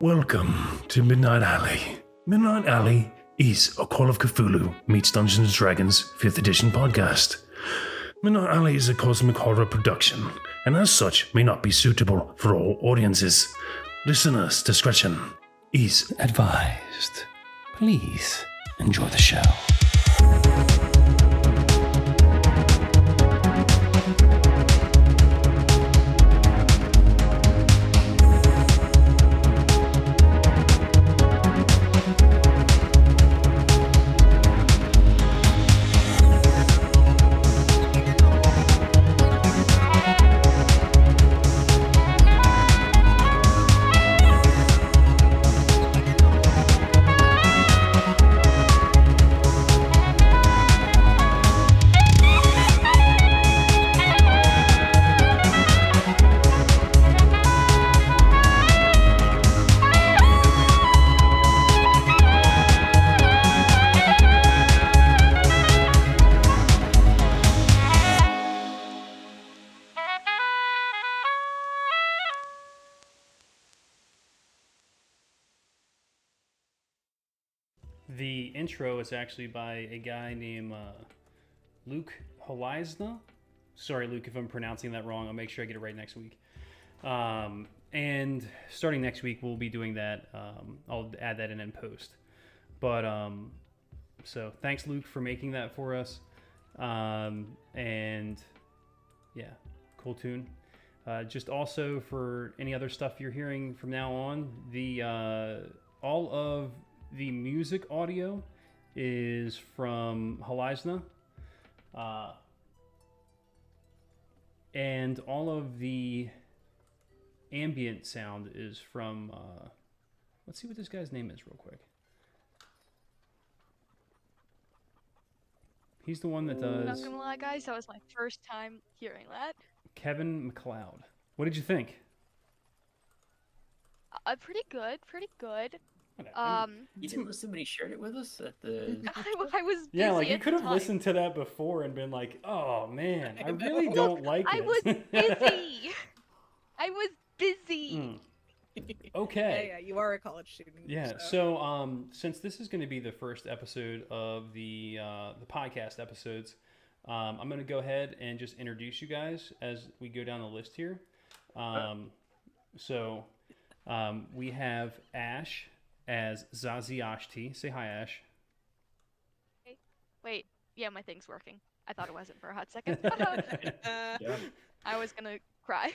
Welcome to Midnight Alley. Midnight Alley is a Call of Cthulhu meets Dungeons and Dragons 5th edition podcast. Midnight Alley is a cosmic horror production, and as such may not be suitable for all audiences. Listeners' discretion is advised. Please enjoy the show. Is actually by a guy named uh, Luke Holeisna. Sorry, Luke, if I'm pronouncing that wrong. I'll make sure I get it right next week. Um, and starting next week, we'll be doing that. Um, I'll add that in in post. But um, so thanks, Luke, for making that for us. Um, and yeah, cool tune. Uh, just also for any other stuff you're hearing from now on, the uh, all of the music audio is from Halizna. Uh, and all of the ambient sound is from. Uh, let's see what this guy's name is, real quick. He's the one that does. Not gonna lie, guys, that was my first time hearing that. Kevin MacLeod. What did you think? Uh, pretty good, pretty good. Whatever. Um, You didn't listen when he shared it with us at the. I was yeah, like you could have time. listened to that before and been like, "Oh man, I I really know. don't like I it." I was busy. I was busy. Mm, Yeah, Okay. yeah, you are a college student. Yeah. So, um, since this is going to be the first episode of the uh, the podcast episodes, um, I'm going to go ahead and just introduce you guys as we go down the list here. Um, so, um, we have Ash as Zazie Ashti. Say hi, Ash. Hey. Wait, yeah, my thing's working. I thought it wasn't for a hot second. Uh, I was gonna cry.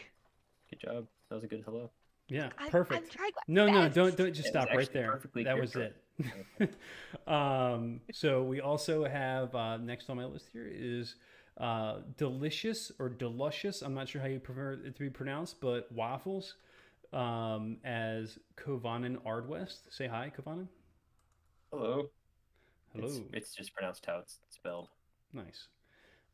good job. That was a good hello. Yeah. I, I'm Perfect. No, no, don't don't just It stop right there. That was it. um, so we also have uh, next on my list here is uh, delicious or delicious. I'm not sure how you prefer it to be pronounced, but waffles um, as Kovanen Ardwest. Say hi, Kovanen. Hello. Hello. It's, it's just pronounced how it's spelled. Nice.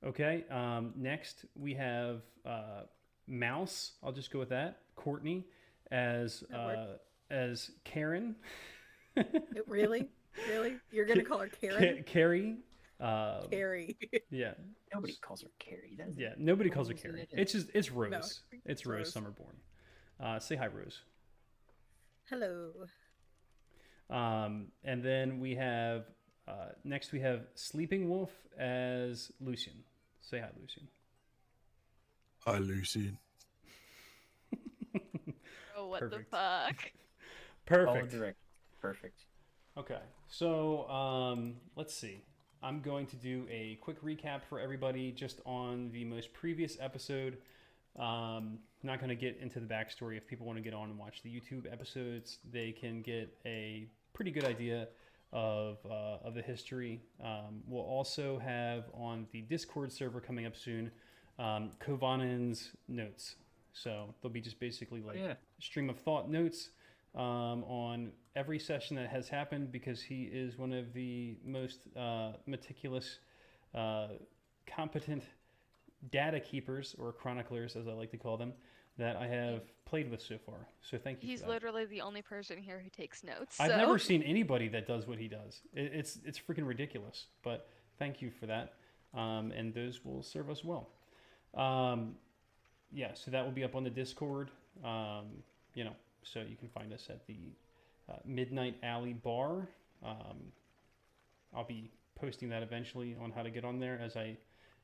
Okay. Um, next we have uh, Mouse. I'll just go with that. Courtney as uh, as Karen. really? Really? You're gonna call her Ca- Karen? Carrie. Uh, Carrie. yeah, Nobody calls her Carrie. That's yeah. Nobody calls her Carrie. it? It's just it's Rose. it's it's Rose, Rose. Summerborn. Uh, say hi, Rose. Hello. Um, and then we have uh, next we have Sleeping Wolf as Lucian. Say hi, Lucian. Hi, Lucian. Oh, what Perfect. the fuck? Follow Perfect. direct. Perfect. Okay, so um, let's see. I'm going to do a quick recap for everybody just on the most previous episode. Um, not going to get into the backstory. If people want to get on and watch the YouTube episodes, they can get a pretty good idea of uh, of the history. Um, we'll also have on the Discord server coming up soon um, Kovanen's notes. So they'll be just basically like yeah. stream of thought notes um, on every session that has happened because he is one of the most uh, meticulous, uh, competent data keepers or chroniclers, as I like to call them, that I have played with so far. So thank you. He's literally the only person here who takes notes. I've never seen anybody that does what he does. It, it's it's freaking ridiculous. But thank you for that, um, and those will serve us well. Um, yeah, so that will be up on the Discord. Um, you know, so you can find us at the uh, Midnight Alley Bar. Um, I'll be posting that eventually on how to get on there as I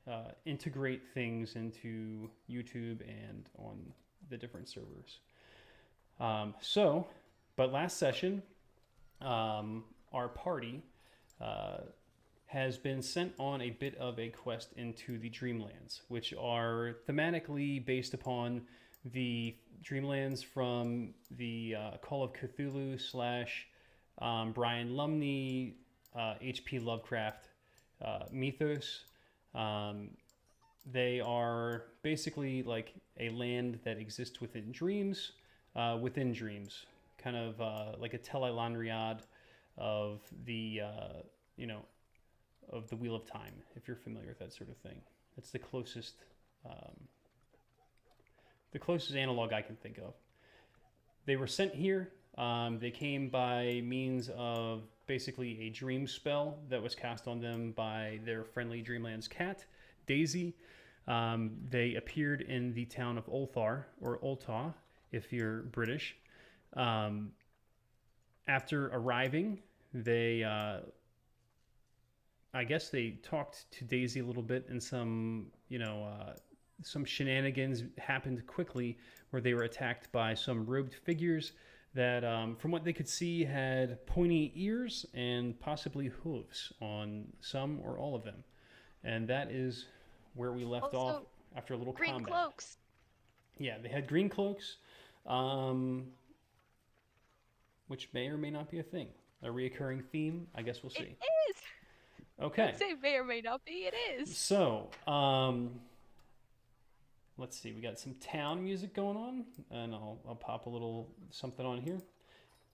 uh, integrate things into YouTube and on the different servers. Um, so, but last session, um, our party uh, has been sent on a bit of a quest into the Dreamlands, which are thematically based upon the Dreamlands from the uh, Call of Cthulhu slash um, Brian Lumley, uh, H.P. Lovecraft uh, mythos. Um, they are basically like a land that exists within dreams, uh, within dreams, kind of uh, like a Tel'aran'rhiod of the, uh, you know, of the Wheel of Time, if you're familiar with that sort of thing. That's the closest, um, the closest analog I can think of. They were sent here. Um, they came by means of basically a dream spell that was cast on them by their friendly Dreamlands cat, Daisy. Um, they appeared in the town of Olthar or Ulta, if you're British. Um, after arriving, they, uh, I guess they talked to Daisy a little bit, and some, you know, uh, some shenanigans happened quickly where they were attacked by some robed figures that, um, from what they could see, had pointy ears and possibly hooves on some or all of them. And that is where we left Also, off after a little Green combat. cloaks. Yeah, they had green cloaks, um, which may or may not be a thing. A reoccurring theme, I guess we'll see. is. Okay. I'd say may or may not be. It is. So, um, let's see. We got some town music going on, and I'll, I'll pop a little something on here.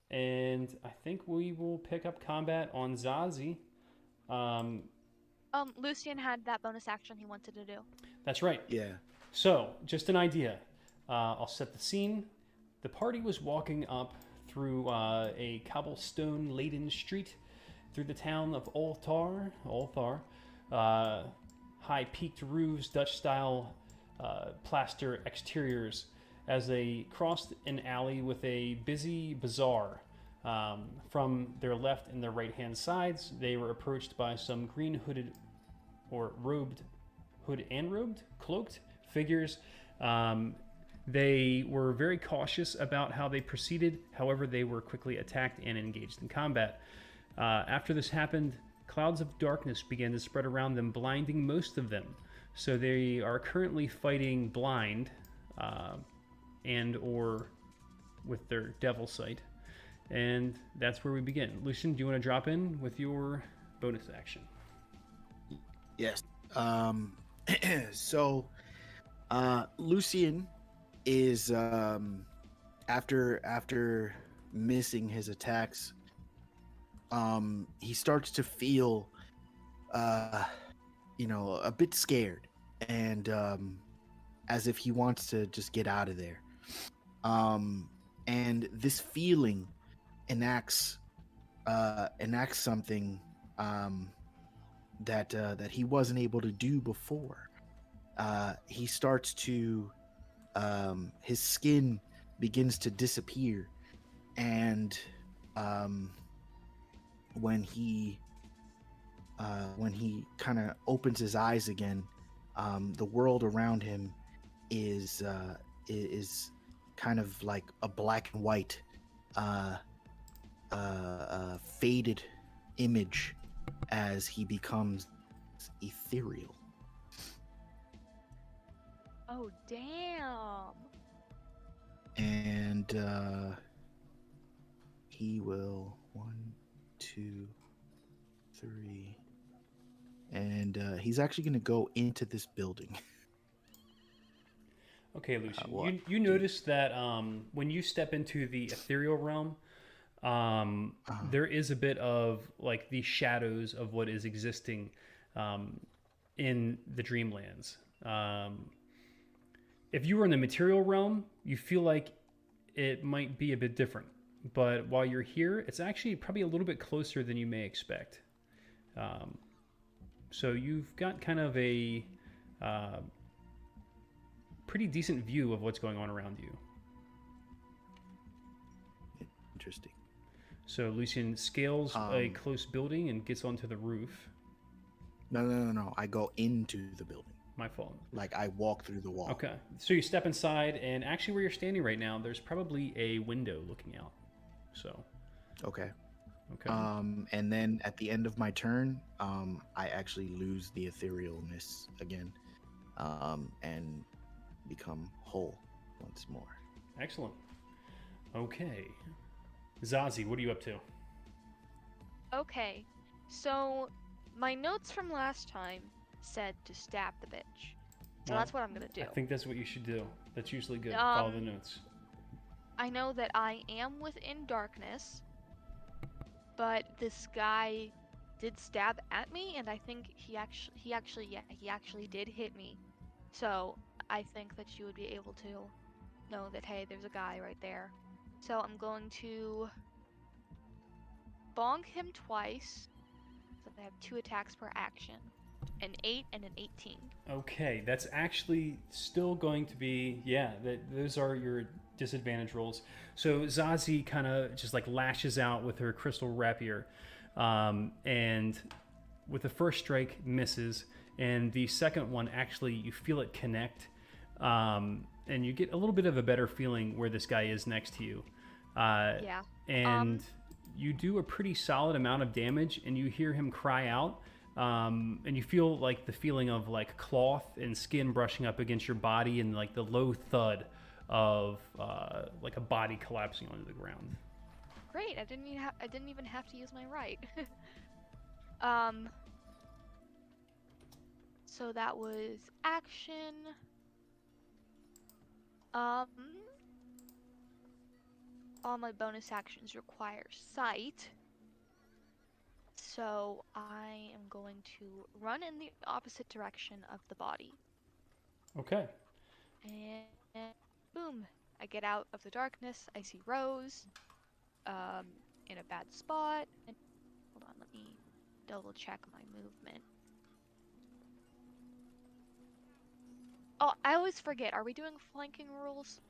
And I think we will pick up combat on Zazie. Um, Um, Lucian had that bonus action he wanted to do. that's right. Yeah. So, just an idea. Uh, I'll set the scene. The party was walking up through uh, a cobblestone laden street through the town of Oltar. Olthar. Uh, high peaked roofs, Dutch style uh, plaster exteriors as they crossed an alley with a busy bazaar. Um, from their left and their right hand sides, they were approached by some green hooded or robed, hood and robed, cloaked figures. Um, they were very cautious about how they proceeded. However, they were quickly attacked and engaged in combat. Uh, after this happened, clouds of darkness began to spread around them, blinding most of them. So they are currently fighting blind, uh, and or with their devil sight. And that's where we begin. Lucian, do you want to drop in with your bonus action? Yes. Um. so, uh, Lucian is um, after after missing his attacks. Um, he starts to feel, uh, you know, a bit scared, and um, as if he wants to just get out of there. Um, and this feeling enacts uh, enacts something um, that uh, that he wasn't able to do before. Uh, he starts to um, his skin begins to disappear, and um, when he uh, when he kind of opens his eyes again, um, the world around him is uh, is kind of like a black and white, uh, uh, uh, faded image as he becomes ethereal. Oh damn. And uh, he will one, two, three, and uh, he's actually going to go into this building. Okay, Lucian. what you you notice that um, when you step into the ethereal realm, um, Uh-huh. there is a bit of like the shadows of what is existing um, in the Dreamlands. Um, if you were in the material realm, you feel like it might be a bit different. But while you're here, it's actually probably a little bit closer than you may expect. Um, so you've got kind of a uh, pretty decent view of what's going on around you. interesting. So Lucian scales a Um, close building and gets onto the roof. No, no, no, no. I go into the building. My fault. Like I walk through the wall. Okay. So you step inside, and actually, where you're standing right now, there's probably a window looking out. So, Okay. okay. Um, and then at the end of my turn, um, I actually lose the etherealness again, um, and become whole once more. Excellent. Okay. Zazie, what are you up to? Okay, so my notes from last time said to stab the bitch. So Well, that's what I'm gonna do. I think that's what you should do. That's usually good. Follow the Um, notes. I know that I am within darkness, but this guy did stab at me, and I think he actually, he actually, yeah, he actually did hit me. So I think that you would be able to know that hey, there's a guy right there. So I'm going to bonk him twice. So I have two attacks per action, an eight and an eighteen. Okay, that's actually still going to be yeah. That those are your disadvantage rolls. So Zazie kind of just like lashes out with her crystal rapier, um, and with the first strike misses, and the second one actually you feel it connect, um, and you get a little bit of a better feeling where this guy is next to you. Uh, Yeah. and you do a pretty solid amount of damage and you hear him cry out um, and you feel like the feeling of like cloth and skin brushing up against your body and like the low thud of uh, like a body collapsing onto the ground Great. I didn't even ha- I didn't even have to use my right. um. So that was action. Um. All my bonus actions require sight. So I am going to run in the opposite direction of the body. okay And boom, I get out of the darkness. I see Rose um, in a bad spot. And hold on, let me double check my movement. Oh, I always forget. Are we doing flanking rules?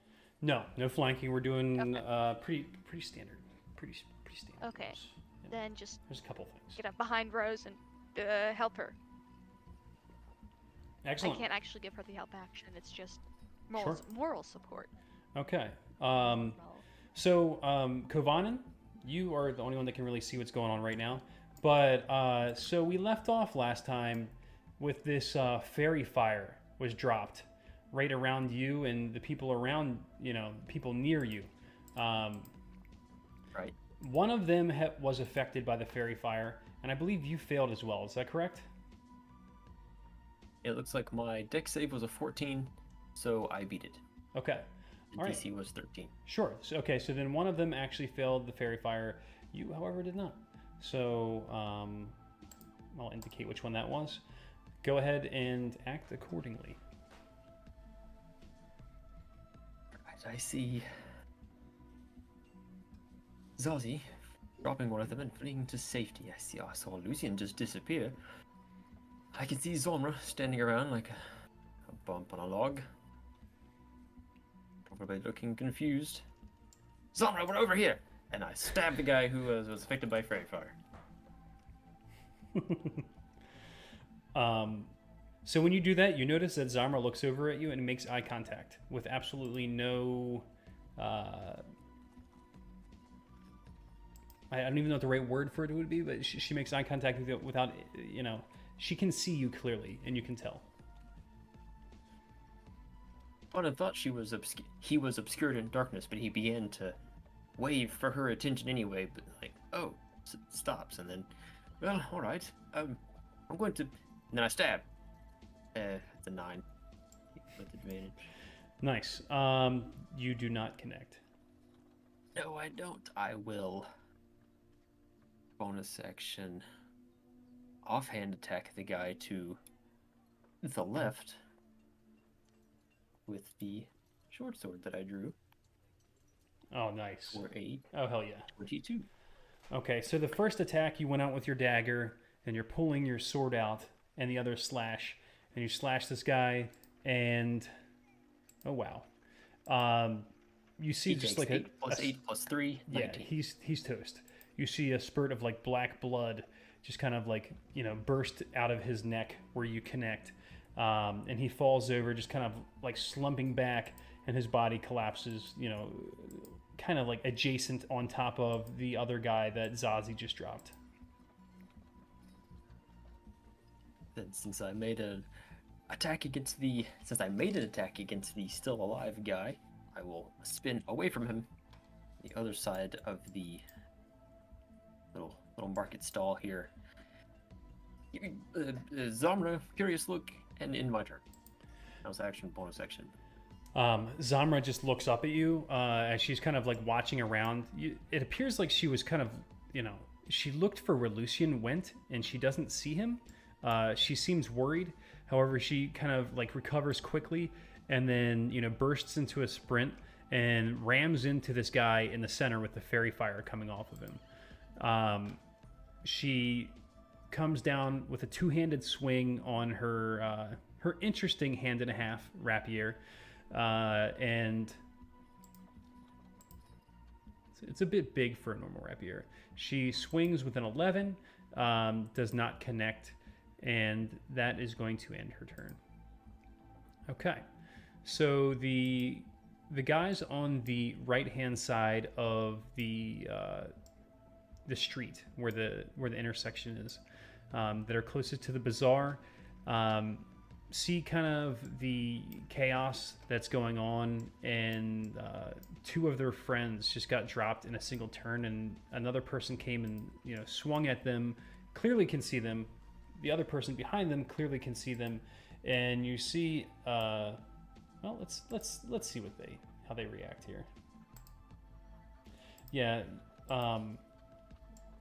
no no flanking we're doing Okay. uh, pretty pretty standard pretty pretty standard Okay. rules. Yeah, Then just there's a couple things get up behind Rose and uh, help her. excellent I can't actually give her the help action. It's just moral, Sure. moral support. okay um, So, um, Kovanen, you are the only one that can really see what's going on right now. But uh, so we left off last time with this uh, faerie fire was dropped right around you and the people around, you know, people near you. Um, Right. one of them ha- was affected by the faerie fire, and I believe you failed as well. Is that correct? It looks like my Dex save was a 14, so I beat it. Okay. The All right. DC was 13. Sure. So, okay, so then one of them actually failed the faerie fire. You, however, did not. So um, I'll indicate which one that was. Go ahead and act accordingly. Right, I see Zazie dropping one of them and fleeing to safety. I see I saw Lucian just disappear. I can see Zomra standing around like a, a bump on a log. Probably looking confused. Zomra, we're over here! And I stabbed the guy who was, was affected by faerie fire. Um, so when you do that, you notice that Zamra looks over at you and makes eye contact with absolutely no. Uh, I I don't even know what the right word for it would be, but she, she makes eye contact with you without, you know, she can see you clearly and you can tell. Had thought she was obscu- he was obscured in darkness, but he began to wave for her attention anyway. But like, oh, s- stops, and then, well, all right, um, I'm going to. And then I stab. Uh, the nine with advantage. Nice. Um, you do not connect. No, I don't. I will. Bonus action. Offhand attack the guy to the left with the short sword that I drew Oh, nice. for a Oh, hell yeah. 22. Okay, so the first attack, you went out with your dagger and you're pulling your sword out, and the other slash, and you slash this guy, and oh wow, um, you see just like eight a, plus a- eight plus three. yeah, he's he's toast. You see a spurt of like black blood just kind of like you know burst out of his neck where you connect, um, and he falls over, just kind of like slumping back, and his body collapses. You know, kind of like adjacent on top of the other guy that Zazie just dropped. Then since I made an attack against the since I made an attack against the still alive guy, I will spin away from him, the other side of the little little market stall here. Uh, uh, Zamra, curious look, and in my turn. That was action, bonus action. Um, Zamra just looks up at you uh, as she's kind of like watching around. You, it appears like she was kind of, you know, she looked for where Lucian went and she doesn't see him. Uh, she seems worried. However, she kind of like recovers quickly and then, you know, bursts into a sprint and rams into this guy in the center with the faerie fire coming off of him. Um, she comes down with a two-handed swing on her uh, her interesting hand and a half rapier, uh, and it's- it's a bit big for a normal rapier. She swings with an eleven, um, does not connect, and that is going to end her turn. Okay, so the the guys on the right hand side of the uh, the street where the where the intersection is um, that are closest to the bazaar um, see kind of the chaos that's going on and uh, two of their friends just got dropped in a single turn and another person came and you know swung at them clearly can see them the other person behind them clearly can see them and you see uh, well let's let's let's see what they how they react here yeah um,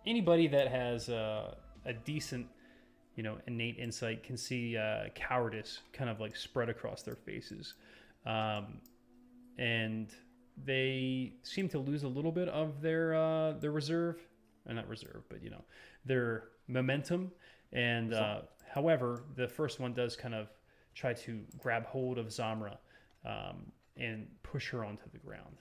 anybody that has uh, a decent, you know, innate insight can see uh, cowardice kind of like spread across their faces, um, and they seem to lose a little bit of their uh, their reserve, or not reserve, but you know, their momentum. And uh, however, the first one does kind of try to grab hold of Zamra um, and push her onto the ground.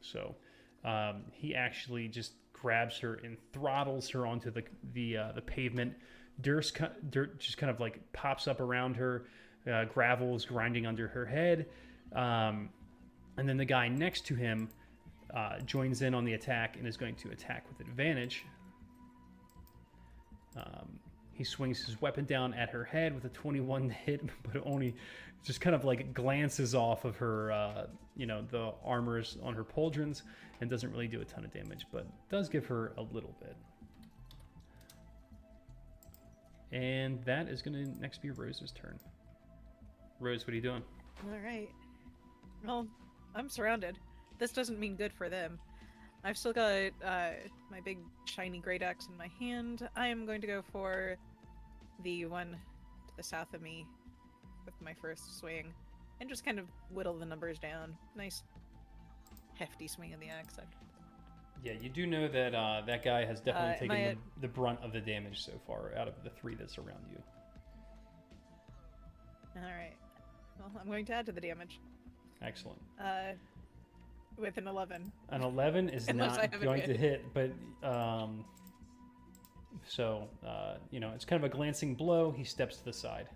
So um, he actually just grabs her and throttles her onto the the uh, the pavement. Dirt, dirt just kind of like pops up around her. Uh, gravel is grinding under her head, um, and then the guy next to him uh, joins in on the attack and is going to attack with advantage. Um, he swings his weapon down at her head with a 21 hit, but only just kind of like glances off of her, uh, you know, the armors on her pauldrons and doesn't really do a ton of damage, but does give her a little bit. And that is going to next be Rose's turn. Rose, what are you doing? All right. Well, I'm surrounded. This doesn't mean good for them. I've still got uh, my big shiny great axe in my hand. I am going to go for the one to the south of me with my first swing and just kind of whittle the numbers down. Nice hefty swing of the axe. Yeah, you do know that uh, that guy has definitely Uh, taken the, the brunt of the damage so far out of the three that's around you. All right. Well, I'm going to add to the damage Excellent. uh, with an 11. An 11 is Unless not going to hit, but um, so uh, you know it's kind of a glancing blow. He steps to the side.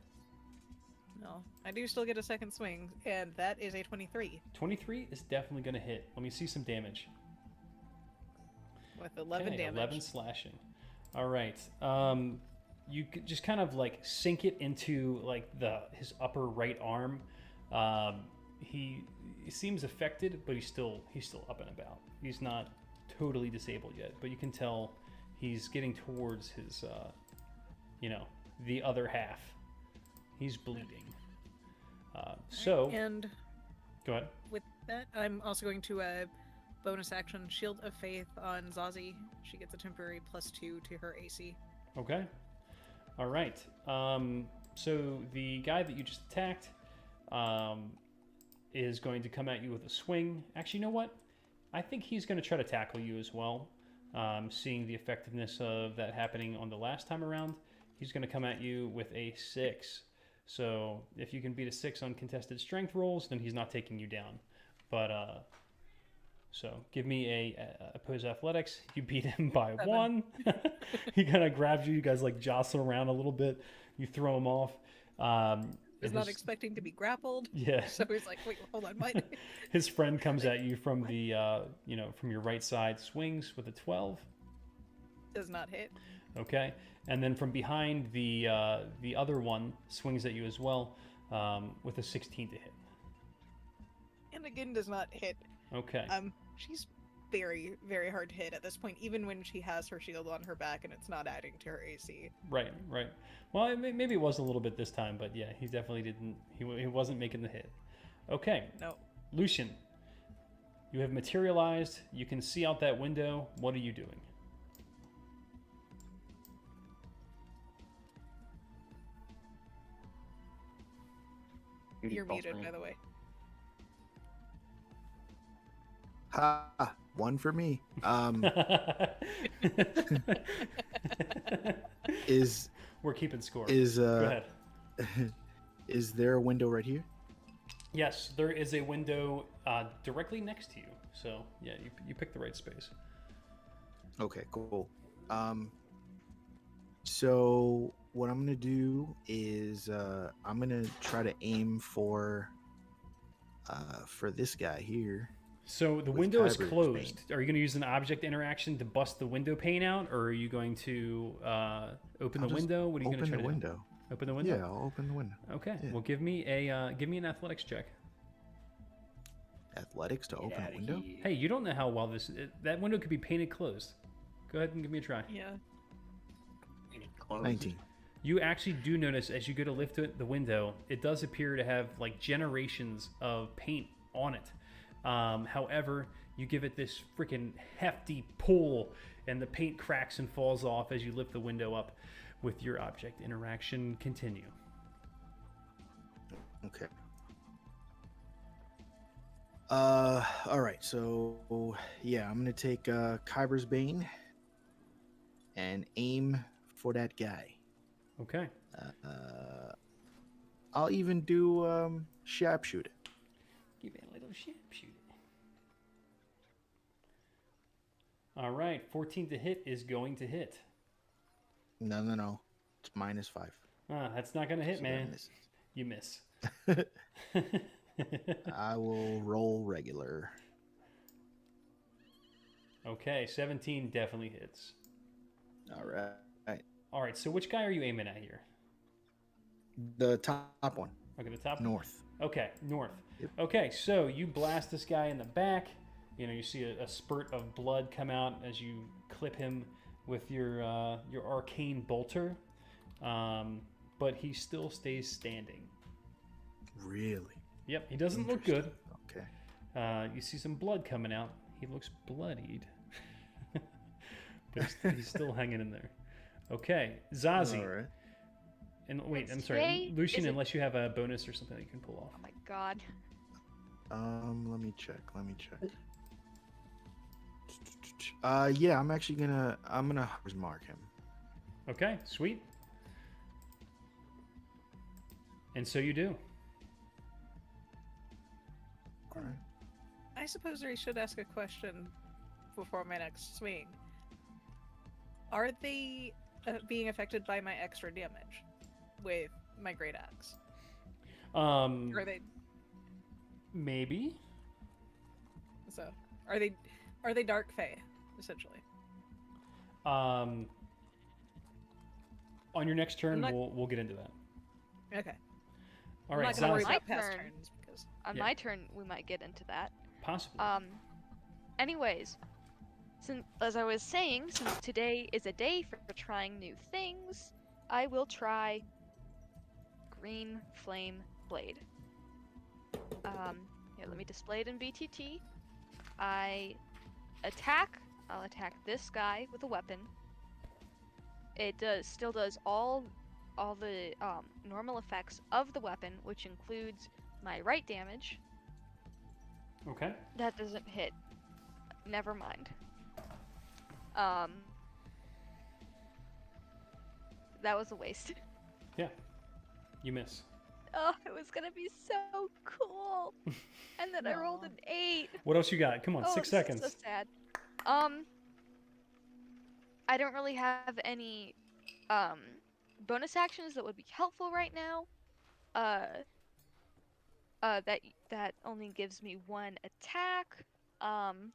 No, I do still get a second swing, and that is a 23 23 is definitely going to hit. Let me see some damage. with 11 Okay, damage. 11 slashing. All right. Um, you could just kind of like sink it into like the his upper right arm. Um, he, he seems affected, but he's still he's still up and about. He's not totally disabled yet, but you can tell he's getting towards his, uh, you know, the other half. He's bleeding. Uh, so And go ahead. with that, I'm also going to uh, bonus action Shield of Faith on Zazie. She gets a temporary plus two to her AC. Okay. All right. Um, so the guy that you just attacked um, is going to come at you with a swing. Actually, you know what? I think he's going to try to tackle you as well. Um, seeing the effectiveness of that happening on the last time around, he's going to come at you with a six. So if you can beat a six on contested strength rolls, then he's not taking you down. But uh, so give me a, a opposed athletics. You beat him by Seven. one. he kind of grabs you. You guys like jostle around a little bit. You throw him off. Um, And not expecting to be grappled. yeah. So he's like, wait, hold on, what? His friend comes at you from the uh, you know from your right side, swings with a twelve. Does not hit. Okay, and then from behind the uh, the other one swings at you as well um, with a sixteen to hit. And again, does not hit. Okay. Um, she's very, very hard to hit at this point, even when she has her shield on her back and it's not adding to her AC. Right, right. Well, it may- maybe it was a little bit this time, but yeah, he definitely didn't. He, he wasn't making the hit. Okay, No. Lucian, you have materialized. You can see out that window. What are you doing? You're muted, by the way. Ha! One for me. Um, is We're keeping score. is Go uh, ahead. is there a window right here? Yes, there is a window uh, directly next to you. So yeah, you, you picked the right space. Okay, cool. Um, so what I'm gonna do is uh, I'm gonna try to aim for uh, for this guy here. So the window is Kyber's closed. Are you going to use an object interaction to bust the window pane out, or are you going to uh, open I'll the window? What are you going Open to the try to window. do? Open the window. Yeah, I'll open the window. Okay. Yeah. Well, give me a uh, give me an athletics check. Athletics to Get open a window. here. Hey, you don't know how well this it, that window could be painted closed. Go ahead and give me a try. Yeah. And it closed. Nineteen. You actually do notice as you go to lift it, the window, it does appear to have like generations of paint on it. Um, however, you give it this freaking hefty pull, and the paint cracks and falls off as you lift the window up. With your object interaction, continue. Okay. Uh, all right. So yeah, I'm gonna take uh, Kyber's Bane and aim for that guy. Okay. Uh, I'll even do um, sharpshooter. Give me a little sharpshooter. All right, 14 to hit is going to hit. No, no, no. It's minus five. Ah, that's not going to hit, so man. You miss. I will roll regular. okay, 17 definitely hits. All right. All right, so which guy are you aiming at here? The top one, Okay, the top. north. Okay, north. Yep. Okay, so you blast this guy in the back. You know, you see a, a spurt of blood come out as you clip him with your uh, your arcane bolter, um, but he still stays standing. Really? Yep, he doesn't look good. Okay. Uh, you see some blood coming out. He looks bloodied, but he's, he's still hanging in there. Okay, Zazie. All right. And wait, I'm Today, sorry, Lucian. it- Unless you have a bonus or something that you can pull off. Oh my god. Um, let me check. Let me check. Uh, yeah, I'm actually gonna I'm gonna Hunter's mark him. Okay, sweet. And so you do. All right. I suppose I should ask a question before my next swing. Are they uh, being affected by my extra damage with my great axe? Um, Are they maybe. so? Are they are they dark fey essentially? Um, on your next turn, not- we'll we'll get into that. Okay. All I'm right, not gonna worry Zazie. My past turn. turns because On Yeah. my turn, we might get into that. Possibly. Um. Anyways, since as I was saying, since today is a day for trying new things, I will try green flame blade. Um. Here, let me display it in VTT. I attack. I'll attack this guy with a weapon. It does still does all all the um, normal effects of the weapon, which includes my right damage, okay. that doesn't hit. Never mind. Um. That was a waste. Yeah. You miss. oh, it was gonna be so cool. And then I rolled an eight. What else you got? Come on, oh, six this is seconds. So sad. Um, I don't really have any um bonus actions that would be helpful right now. Uh, uh, that that only gives me one attack. Um,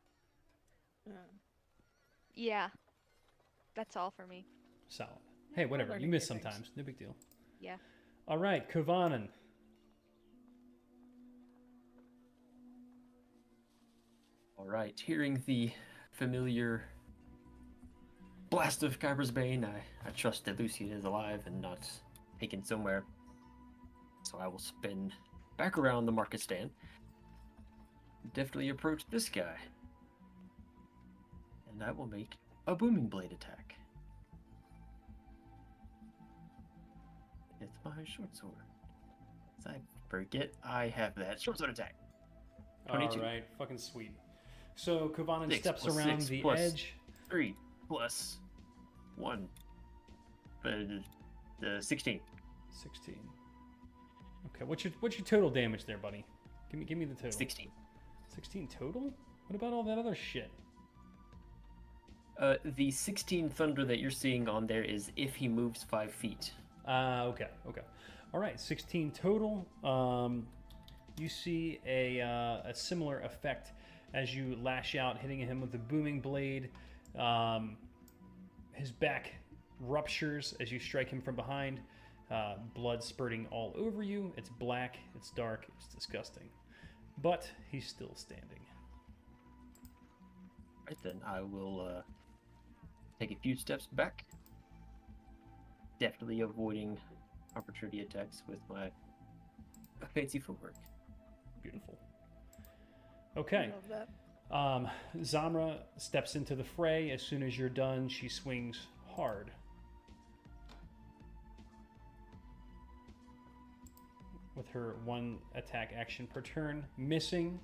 Uh, yeah, that's all for me. Solid. Hey, whatever. You miss new things. sometimes. No big deal. Yeah. All right, Kovanen. All right, hearing the familiar blast of Kyber's Bane, I, I trust that Lucian is alive and not taken somewhere. So I will spin back around the market stand. Definitely approach this guy. And I will make a booming blade attack. It's my short sword. I forget I have that short sword attack. 22. All right, fucking sweet. So Kovanen Six steps around six the plus- edge. Three plus one. Uh, the 16. 16. Okay, what's your what's your total damage there, buddy? Give me give me the total. 16. 16 total? What about all that other shit? Uh, the 16 thunder that you're seeing on there is if he moves five feet. Uh, okay, okay. All right, 16 total. Um, you see a, uh, a similar effect as you lash out, hitting him with the booming blade. Um, his back ruptures as you strike him from behind. Uh, blood spurting all over you. It's black, it's dark, it's disgusting. But he's still standing. Right then, I will uh, take a few steps back. Definitely avoiding opportunity attacks with my fancy footwork. Beautiful. Okay. Love that. Um, Zamra steps into the fray. As soon as you're done, she swings hard. With her one attack action per turn, missing.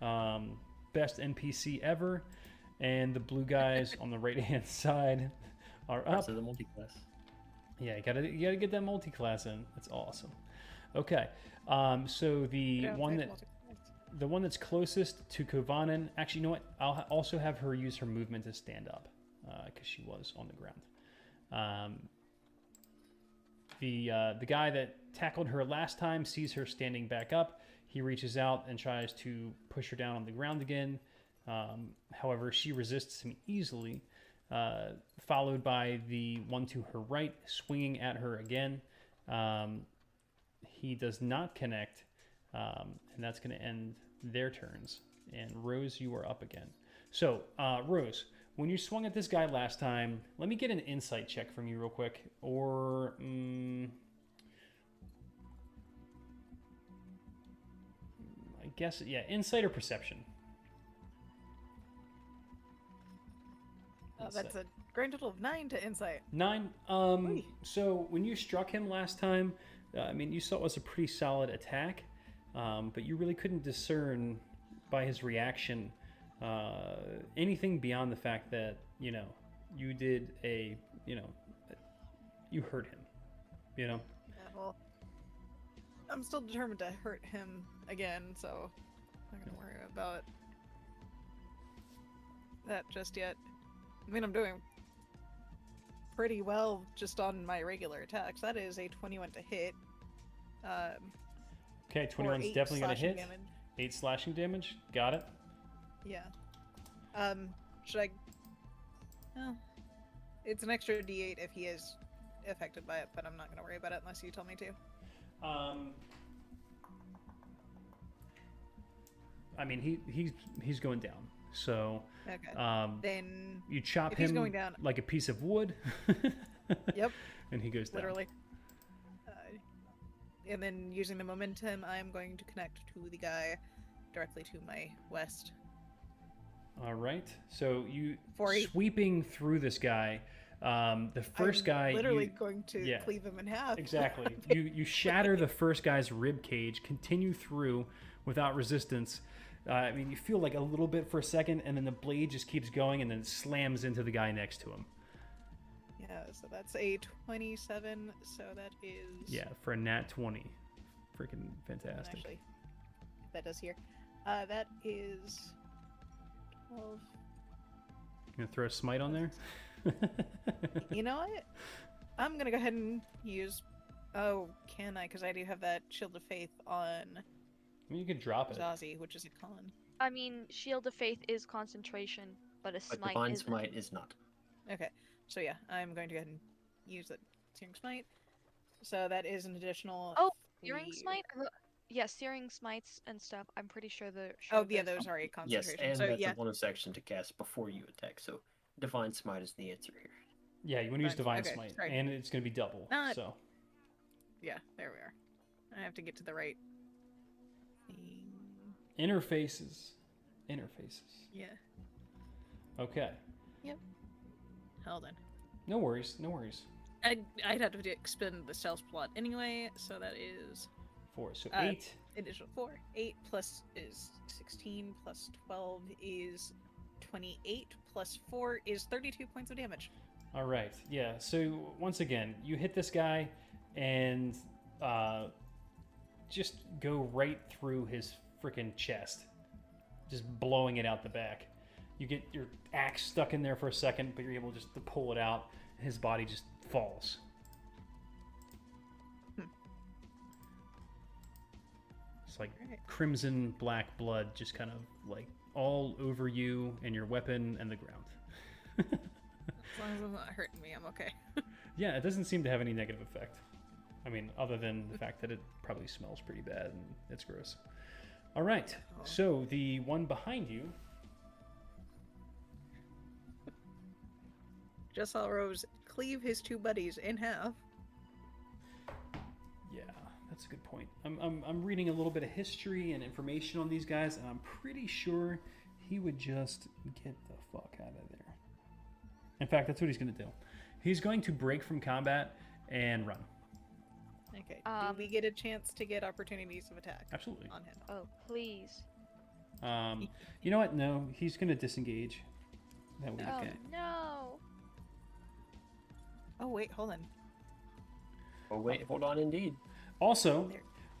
Um, best NPC ever. And the blue guys on the right hand side are up. So the multi-class. Yeah, you gotta you gotta get that multi-class in. That's awesome. Okay, um, so the one that multi-class. The one that's closest to Kovanen. Actually, you know what? I'll ha- also have her use her movement to stand up because she was on the ground. Um, the uh, the guy that tackled her last time sees her standing back up. He reaches out and tries to push her down on the ground again. Um, however, she resists him easily. Uh, followed by the one to her right, swinging at her again. Um, he does not connect, um, and that's going to end their turns. And Rose, you are up again. So, uh, Rose, when you swung at this guy last time, let me get an insight check from you real quick, or mm, I guess yeah, insight or perception. Insight. that's a grand total of nine to insight. Nine. Um, Oy. so when you struck him last time, uh, I mean, you saw it was a pretty solid attack, um, but you really couldn't discern by his reaction uh, anything beyond the fact that you know you did a you know you hurt him. You know. Yeah, well, I'm still determined to hurt him again, so I'm not gonna worry about that just yet. I mean, I'm doing pretty well just on my regular attacks. That is a 21 to hit. Um, Okay, for 21's definitely gonna hit. damage. Eight slashing damage. Got it. Yeah. Um, should I? Oh, it's an extra D8 if he is affected by it, but I'm not gonna worry about it unless you tell me to. Um, I mean, he he's he's going down. So Okay. um, then, you chop him going down- like a piece of wood. yep. and he goes down. literally. And then using the momentum, I'm going to connect to the guy directly to my west. All right. So you For sweeping through this guy. Um, the 1st I'm guy. literally you- going to yeah. cleave him in half. exactly. you you shatter the first guy's rib cage. Continue through without resistance. Uh, I mean, you feel like a little bit for a second, and then the blade just keeps going, and then slams into the guy next to him. Yeah, so that's a 27. So that is Yeah, for a nat twenty freaking fantastic. Actually, that does here. Uh, that is twelve. You gonna throw a smite on there? You know what? I'm gonna go ahead and use. Oh, can I? Because I do have that Shield of Faith on I mean, you could drop it. Zazie, which is a con. I mean, Shield of Faith is concentration, but a But smite divine isn't. smite is not. Okay, so yeah, I'm going to go ahead and use that Searing Smite. So that is an additional. Oh, Searing three- smite? Or Yeah, searing smites and stuff. I'm pretty sure the. Oh, yeah, those are a Yes, and so that's yeah, a bonus action to cast before you attack. So divine smite is the answer here. Yeah, you want to use Divine- divine okay, smite, right. and it's gonna be double. Not- So yeah, there we are. I have to get to the right. thing. interfaces, interfaces. Yeah, Okay, hold on. no worries, no worries. I'd, I'd have to expend the spell slot anyway, so that is Four, so Uh, eight. additional four. Eight plus is sixteen plus twelve is twenty-eight plus four is thirty-two points of damage. All right, yeah. So once again, you hit this guy, and uh, just go right through his freaking chest, just blowing it out the back. You get your axe stuck in there for a second, but you're able just to pull it out. And his body just falls. Hmm. It's like crimson black blood, just kind of like all over you and your weapon and the ground. As long as it's not hurting me, I'm okay. Yeah, it doesn't seem to have any negative effect. I mean, other than the fact that it probably smells pretty bad and it's gross. All right, so the one behind you, Just saw Rose cleave his two buddies in half. yeah, that's a good point. I'm, I'm, I'm reading a little bit of history and information on these guys, and I'm pretty sure he would just get the fuck out of there. In fact, that's what he's going to do. He's going to break from combat and run. Okay. Um, Do we get a chance to get opportunities of attack Absolutely. on him? Oh, please. Um, you know what? No, he's going to disengage. That would be Oh no. Oh wait, hold on. Oh wait, hold on, indeed. Also,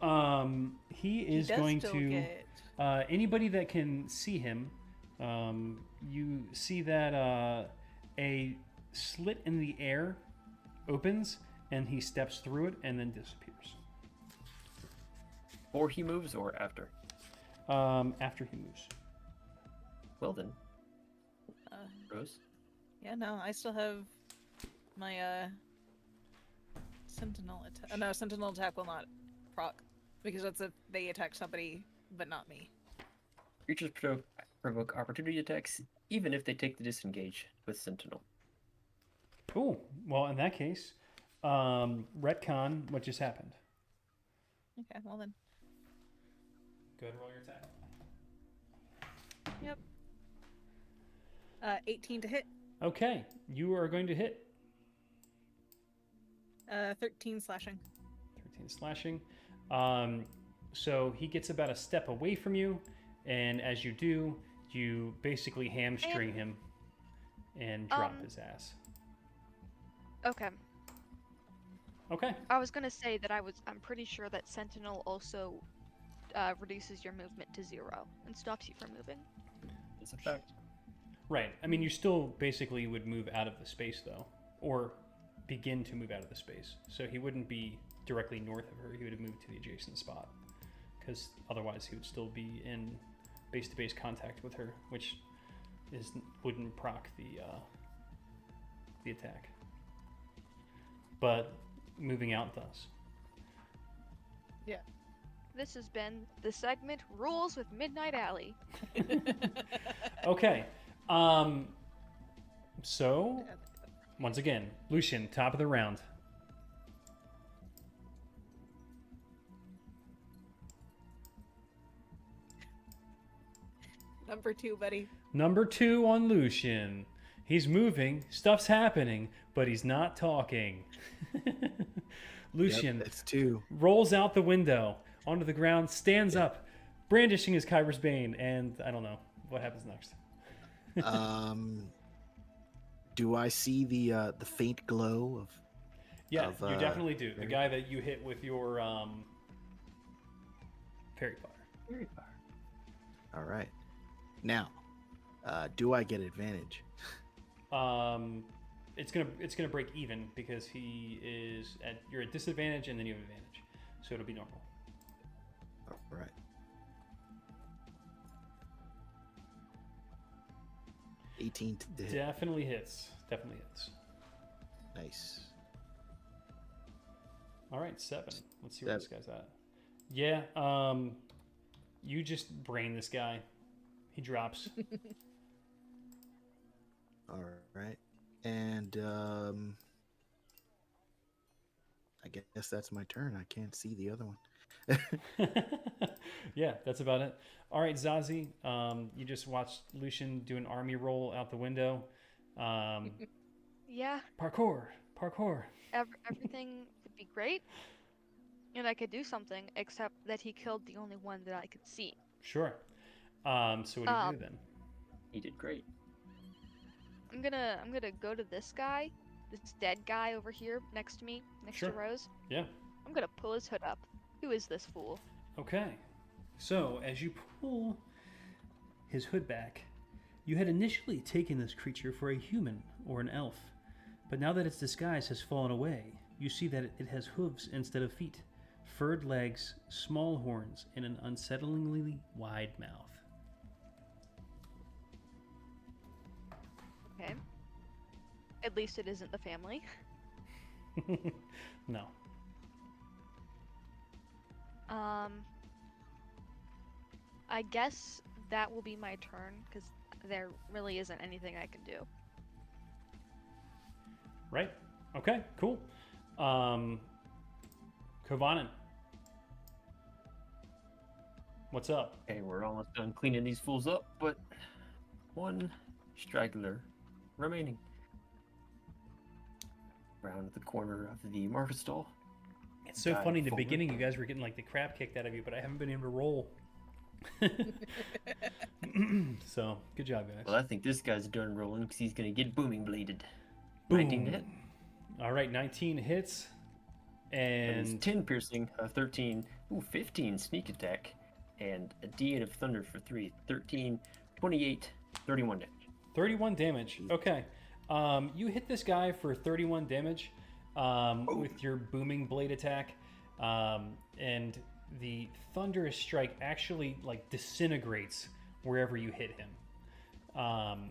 um, he is he going to get. uh, anybody that can see him. Um, you see that uh, a slit in the air opens, and he steps through it and then disappears. Or he moves or after? Um, after he moves. Well then, Uh, Rose. yeah, no, I still have my uh sentinel attack. Uh, no, sentinel attack will not proc because that's if they attack somebody, but not me. Creatures provoke, provoke opportunity attacks even if they take the disengage with Sentinel. Oh, well, in that case, um, retcon what just happened. Okay, well then. Go ahead and roll your attack. Yep. Uh, 18 to hit. Okay, you are going to hit Uh, 13 slashing. 13 slashing. Um, so he gets about a step away from you, and as you do, you basically hamstring him and drop Um, his ass. Okay. Okay. I was gonna say that I was. I'm pretty sure that Sentinel also uh, reduces your movement to zero and stops you from moving. It's a fact. Right. I mean, you still basically would move out of the space, though, or begin to move out of the space. So he wouldn't be directly north of her. He would have moved to the adjacent spot, because otherwise he would still be in base-to-base contact with her, which is wouldn't proc the uh, the attack. But moving out does. Yeah. This has been the segment Rules with Midnight Alley. Okay. Um. So once again, Lucian, top of the round. Number two, buddy. Number two on Lucian. He's moving, stuff's happening, but he's not talking. Lucian Yep, that's two. rolls out the window onto the ground, stands up, brandishing his Kyber's Bane, and I don't know what happens next. um, do I see the uh, the faint glow of? Yeah, Of, you uh, definitely do. The guy that you hit with your um, Faerie fire. Very far. All right. Now, uh, do I get advantage? Um, it's gonna it's gonna break even because he is at you're at disadvantage and then you have advantage, so it'll be normal. All right. Eighteen to hit. Definitely hits. Definitely hits. Nice. All right, seven. Let's see where this guy's at. Yeah. Um, you just brain this guy. He drops. All right. And um, I guess that's my turn. I can't see the other one. yeah, that's about it. All right, Zazie, um, you just watched Lucian do an army roll out the window. Um, Yeah, parkour, parkour. ev- everything would be great, and I could do something, except that he killed the only one that I could see. Sure. Um, so what do you Um, do then? He did great. I'm gonna I'm gonna go to this guy, this dead guy over here next to me, next Sure. to Rose. Yeah. I'm gonna pull his hood up. Who is this fool? Okay. So as you pull his hood back, you had initially taken this creature for a human or an elf, but now that its disguise has fallen away, you see that it has hooves instead of feet, furred legs, small horns, and an unsettlingly wide mouth. Okay. At least it isn't the family. no. Um. I guess that will be my turn because there really isn't anything I can do. Right? Okay, cool. Um Kovanen. What's up? Okay, we're almost done cleaning these fools up, but one straggler remaining. Round the corner of the market stall. It's so funny in the beginning you guys were getting like the crap kicked out of you, but I haven't been able to roll. so good job, guys. Well, I think this guy's done rolling because he's gonna get booming bladed. 19 to hit. All right, 19 hits. And And 10 piercing, uh, 13, ooh, 15 sneak attack, and a D8 of thunder for 3, 13, 28, 31 damage. 31 damage. Okay. Um, you hit this guy for 31 damage um, with your booming blade attack. Um, and the thunderous strike actually like disintegrates wherever you hit him. Um,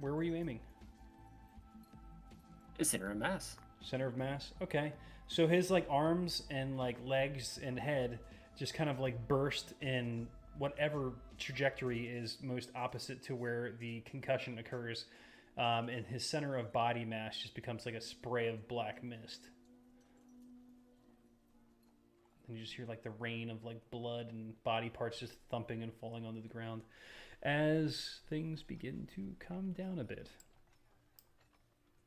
where were you aiming? It's center of mass. Center of mass. Okay. So his like arms and like legs and head just kind of like burst in whatever trajectory is most opposite to where the concussion occurs. Um, and his center of body mass just becomes like a spray of black mist. And you just hear like the rain of like blood and body parts just thumping and falling onto the ground as things begin to calm down a bit.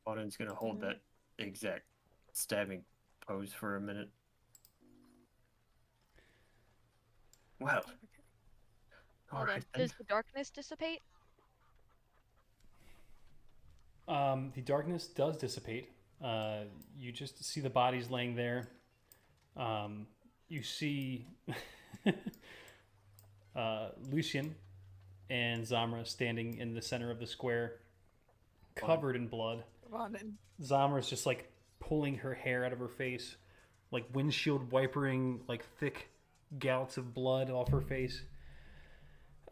Auden's gonna hold that exact stabbing pose for a minute. Well. Hold on. Alright then. Does the darkness dissipate? Um, the darkness does dissipate. Uh, you just see the bodies laying there. Um, you see uh, Lucian and Zamra standing in the center of the square, covered in blood. In. Zamra's just like pulling her hair out of her face, like windshield wipering like thick gouts of blood off her face.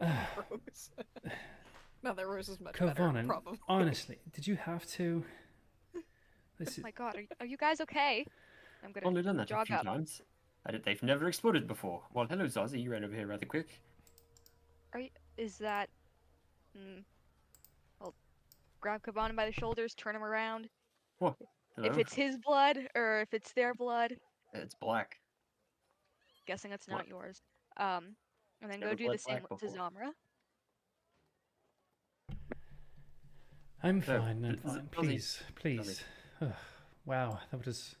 Rose. now that Rose is much better, Kovanen, probably. honestly, did you have to? This is, My God, are, are you guys okay? I'm gonna Only done that a few up. times. I did, they've never exploded before. Well, hello, Zazie. You ran over here rather quick. Are you, is that? Mm, I'll grab Kaban by the shoulders, turn him around. What? Hello? If it's his blood or if it's their blood, It's black. guessing it's What? not yours. Um, and then go do the same black to before. Zamra. I'm So, fine. I'm fine. Please, please. Ugh, wow, that was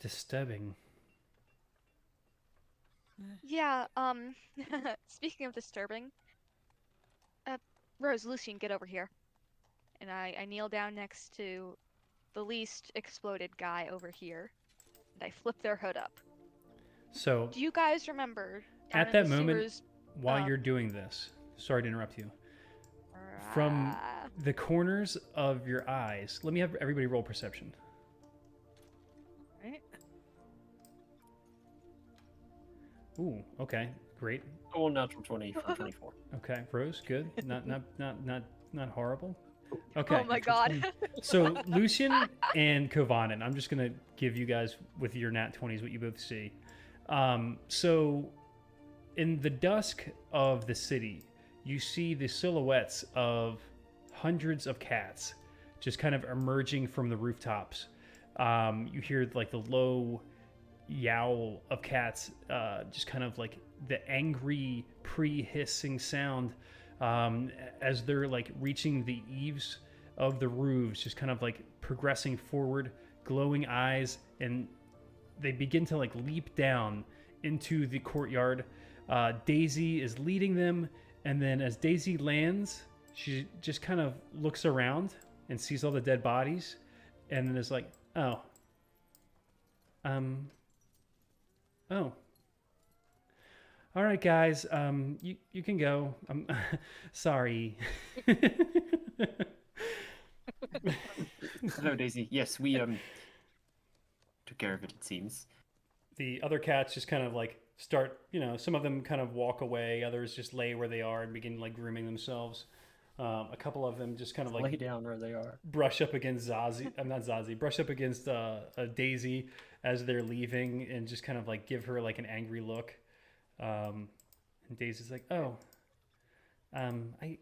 disturbing. Yeah. Um. speaking of disturbing, uh, Rose, Lucian, get over here. And I I kneel down next to the least exploded guy over here, and I flip their hood up. So Do you guys remember At that moment- sewers, while Uh, you're doing this, sorry to interrupt you. From uh, the corners of your eyes, let me have everybody roll perception. Right? Ooh, okay, great. All natural 20 from 24. Okay, Rose, good. Not not not not not horrible. Okay. Oh my god. So Lucian and Kovanen, I'm just gonna give you guys with your nat 20s what you both see. Um, so in the dusk of the city, you see the silhouettes of hundreds of cats just kind of emerging from the rooftops. Um, you hear like the low yowl of cats, uh, just kind of like the angry pre-hissing sound um, as they're like reaching the eaves of the roofs, just kind of like progressing forward, glowing eyes, and they begin to like leap down into the courtyard. Uh, Daisy is leading them, and then as Daisy lands, she just kind of looks around and sees all the dead bodies, and then is like, "Oh, um, oh." All right, guys. Um, you you can go. I'm sorry. Hello, Daisy. Yes, we um took care of it. It seems. the other cats just kind of like start. You know, some of them kind of walk away. Others just lay where they are and begin like grooming themselves. Um, a couple of them just kind of like Lay down where they are. brush up against Zazie. I'm not Zazie. Brush up against uh, a Daisy as they're leaving, and just kind of like give her like an angry look. Um, and Daisy's like, "Oh, um, I,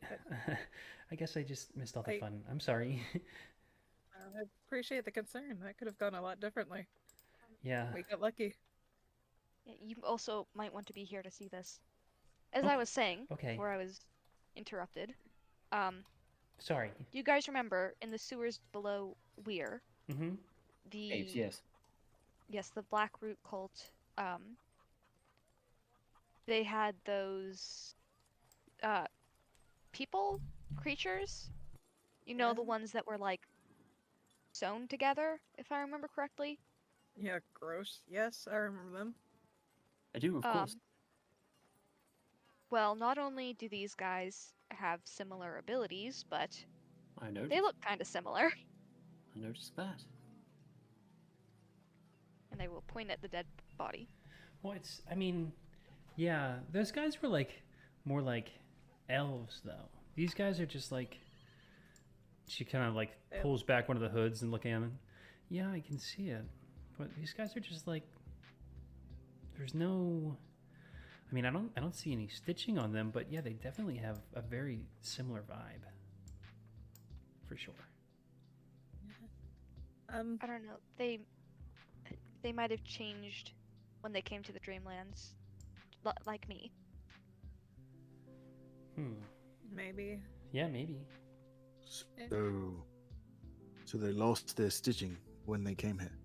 I guess I just missed all the I- fun. I'm sorry. Uh, I appreciate the concern. That could have gone a lot differently. yeah. We got lucky. You also might want to be here to see this. As Oh, I was saying okay. before I was interrupted, um, Sorry. do you guys remember in the sewers below Weir, Mm-hmm. the Apes, yes. yes, the Blackroot cult, um, they had those uh people creatures. You know the ones that were like sewn together, if I remember correctly. Yeah, gross. Yes, I remember them. I do, of Um, course. Well, not only do these guys have similar abilities, but I noticed. they look kind of similar. I noticed that. And they will point at the dead body. Well, it's. I mean, yeah, those guys were like more like elves, though. These guys are just like. She kind of like pulls back one of the hoods and looking at him. Yeah, I can see it, but these guys are just like. There's no. I mean, I don't. I don't see any stitching on them, but yeah, they definitely have a very similar vibe. For sure. Um, I don't know. They they might have changed when they came to the Dreamlands, li- like me. Hmm. maybe. Yeah, maybe. So, so they lost their stitching when they came here.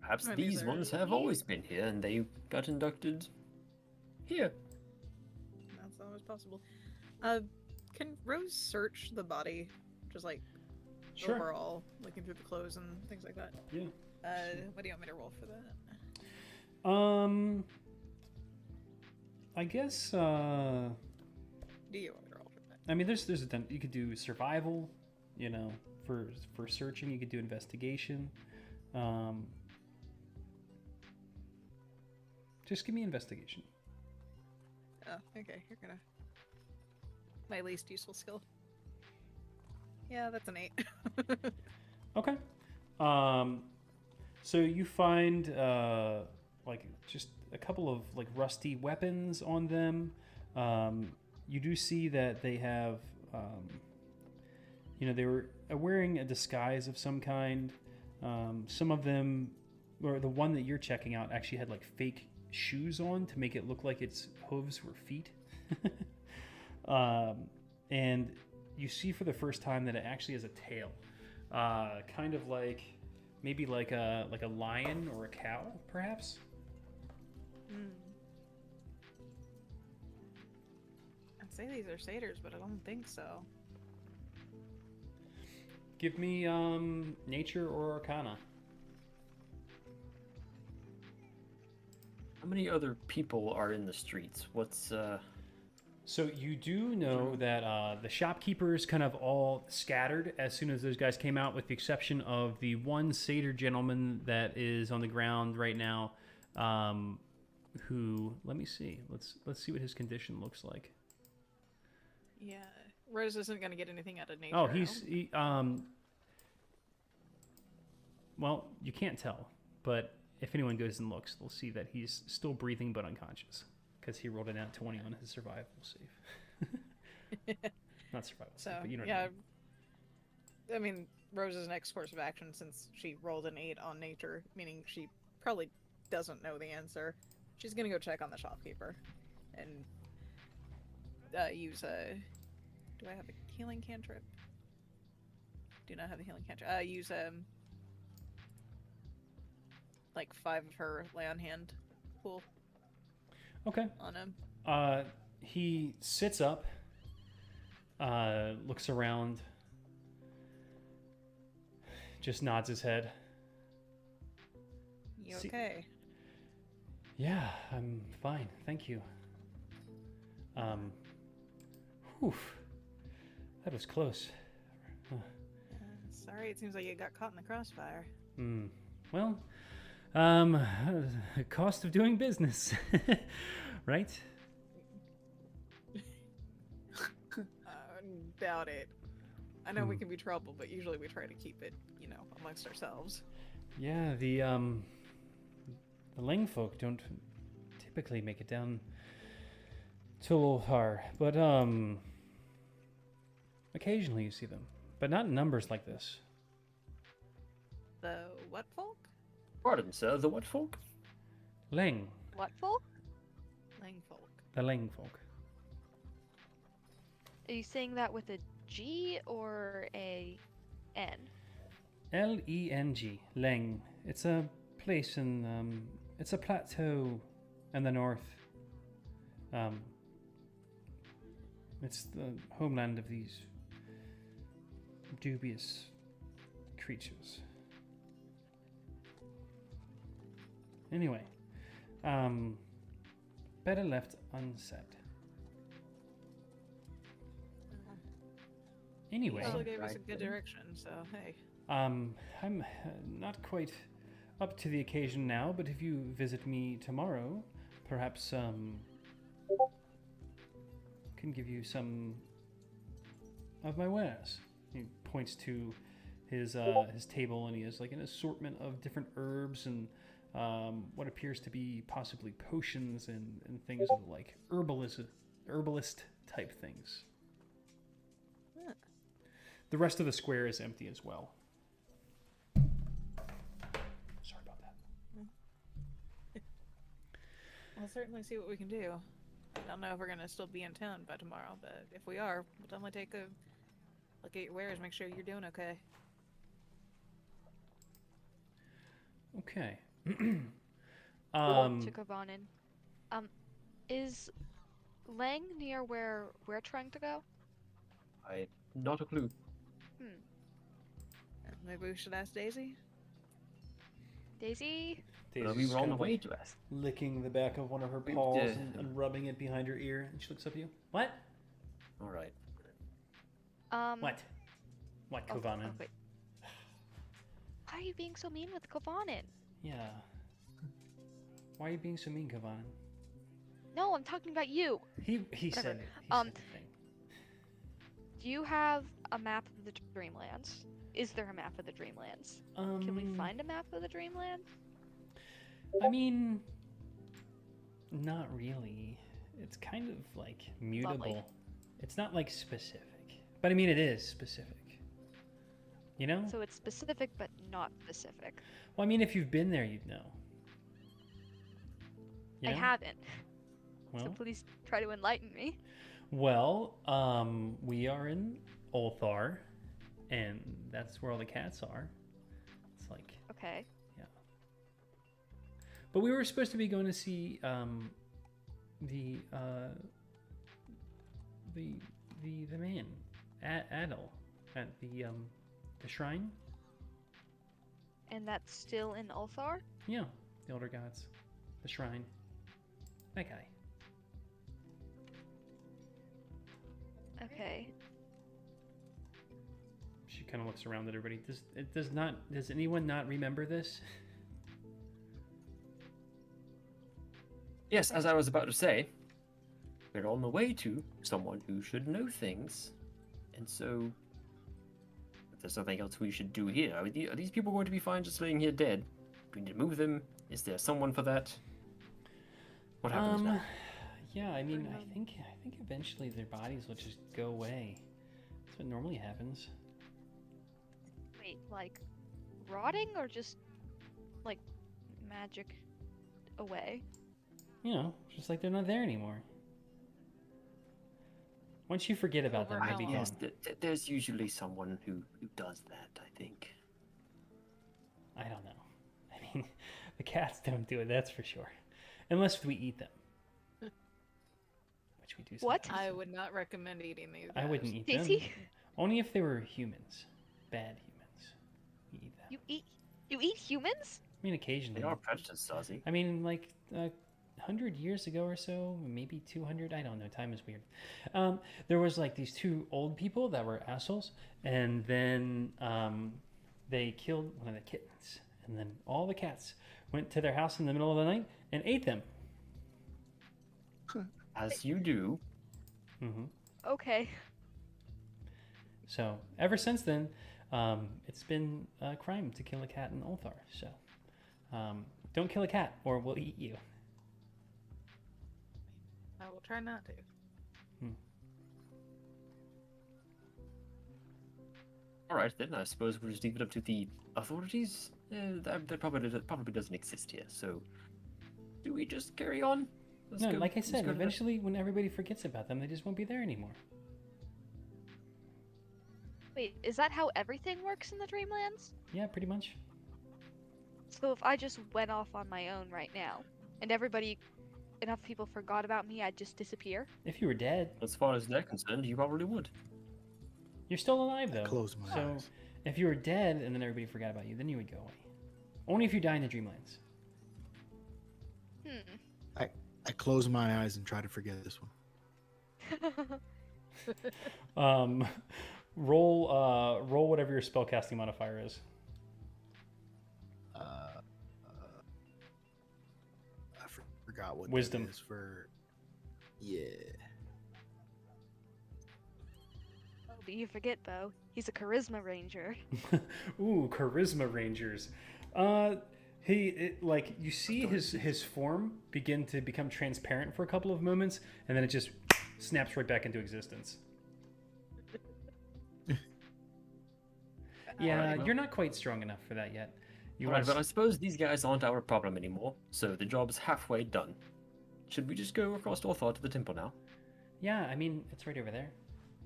Perhaps I mean, these ones have always been here and they got inducted here. That's always possible. Uh, can Rose search the body, just like Sure. overall, looking through the clothes and things like that? Yeah. Uh, what do you want me to roll for that? Um. I guess. uh Do you want me to roll for that? I mean, there's there's a. You could do survival, you know, for for searching. You could do investigation. Um, just give me investigation. Oh, okay. You're gonna my least useful skill. Yeah, that's an eight. Okay. Um, so you find uh, like just a couple of like rusty weapons on them. Um, you do see that they have, um, you know, they were wearing a disguise of some kind. Um, some of them, or the one that you're checking out, actually had like fake shoes on to make it look like its hooves were feet. um, and you see for the first time that it actually has a tail uh, kind of like maybe like a like a lion or a cow, perhaps. Hmm. I'd say these are satyrs, but I don't think so. Give me um, nature or arcana. Many other people are in the streets? What's uh? So you do know that uh, the shopkeepers kind of all scattered as soon as those guys came out, with the exception of the one satyr gentleman that is on the ground right now. Um, who? Let me see. Let's let's see what his condition looks like. Yeah, Rose isn't gonna get anything out of nature. Oh, he's he, um. Well, you can't tell, but if anyone goes and looks, they'll see that he's still breathing but unconscious because he rolled a nat twenty on his survival save. Not survival so save, but you know. what I yeah. mean. I mean, Rose's next course of action, since she rolled an eight on nature, meaning she probably doesn't know the answer, she's gonna go check on the shopkeeper, and uh, use a. Do I have a healing cantrip? Do not have a healing cantrip. Uh, use um. Like five of her lay on hand pool Okay. on him. Uh, he sits up, uh, looks around, just nods his head. You See- okay? Yeah, I'm fine, thank you. Um, whew, that was close. Uh, sorry, it seems like you got caught in the crossfire. Hmm. Well, um, cost of doing business, right? Doubt it. I know we Hmm. can be trouble, but usually we try to keep it, you know, amongst ourselves. Yeah, the um, the Ling folk don't typically make it down to Ulthar, but um, occasionally you see them, but not in numbers like this. The what folk? Pardon, sir. The what folk? Ling, What folk? Lang folk. the Ling folk. Are you saying that with a G or a N? L E N G, Leng. It's a place in um, it's a plateau in the north. Um, it's the homeland of these dubious creatures. Anyway, um, better left unsaid. Anyway, Still gave us a good direction, so hey. um, I'm uh, not quite up to the occasion now, but if you visit me tomorrow, perhaps um, can give you some of my wares. He points to his uh, his table, and he has like an assortment of different herbs and um, what appears to be possibly potions and, and things of like herbalist herbalist type things. Huh. The rest of the square is empty as well. Sorry about that. We'll certainly see what we can do. I don't know if we're gonna still be in town by tomorrow, but if we are, we'll definitely take a look at your wares, make sure you're doing okay. Okay. um, to Kovanen. Um, is Lang near where we're trying to go? I not a clue. Hmm. Uh, Maybe we should ask Daisy. Daisy? Well, we were on the way to us. licking the back of one of her paws did. and, and rubbing it behind her ear, and she looks up at you. What? All right. Um. What? What, oh, oh, wait. Why are you being so mean with Kovanen? Yeah. Why are you being so mean, Kavan? No, I'm talking about you. He he Whatever. said it. He Um, said the thing. Do you have a map of the Dreamlands? Is there a map of the Dreamlands? Can we Um, find a map of the Dreamland? I mean, not really. It's kind of like mutable. It's not like specific, but I mean it is specific. You know? So it's specific but not specific. well, I mean, if you've been there, you'd know. You I haven't. Well, So please try to enlighten me. well, um, we are in Ulthar, and that's where all the cats are. It's like Okay. Yeah. But we were supposed to be going to see um, the uh, the the the man, A- Atal, at the um, the shrine. And that's still in Ulthar? Yeah, the elder gods, the shrine. That guy. Okay. She kind of looks around at everybody. Does it does not? Does anyone not remember this? Yes, as I was about to say, we're on the way to someone who should know things, and so if there's nothing else we should do here, are, the- are these people going to be fine just laying here dead? Do we need to move them? Is there someone for that? What happens um, now? yeah. I mean, I think I think eventually their bodies will just go away. That's what normally happens. Wait, like rotting or just like magic away? You know, just like they're not there anymore. Once you forget about them, they'll. Yes, th- th- there's usually someone who, who does that, I think. I don't know. I mean, the cats don't do it, that's for sure. Unless we eat them. Which we do What? I would not recommend eating these. I wouldn't eat them. Only if they were humans. Bad humans. We eat them. You eat you eat humans? I mean, occasionally. They are prejudiced, Zazie. I mean, like, uh, 100 years ago or so, maybe 200, I don't know, time is weird. Um, there was like these two old people that were assholes, and then um, they killed one of the kittens, and then all the cats went to their house in the middle of the night and ate them. As you do. Mm-hmm. Okay. So ever since then, um, it's been a crime to kill a cat in Ulthar. So um, don't kill a cat, or we'll eat you. I will try not to. All right, then I suppose we'll just leave it up to the authorities. Uh, that, that probably that probably doesn't exist here. So, do we just carry on? Let's no, go- like I said, go to eventually, when everybody forgets about them, they just won't be there anymore. Wait, is that how everything works in the Dreamlands? Yeah, pretty much. So if I just went off on my own right now, and everybody, enough people forgot about me, I'd just disappear? If you were dead, As far as they're concerned, you probably would. you're still alive though. Close my eyes. so eyes. if you were dead and then everybody forgot about you, then you would go away. Only if you die in the Dreamlands. Hmm. I close my eyes and try to forget this one. Um, roll, uh, roll whatever your spellcasting modifier is. Forgot what Wisdom. is for. Yeah. oh, but you forget, Bo. He's a charisma ranger. Ooh, charisma rangers. Uh, he it, like you see his his form begin to become transparent for a couple of moments, and then it just snaps right back into existence. Yeah, you're not quite strong enough for that yet. You All right, but I suppose these guys aren't our problem anymore. So the job's halfway done. Should we just go across Ulthar to the temple now? Yeah, I mean, it's right over there.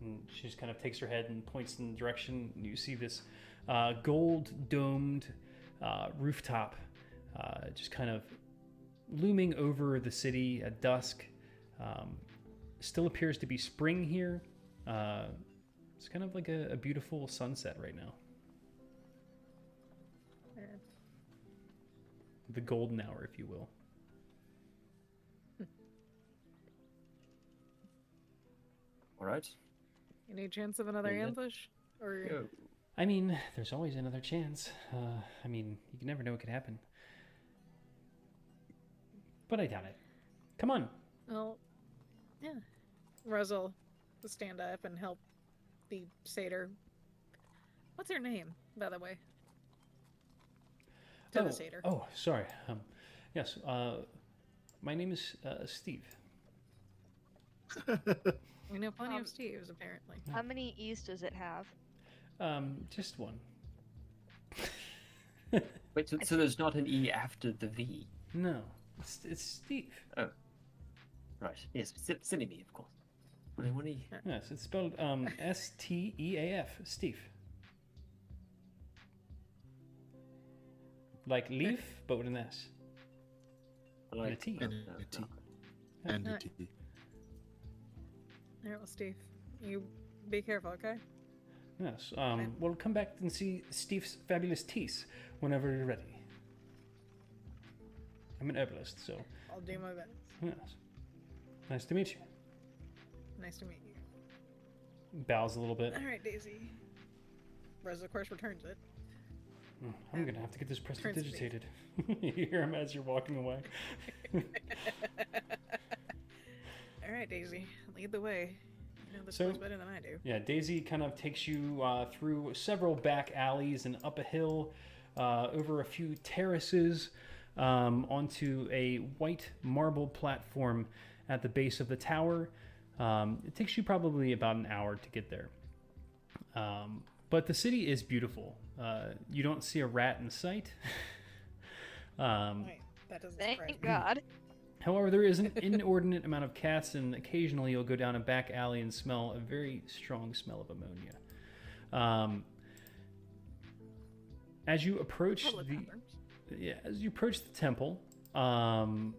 And she just kind of takes her head and points in the direction. You see this uh, gold domed uh, rooftop uh, just kind of looming over the city at dusk. Um, still appears to be spring here. Uh, it's kind of like a, a beautiful sunset right now. The golden hour, if you will. All right. Any chance of another Yeah. ambush? Or Go. I mean, there's always another chance. Uh, I mean, you can never know what could happen. But I doubt it. Come on. well, yeah. Russell will stand up and help the satyr. What's her name, by the way? To oh, the satyr. oh, sorry. Um, yes. Uh, my name is uh, Steve. We know plenty Um, of Steves, apparently. How many E's does it have? Um, just one. Wait, so, so there's not an E after the V? no, it's, it's Steve. Oh, right. Yes, si- silly me, of course. Only one E. Yes, it's spelled um, S T E A F. Steve. Like leaf, but with an S. I And a Like, And no, a T. no. And a Alright. T. Alright, well, Steve, you be careful, okay? Yes. Um, we'll come back and see Steve's fabulous teeth whenever you're ready. I'm an herbalist, so I'll do my best. yes. Nice to meet you. Nice to meet you. Bows a little bit. All right, Daisy. Rose, of course, returns it. Mm, I'm gonna have to get this press Turns to me. digitated. you hear him as you're walking away. All right, Daisy, lead the way. You know this So- place better than I do. Yeah, Daisy kind of takes you uh, through several back alleys and up a hill, uh, over a few terraces, um, onto a white marble platform at the base of the tower. Um, it takes you probably about an hour to get there. Um, but the city is beautiful. Uh, you don't see a rat in sight. um, Wait, that doesn't Thank. God. However, there is an inordinate amount of cats, and occasionally you'll go down a back alley and smell a very strong smell of ammonia. Um, as you approach Public the bathrooms. yeah, as you approach the temple, um,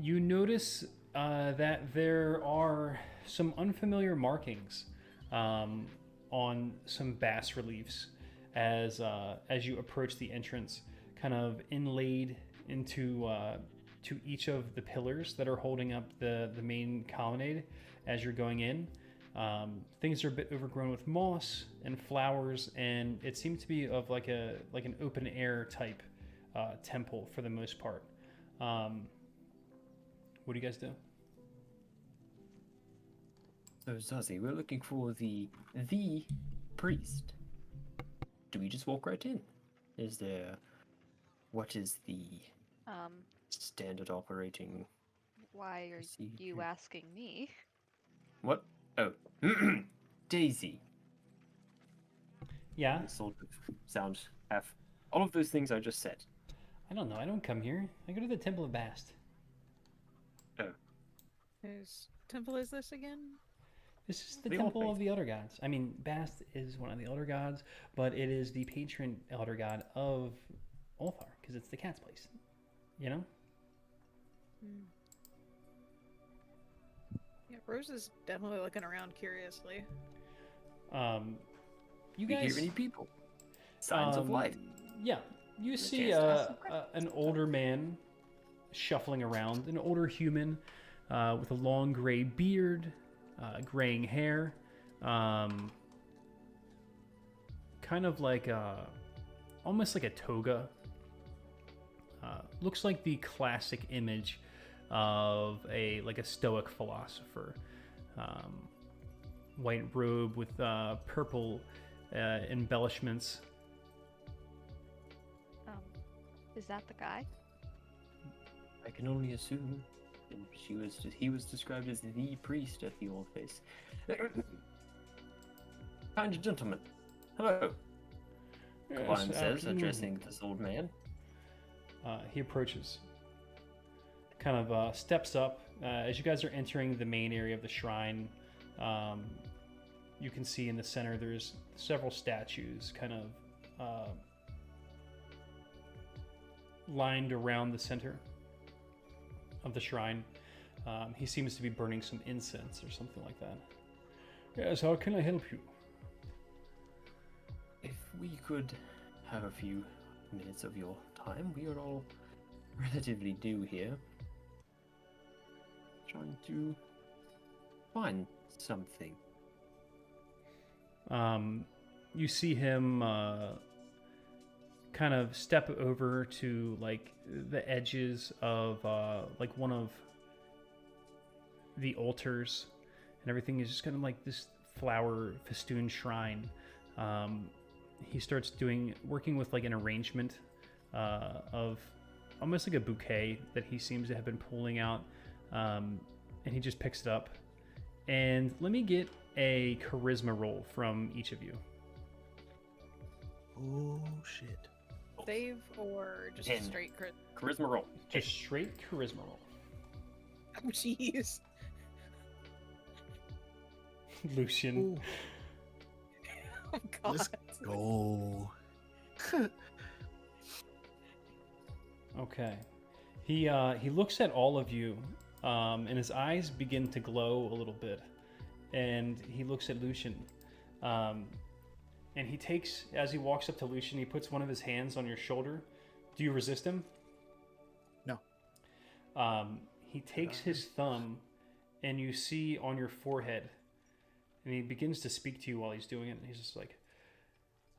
you notice uh, that there are some unfamiliar markings um, on some bas reliefs as uh, as you approach the entrance, kind of inlaid into uh, to each of the pillars that are holding up the the main colonnade as you're going in. Um, things are a bit overgrown with moss and flowers, and it seems to be of like a like an open air type uh, temple for the most part. Um, what do you guys do? So Zazie, we're looking for the the priest. Do we just walk right in? Is there what is the Um, standard operating why are you asking me? What? Oh, Daisy. Yeah, Sort of sound half. All of those things I just said. I don't know. I don't come here. I go to the Temple of Bast. Oh. Whose temple is this again? This is the, The temple of the Elder Gods. I mean, Bast is one of the Elder Gods, but it is the patron Elder God of Ulthar because it's the cat's place. You know? Hmm. Yeah, Rose is definitely looking around curiously. Um, you we guys hear any people? Signs of um, life. Yeah, you a see chance to ask uh, uh, an older man shuffling around, an older human uh, with a long gray beard, uh, graying hair, um, kind of like a, almost like a toga. Uh, looks like the classic image of a like a stoic philosopher. Um, white robe with uh, purple uh, embellishments. Um, is that the guy? I can only assume. And she was. He was described as the priest at the old face. kind of gentleman. Hello. Yes, says, addressing this old man. Uh, he approaches, kind of uh, steps up. Uh, as you guys are entering the main area of the shrine, um, you can see in the center there's several statues kind of uh, lined around the center of the shrine. Um, he seems to be burning some incense or something like that. Yes, how can I help you? If we could have a few minutes of your time, we are all relatively new here. Trying to find something. um, you see him uh, kind of step over to like the edges of uh, like one of the altars and everything is just kind of like this flower festoon shrine um, he starts doing working with like an arrangement uh, of almost like a bouquet that he seems to have been pulling out um, and he just picks it up and let me get a charisma roll from each of you. Oh shit. Save or just Ten. straight crit? Charisma roll. Just straight charisma roll. Oh, jeez. Lucian. Oh, God. Let's go. Okay. He uh, he looks at all of you, um, and his eyes begin to glow a little bit, and he looks at Lucian, um, and he takes as he walks up to Lucian, he puts one of his hands on your shoulder. Do you resist him? No. Um, he takes his thumb, and you see on your forehead, and he begins to speak to you while he's doing it. And he's just like,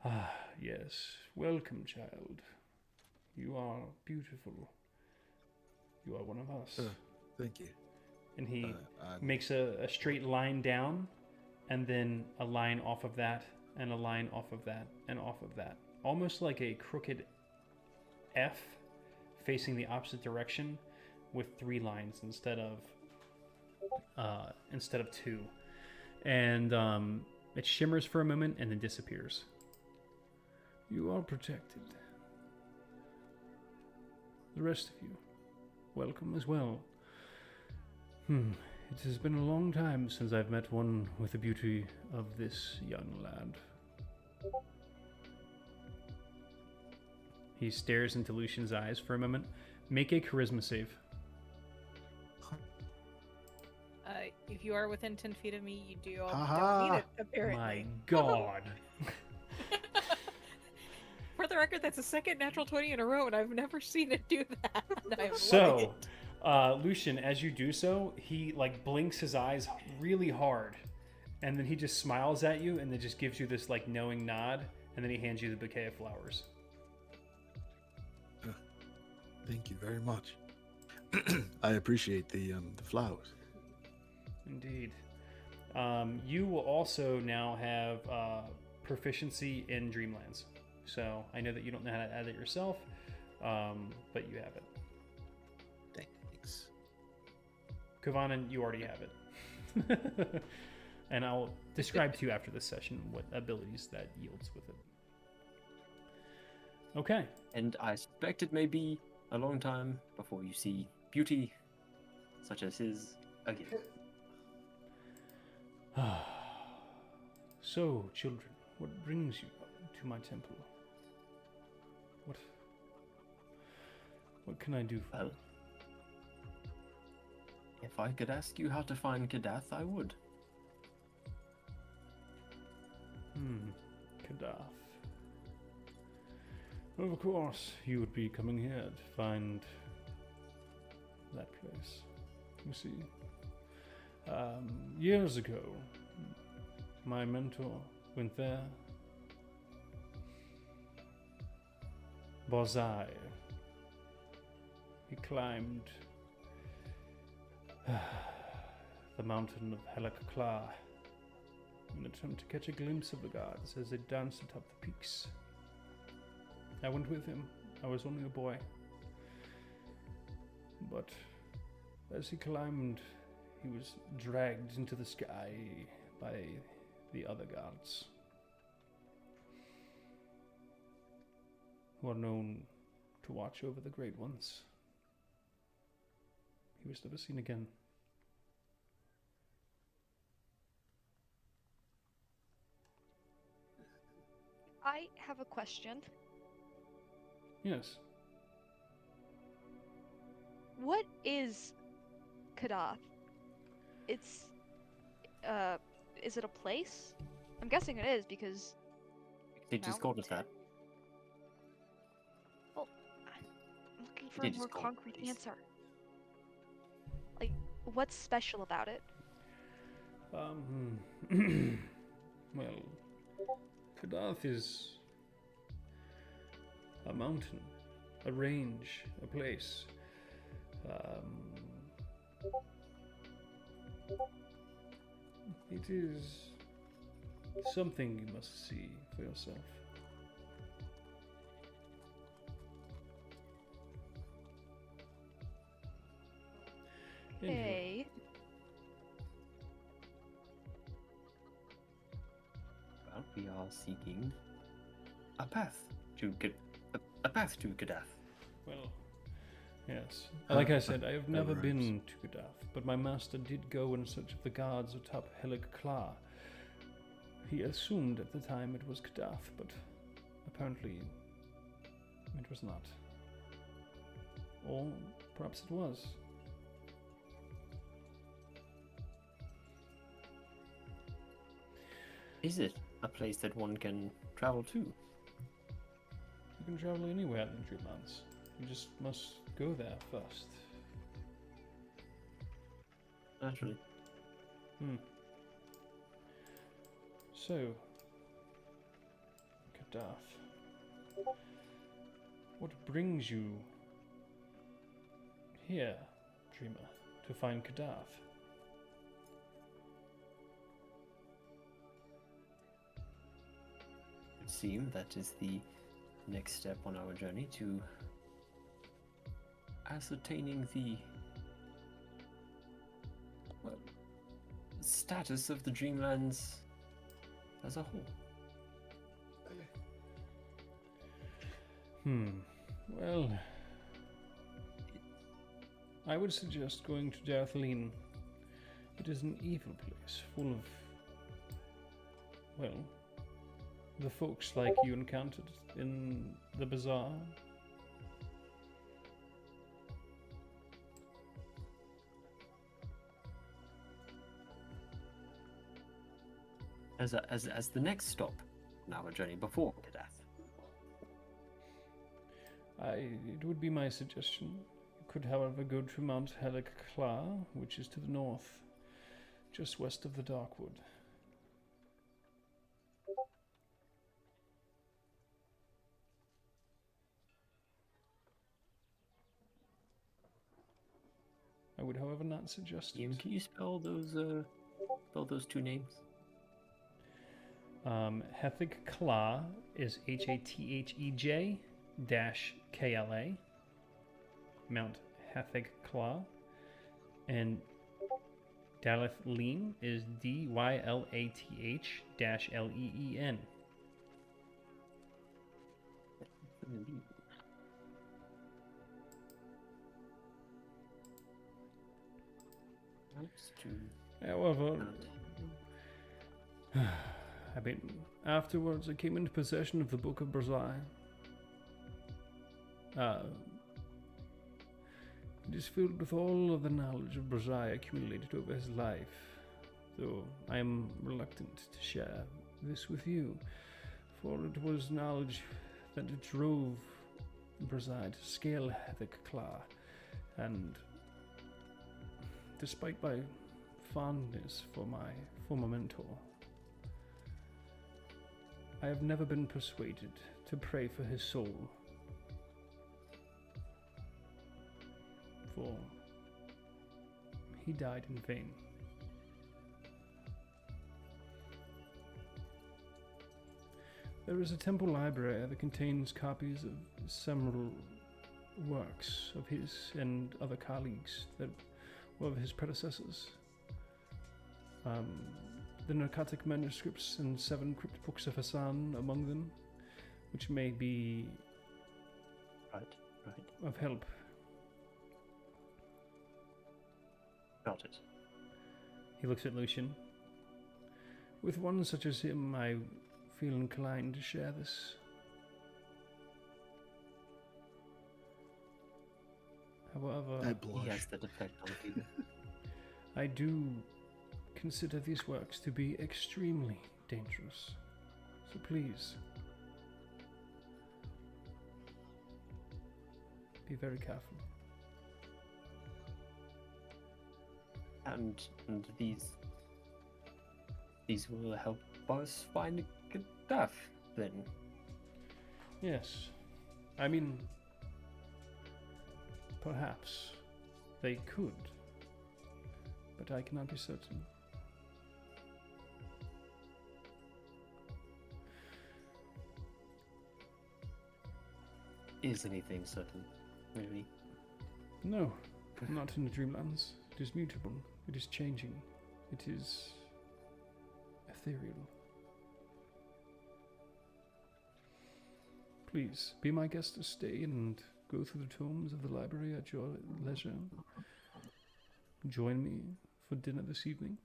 "Ah, yes, welcome, child. You are beautiful. You are one of us." Uh, Thank you. and he Uh, makes a, a straight line down, and then a line off of that, and a line off of that, and off of that, almost like a crooked F facing the opposite direction with three lines instead of uh, instead of two, and um, it shimmers for a moment and then disappears. You are protected. The rest of you, welcome as well. Hmm. It has been a long time since I've met one with the beauty of this young lad. He stares into Lucian's eyes for a moment. Make a charisma save. Uh, if you are within 10 feet of me, you do all Ha don't need ha. it, apparently. My God. For the record, that's the second natural 20 in a row, and I've never seen it do that. and I am loving So, it. Uh, Lucian, as you do so, he like blinks his eyes really hard, and then he just smiles at you, and then just gives you this like knowing nod, and then he hands you the bouquet of flowers. Thank you very much. I appreciate the um, the flowers. Indeed. Um, you will also now have uh, proficiency in Dreamlands. So I know that you don't know how to add it yourself, um, but you have it. Kavanan, you already have it. and I'll describe to you after this session what abilities that yields with it. Okay. And I suspect it may be a long time before you see beauty such as his again. so, children, what brings you to my temple? What what can I do for Well, if I could ask you how to find Kadath, I would. Hmm, Kadath. Of course, you would be coming here to find that place. You see, um, years ago, my mentor went there. Bozai. He climbed the mountain of Helakakla in attempt to catch a glimpse of the gods as they danced atop the peaks. I went with him. I was only a boy. But as he climbed, he was dragged into the sky by the other gods, who are known to watch over the great ones. He was never seen again. I have a question. Yes. What is Kadath? It's uh is it a place? I'm guessing it is because They just called us that. I'm looking for They a more concrete answer. Like what's special about it? Um, well, Kadath is a mountain, a range, a place. Um, it is something you must see for yourself. Hey. We are seeking a path to a, a path to Kadath. Well, yes. Like I said, I have never been to Kadath, but my master did go in search of the guards atop Helig Kla. He assumed at the time it was Kadath, but apparently it was not. Or perhaps it was. Is it a place that one can travel to? You can travel anywhere in Dreamlands. You just must go there first. naturally. Hmm. So, Kadath, what brings you here, Dreamer, to find Kadath? Seem that is the next step on our journey to ascertaining the well, status of the Dreamlands as a whole. Hmm. Well, I would suggest going to Darthaleen. It is an evil place, full of, well, the folks like you encountered in the bazaar. As, a, as, as the next stop on our journey before Kadath. I, it would be my suggestion. You could, however, go to Mount Helic Kla, which is to the north, just west of the Darkwood. Not suggest Ian, can you spell those uh spell those two names? Um, Hethig Kla is H A T H E J dash K L A. Mount Hethig Kla. And Dylath-Leen is D Y L A T H dash L E E N. However, I mean, afterwards I came into possession of the Book of Brazai. Uh, it is filled with all of the knowledge of Brazai accumulated over his life, though I am reluctant to share this with you, for it was knowledge that drove Brazai to scale the Kla, and despite my fondness for my former mentor, I have never been persuaded to pray for his soul. For he died in vain. There is a temple library that contains copies of several works of his and other colleagues that of his predecessors. Um, the Pnakotic manuscripts and seven crypt books of Hassan among them, which may be right, right. of help. Got it. He looks at Lucian. With one such as him, I feel inclined to share this. However, I He has that effect on people. I do consider these works to be extremely dangerous. So please, be very careful. and and these these will help us find Kadath then. Yes. I mean, perhaps they could, but I cannot be certain. Is anything certain, really? No, not in the Dreamlands. It is mutable. It is changing. It is ethereal. Please be my guest to stay and go through the tomes of the library at your leisure. Join me for dinner this evening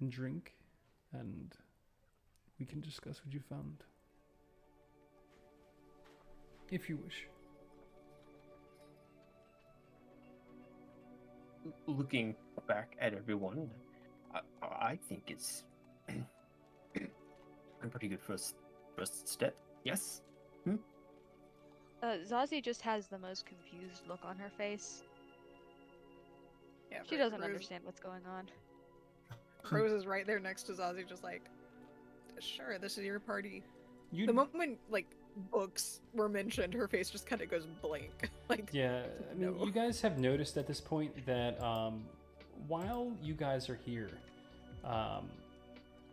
and drink, and we can discuss what you found. If you wish. Looking back at everyone, I, I think it's a pretty good first first step. Yes. Uh, Zazie just has the most confused look on her face. Yeah. She doesn't Rose- understand what's going on. Rose is right there next to Zazie, just like, sure, this is your party. You The moment like books were mentioned, her face just kind of goes blank. like, Yeah, I mean, No. you guys have noticed at this point that um, while you guys are here, um,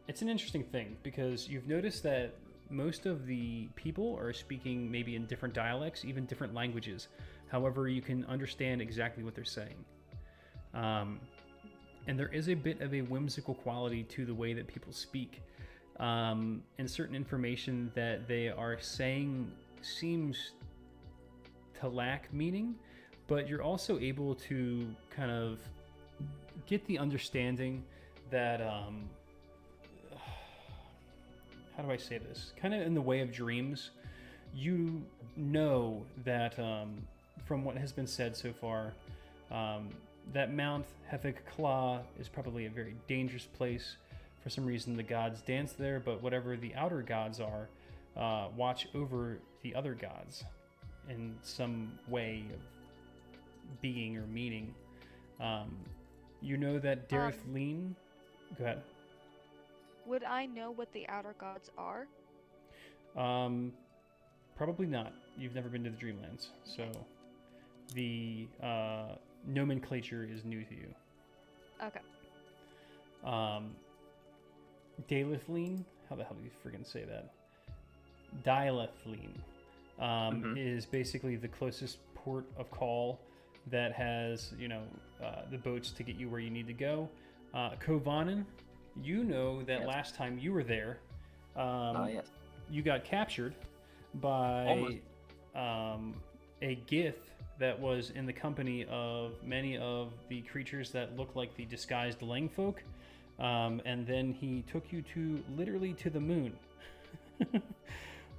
it's an interesting thing because you've noticed that most of the people are speaking maybe in different dialects, even different languages. However, you can understand exactly what they're saying. Um, and there is a bit of a whimsical quality to the way that people speak. Um, and certain information that they are saying seems to lack meaning, but you're also able to kind of get the understanding that um, how do I say this? Kind of in the way of dreams, you know that um, from what has been said so far, um, that Mount Hefik Kla is probably a very dangerous place. For some reason, the gods dance there, but whatever the outer gods are, uh, watch over the other gods in some way of being or meaning. Um, you know that Dareth Um, Lean. Go ahead. Would I know what the outer gods are? Um, probably not. You've never been to the Dreamlands, so the uh, nomenclature is new to you. Okay. Um, Dalethline, how the hell do you friggin' say that? Dilethline um, Mhm. is basically the closest port of call that has, you know, uh, the boats to get you where you need to go. Uh, Kovanen, you know that Yes. last time you were there, um, Ah, yes. you got captured by um, a Gith that was in the company of many of the creatures that look like the disguised Lang folk. Um, and then he took you to literally to the moon,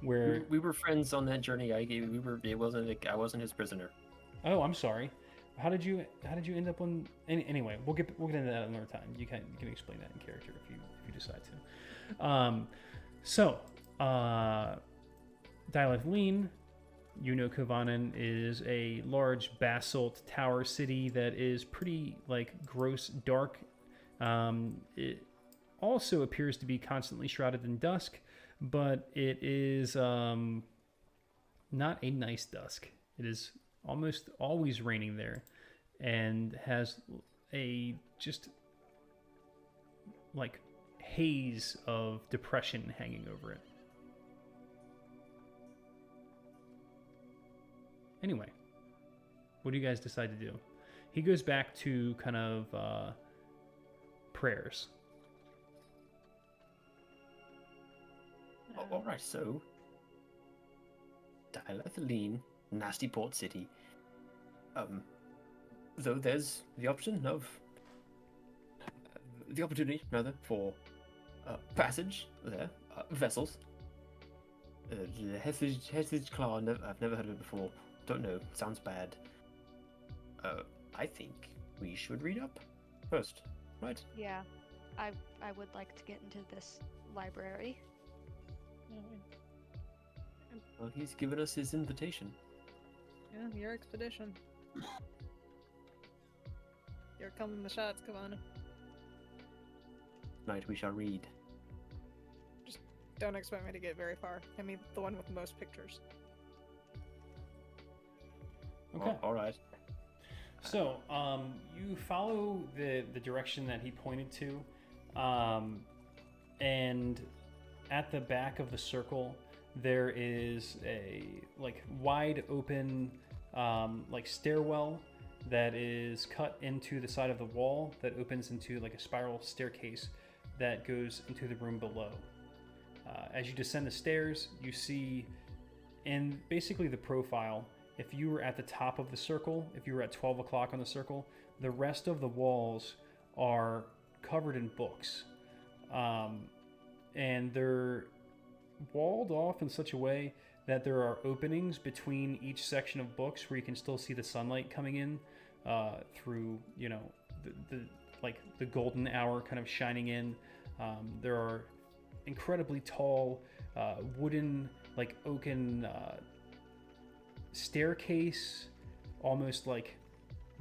where we were friends on that journey. I gave. We were. It wasn't. I wasn't his prisoner. oh, I'm sorry. How did you how did you end up on any, anyway? We'll get we'll get into that another time. You can you can explain that in character if you if you decide to. Um, so uh, Dylath-Leen, you know Kovanen is a large basalt tower city that is pretty like gross dark. Um, it also appears to be constantly shrouded in dusk, but it is um, not a nice dusk. It is almost always raining there and has a just like haze of depression hanging over it. Anyway, what do you guys decide to do? He goes back to kind of uh, prayers. Oh, all right. So, Dilethaline, nasty port city. Um, though there's the option of the opportunity rather for uh, passage there, uh, vessels. Uh, the Heritage, Heritage Claw, nev- I've never heard of it before. Don't know. Sounds bad. Uh, I think we should read up first, right? Yeah. I I would like to get into this library. Well, he's given us his invitation. Yeah, your expedition. You're calling the shots, come on. Tonight we shall read. Just don't expect me to get very far. I mean, the one with the most pictures. Okay. Oh, all right. So, um, you follow the the direction that he pointed to, um, and at the back of the circle there is a like wide open um, like stairwell that is cut into the side of the wall that opens into like a spiral staircase that goes into the room below. Uh, as you descend the stairs, you see in basically the profile if you were at the top of the circle, if you were at 12 o'clock on the circle, the rest of the walls are covered in books. Um, and they're walled off in such a way that there are openings between each section of books where you can still see the sunlight coming in uh, through, you know, the, the like the golden hour kind of shining in. Um, there are incredibly tall uh, wooden, like oaken uh, staircase, almost like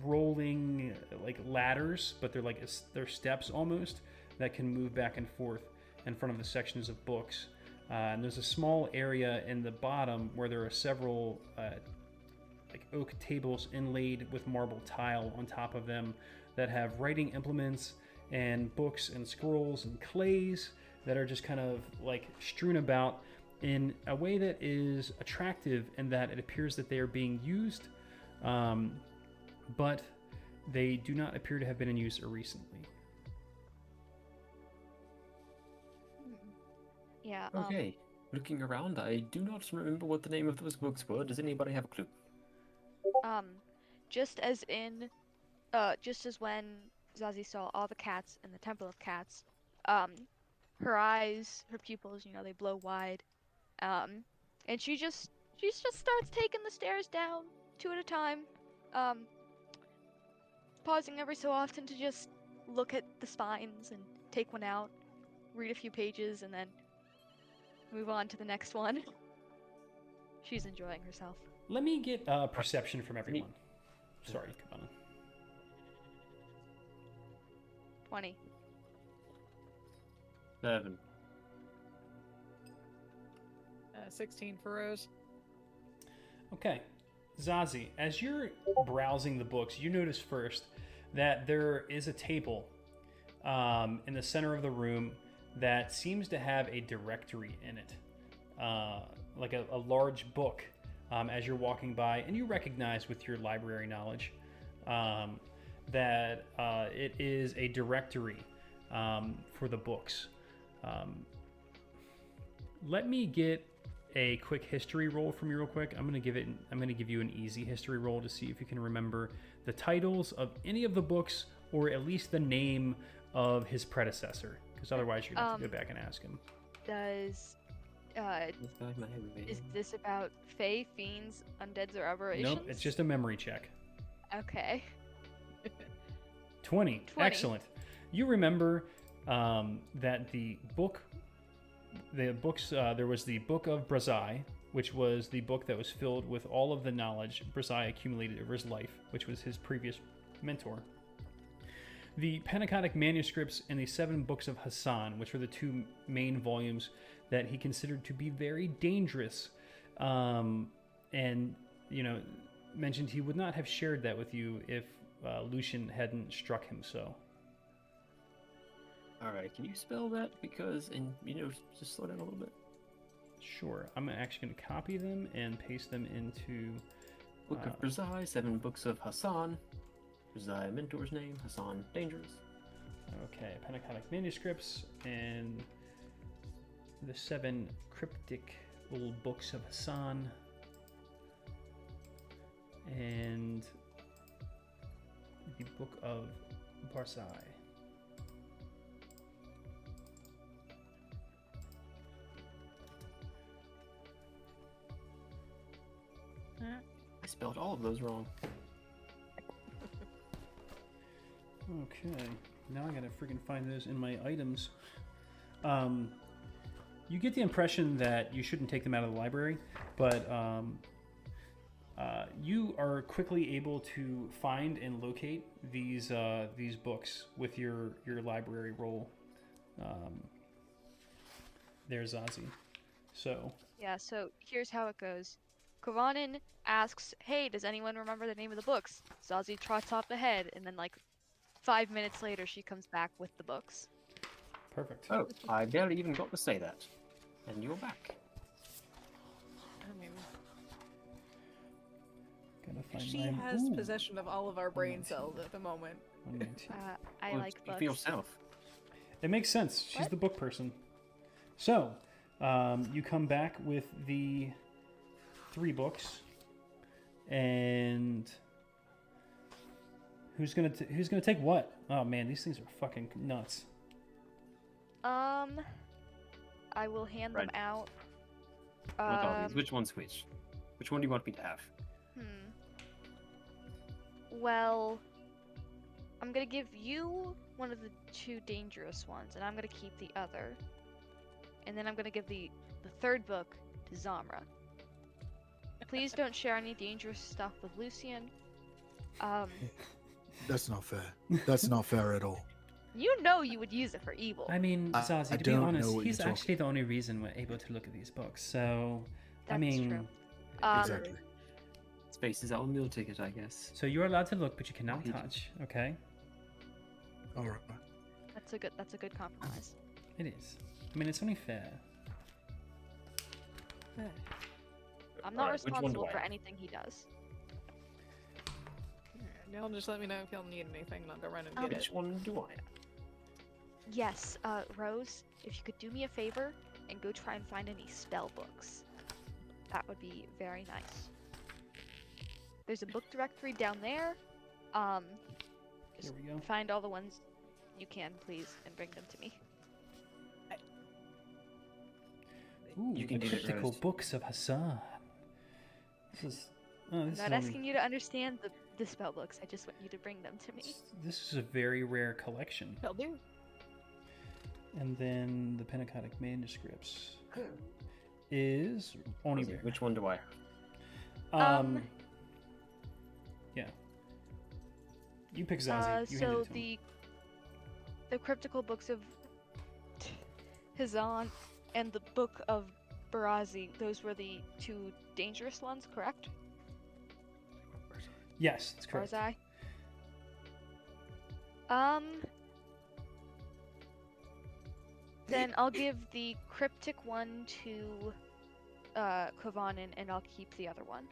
rolling like ladders, but they're like they're steps almost that can move back and forth in front of the sections of books. Uh, and there's a small area in the bottom where there are several uh, like oak tables inlaid with marble tile on top of them that have writing implements and books and scrolls and clays that are just kind of like strewn about in a way that is attractive in that it appears that they are being used, um, but they do not appear to have been in use recently. Yeah. Um, Okay. Looking around, I do not remember what the name of those books were. Does anybody have a clue? Um, just as in, uh, just as when Zazie saw all the cats in the Temple of Cats, um, her eyes, her pupils, you know, they blow wide, um, and she just, she just starts taking the stairs down two at a time, um, pausing every so often to just look at the spines and take one out, read a few pages, and then move on to the next one. She's enjoying herself. Let me get uh, perception from everyone. Sorry, Cabana. 20. Seven. Uh, 16 for Rose. Okay. Zazie, as you're browsing the books, you notice first that there is a table um, in the center of the room that seems to have a directory in it, uh, like a, a large book. Um, as you're walking by, and you recognize with your library knowledge um, that uh, it is a directory um, for the books. Um, let me get a quick history roll from you real quick. I'm gonna give it. I'm gonna give you an easy history roll to see if you can remember the titles of any of the books, or at least the name of his predecessor. Because otherwise, you're gonna have to Um, go back and ask him. Does uh This guy might have is this about Fey, fiends, undeads, or aberrations? Nope, it's just a memory check. okay. 20. 20. Excellent. You remember um, that the book, the books, uh, there was the Book of Brazai, which was the book that was filled with all of the knowledge Brazai accumulated over his life, which was his previous mentor. The Pnakotic manuscripts and the seven books of Hassan, which were the two main volumes that he considered to be very dangerous, um, and you know, mentioned he would not have shared that with you if uh, Lucian hadn't struck him so. All right, can you spell that? Because and you know, just slow down a little bit. Sure, I'm actually going to copy them and paste them into. Book Uh, of Brazai, seven books of Hassan. Brazai mentor's name, Hassan Dangerous. Okay, Pnakotic manuscripts and the seven cryptic old books of Hassan and the book of Barzai. Hmm. I spelled all of those wrong. Okay, now I gotta freaking find those in my items. Um, you get the impression that you shouldn't take them out of the library, but um, uh, you are quickly able to find and locate these uh, these books with your your library roll. Um, there's Ozzy. So Yeah, so here's how it goes. Kovanin asks, Hey, does anyone remember the name of the books? Zazie trots off ahead, and then, like, five minutes later, she comes back with the books. perfect. Oh, I barely even got to say that. And you're back. I mean, she has Ooh, possession of all of our brain cells at the moment. one, nine, two. Uh, I Well, like speak books. for yourself. It makes sense. She's What? the book person. So, um, you come back with the three books, and who's gonna t- who's gonna take what? Oh man, these things are fucking nuts. Um, I will hand them out. Um. Which one's which? Which one do you want me to have? Hmm. Well, I'm gonna give you one of the two dangerous ones, and I'm gonna keep the other. And then I'm gonna give the the third book to Zamra. Please don't share any dangerous stuff with Lucian. Um, That's not fair. That's not fair at all. you know you would use it for evil. I mean, I- Zazie, I to be honest, he's you're actually the only reason we're able to look at these books. So, I mean, true. Um, exactly. Space is our meal ticket, I guess. so you're allowed to look, but you cannot touch. Okay, All right. That's a good. That's a good compromise. it is. I mean, it's only fair. I'm not Alright, which one do responsible for anything he does. Y'all just let me know if y'all need anything, and I'll go run and Um, get Which it. one do I have? Yes, uh, Rose, if you could do me a favor and go try and find any spell books, that would be very nice. There's a book directory down there. Um, Here we go. find all the ones you can, please, and bring them to me. Ooh, You can the do that, critical books of Hassan. This is. Oh, I'm this not is only- asking you to understand the, the spell books. I just want you to bring them to me. This is a very rare collection. Shall do. And then the Pnakotic manuscripts is only Zazie, rare. Which one do I? Um, Um, yeah. You pick Zazie. Uh, you handed so it to him. the the cryptical books of Hazan and the book of Barazi, those were the two dangerous ones, correct? Yes, that's correct. Barzai. Um. Then I'll give the cryptic one to uh Kovanen and I'll keep the other one.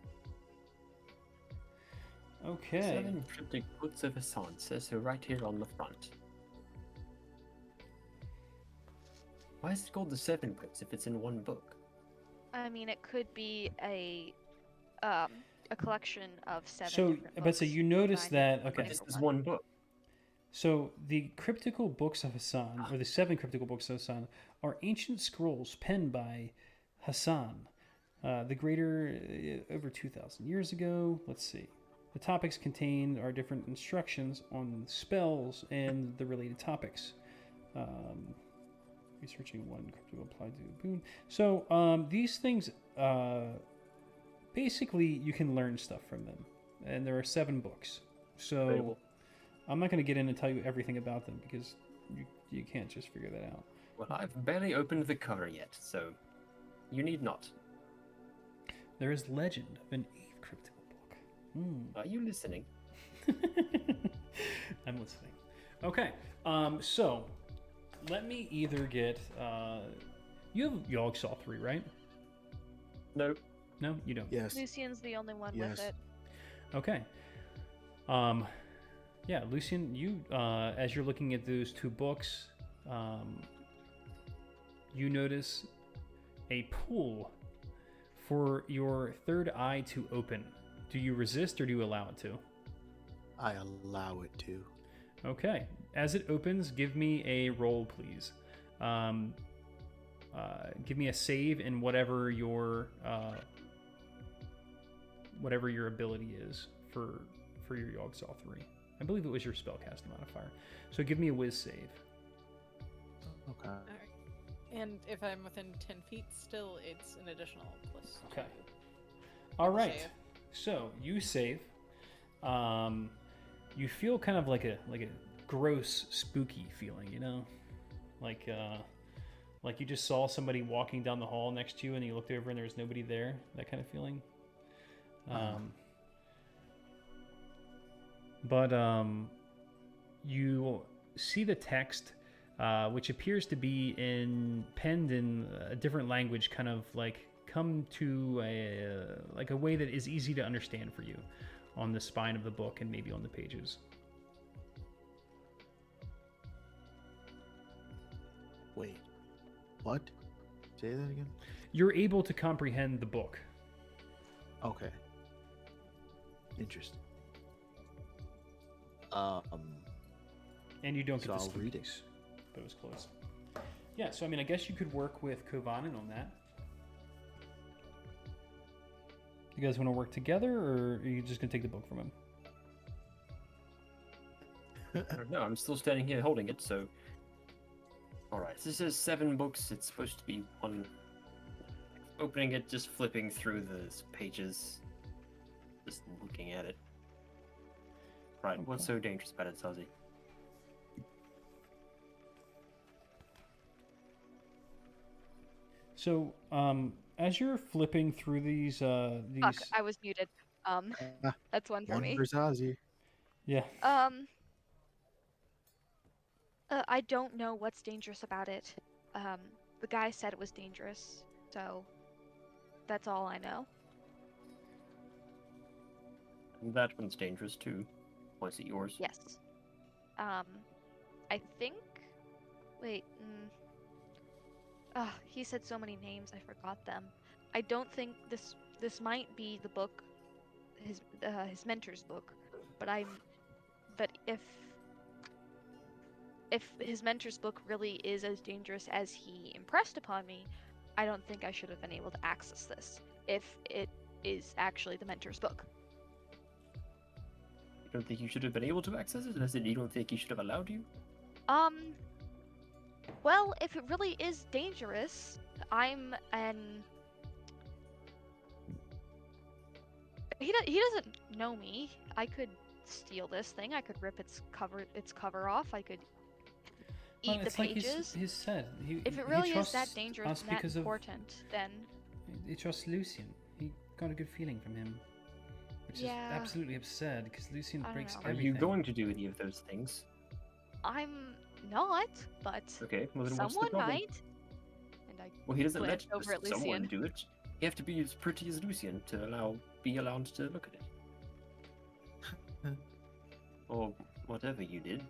Okay. Seven cryptic books of Hassan says so right here on the front. Why is it called the seven books if it's in one book? I mean, it could be a um a collection of seven. So, different but so you notice that okay. This is one book. So the cryptical books of Hassan, or the seven cryptical books of Hassan, are ancient scrolls penned by Hassan, uh, the Greater, uh, over two thousand years ago. Let's see. The topics contained are different instructions on spells and the related topics. Um, researching one cryptical applied to a boon. So um, these things, uh, basically, you can learn stuff from them, and there are seven books. So. I'm not going to get in and tell you everything about them because you, you can't just figure that out. Well, I've barely opened the cover yet, so you need not. There is legend of an Eve cryptical book. Hmm. Are you listening? I'm listening. Okay, um, so let me either get. Uh, you have Yogg Sothery, right? No. No, you don't. Yes. Lucian's the only one Yes. with it. Okay. Um, yeah, Lucian, you uh, as you're looking at those two books, um, you notice a pool for your third eye to open. Do you resist or do you allow it to? I allow it to. Okay. As it opens, give me a roll, please. Um, uh, give me a save in whatever your uh, whatever your ability is for for your Yogg Saw three. I believe it was your spellcast modifier. So give me a Whiz save. Okay. Alright. And if I'm within 10 feet still, it's an additional plus. Okay. All right. Save. So you save. Um, you feel kind of like a like a gross, spooky feeling, you know, like uh, like you just saw somebody walking down the hall next to you, and you looked over and there was nobody there. That kind of feeling. Um, but um, you see the text, uh, which appears to be in penned in a different language, kind of like come to a like a way that is easy to understand for you on the spine of the book and maybe on the pages. Wait. What? Say that again. You're able to comprehend the book. Okay. Interesting. Um. And you don't get So the I'll read it. but it was close. Yeah, so I mean, I guess you could work with Kovanen on that. You guys want to work together, or are you just gonna take the book from him? I don't know. I'm still standing here holding it, so. Alright, this is seven books. It's supposed to be one. Opening it, just flipping through the pages, just looking at it. Right. What's so dangerous about it, Zazie? So, um, as you're flipping through these, uh, these, Fuck, I was muted. Um, Ah, that's one for One me. for Zazie. yeah, Um, uh, I don't know what's dangerous about it. Um, the guy said it was dangerous, so that's all I know. That one's dangerous too. Points it yours. Yes. Um, I think. Wait. Mm, ah, he said so many names, I forgot them. I don't think this this might be the book, his uh, his mentor's book, but I'm, but if if his mentor's book really is as dangerous as he impressed upon me, I don't think I should have been able to access this if it is actually the mentor's book. You don't think you should have been able to access it? As in, you don't think he should have allowed you? Um. Well, if it really is dangerous, I'm an. He do- he doesn't know me. I could steal this thing. I could rip its cover its cover off. I could Well, eat the it's like pages. he's, he's said. He, if it really is that dangerous and that because of important, then he trusts Lucian. He got a good feeling from him, which Yeah. is absolutely absurd because Lucian breaks know. Are you going to do any of those things? I'm not. But Okay, well then what's the someone problem? might. And I Well, he doesn't let glanced over at someone Lucian. do it. You have to be as pretty as Lucian to allow be allowed to look at it. or whatever you did.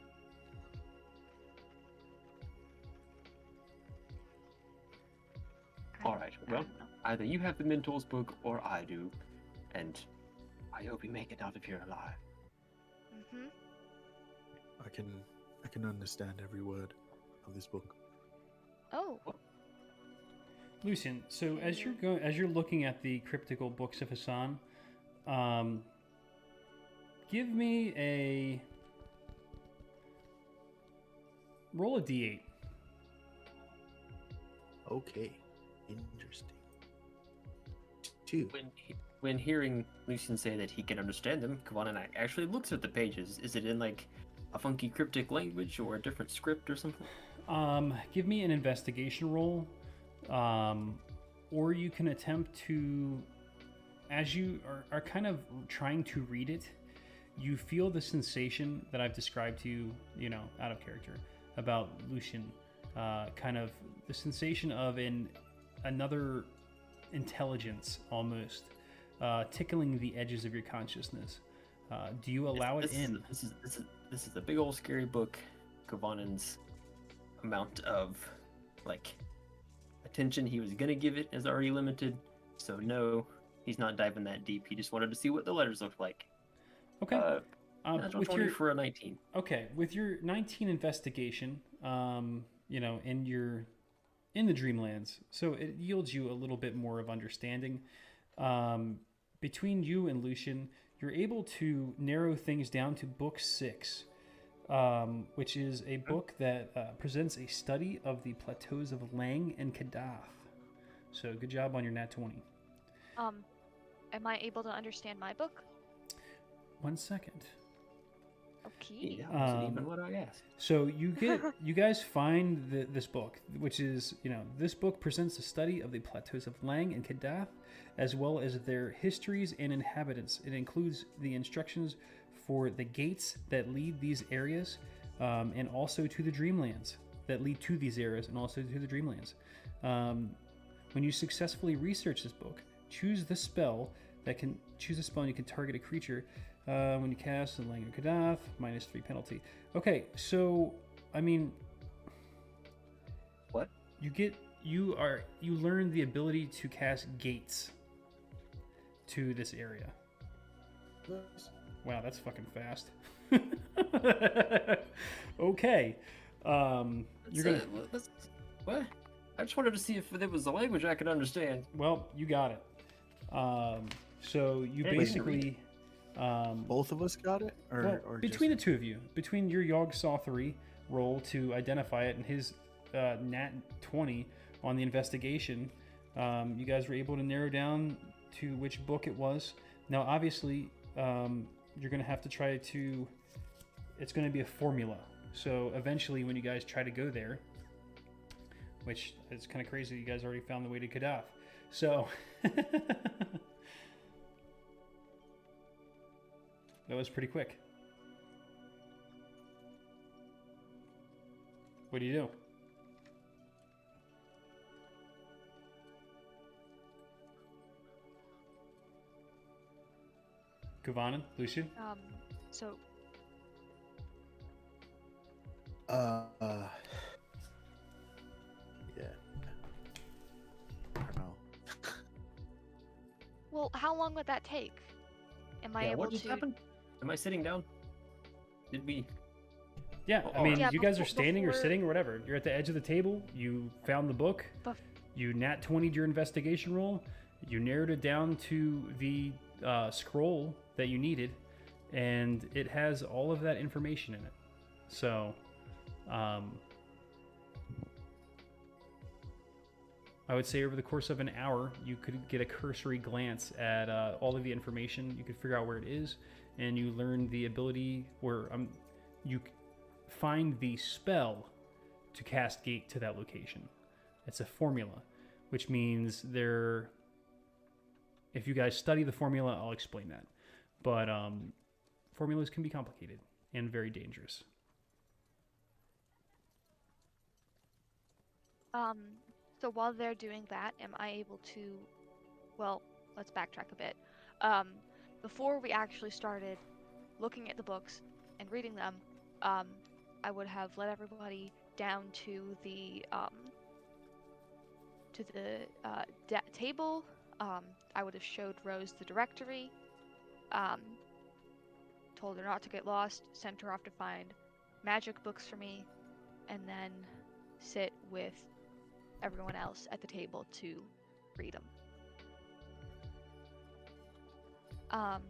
Alright, well, either you have the mentor's book or I do, and I hope you make it out of here alive. Mm-hmm. I can I can understand every word of this book. Oh, Lucian, so as you're going, as you're looking at the cryptical books of Hassan, um, give me a roll a d8. Okay, interesting. Two. When he, when hearing Lucian say that he can understand them, Kavan actually looks at the pages. Is it in like a funky cryptic language or a different script or something? Um, give me an investigation roll, um, or you can attempt to, as you are, are kind of trying to read it, you feel the sensation that I've described to you, you know, out of character about Lucian, uh, kind of the sensation of an another intelligence almost uh, tickling the edges of your consciousness. Uh, do you allow it this in? Is, this is this is this is a big old scary book. Kavanen's amount of like attention he was gonna give it is already limited. So no, he's not diving that deep. He just wanted to see what the letters looked like. Okay. Uh, natural with 20 your for a 19. Okay, with your 19 investigation, um, you know, in your in the Dreamlands, so it yields you a little bit more of understanding. Um, between you and Lucian, you're able to narrow things down to book six, um, which is a book that uh, presents a study of the plateaus of Lang and Kadath. So good job on your nat 20. um, am I able to understand my book? One second. Okay. Yeah, wasn't Um, even what I asked. So you get you guys find the, this book, which is you know this book presents a study of the plateaus of Lang and Kadath, as well as their histories and inhabitants. It includes the instructions for the gates that lead these areas, um, and also to the Dreamlands that lead to these areas, and also to the Dreamlands. Um, when you successfully research this book, choose the spell that can choose a spell and you can target a creature uh, when you cast the Lang and Kadath, minus three penalty. Okay, so I mean, What? you get you are you learn the ability to cast gates to this area. Wow, that's fucking fast. okay, um, you're gonna. Uh, what? I just wanted to see if there was a language I could understand. Well, you got it. Um, so you Hey, basically. Um, Both of us got it, or, well, or between just... the two of you, between your Yogg Sothery roll to identify it and his uh, Nat 20 on the investigation, um, you guys were able to narrow down to which book it was. Now, obviously, um, you're going to have to try to it's going to be a formula. So eventually, when you guys try to go there, which is kind of crazy, you guys already found the way to Kadath. So that was pretty quick. What do you do? Kavanen, Lucian? Um, so Uh, uh yeah. I don't know. well, how long would that take? Am I yeah, able what just to? happened? Am I sitting down? Did we? Yeah, I mean, Yeah, you guys are before- standing or sitting or whatever. You're at the edge of the table. You found the book. Bef- You nat 20'd your investigation roll. You narrowed it down to the uh, scroll that you needed, and it has all of that information in it. So, um, I would say over the course of an hour, you could get a cursory glance at uh, all of the information. You could figure out where it is, and you learn the ability where um, you find the spell to cast gate to that location. It's a formula, which means there. If you guys study the formula, I'll explain that. But um, formulas can be complicated and very dangerous. Um, so while they're doing that, am I able to? Well, let's backtrack a bit. Um, before we actually started looking at the books and reading them, um, I would have led everybody down to the um, to the uh, table. Um, I would have showed Rose the directory. Um, told her not to get lost. Sent her off to find magic books for me, and then sit with everyone else at the table to read them. Um,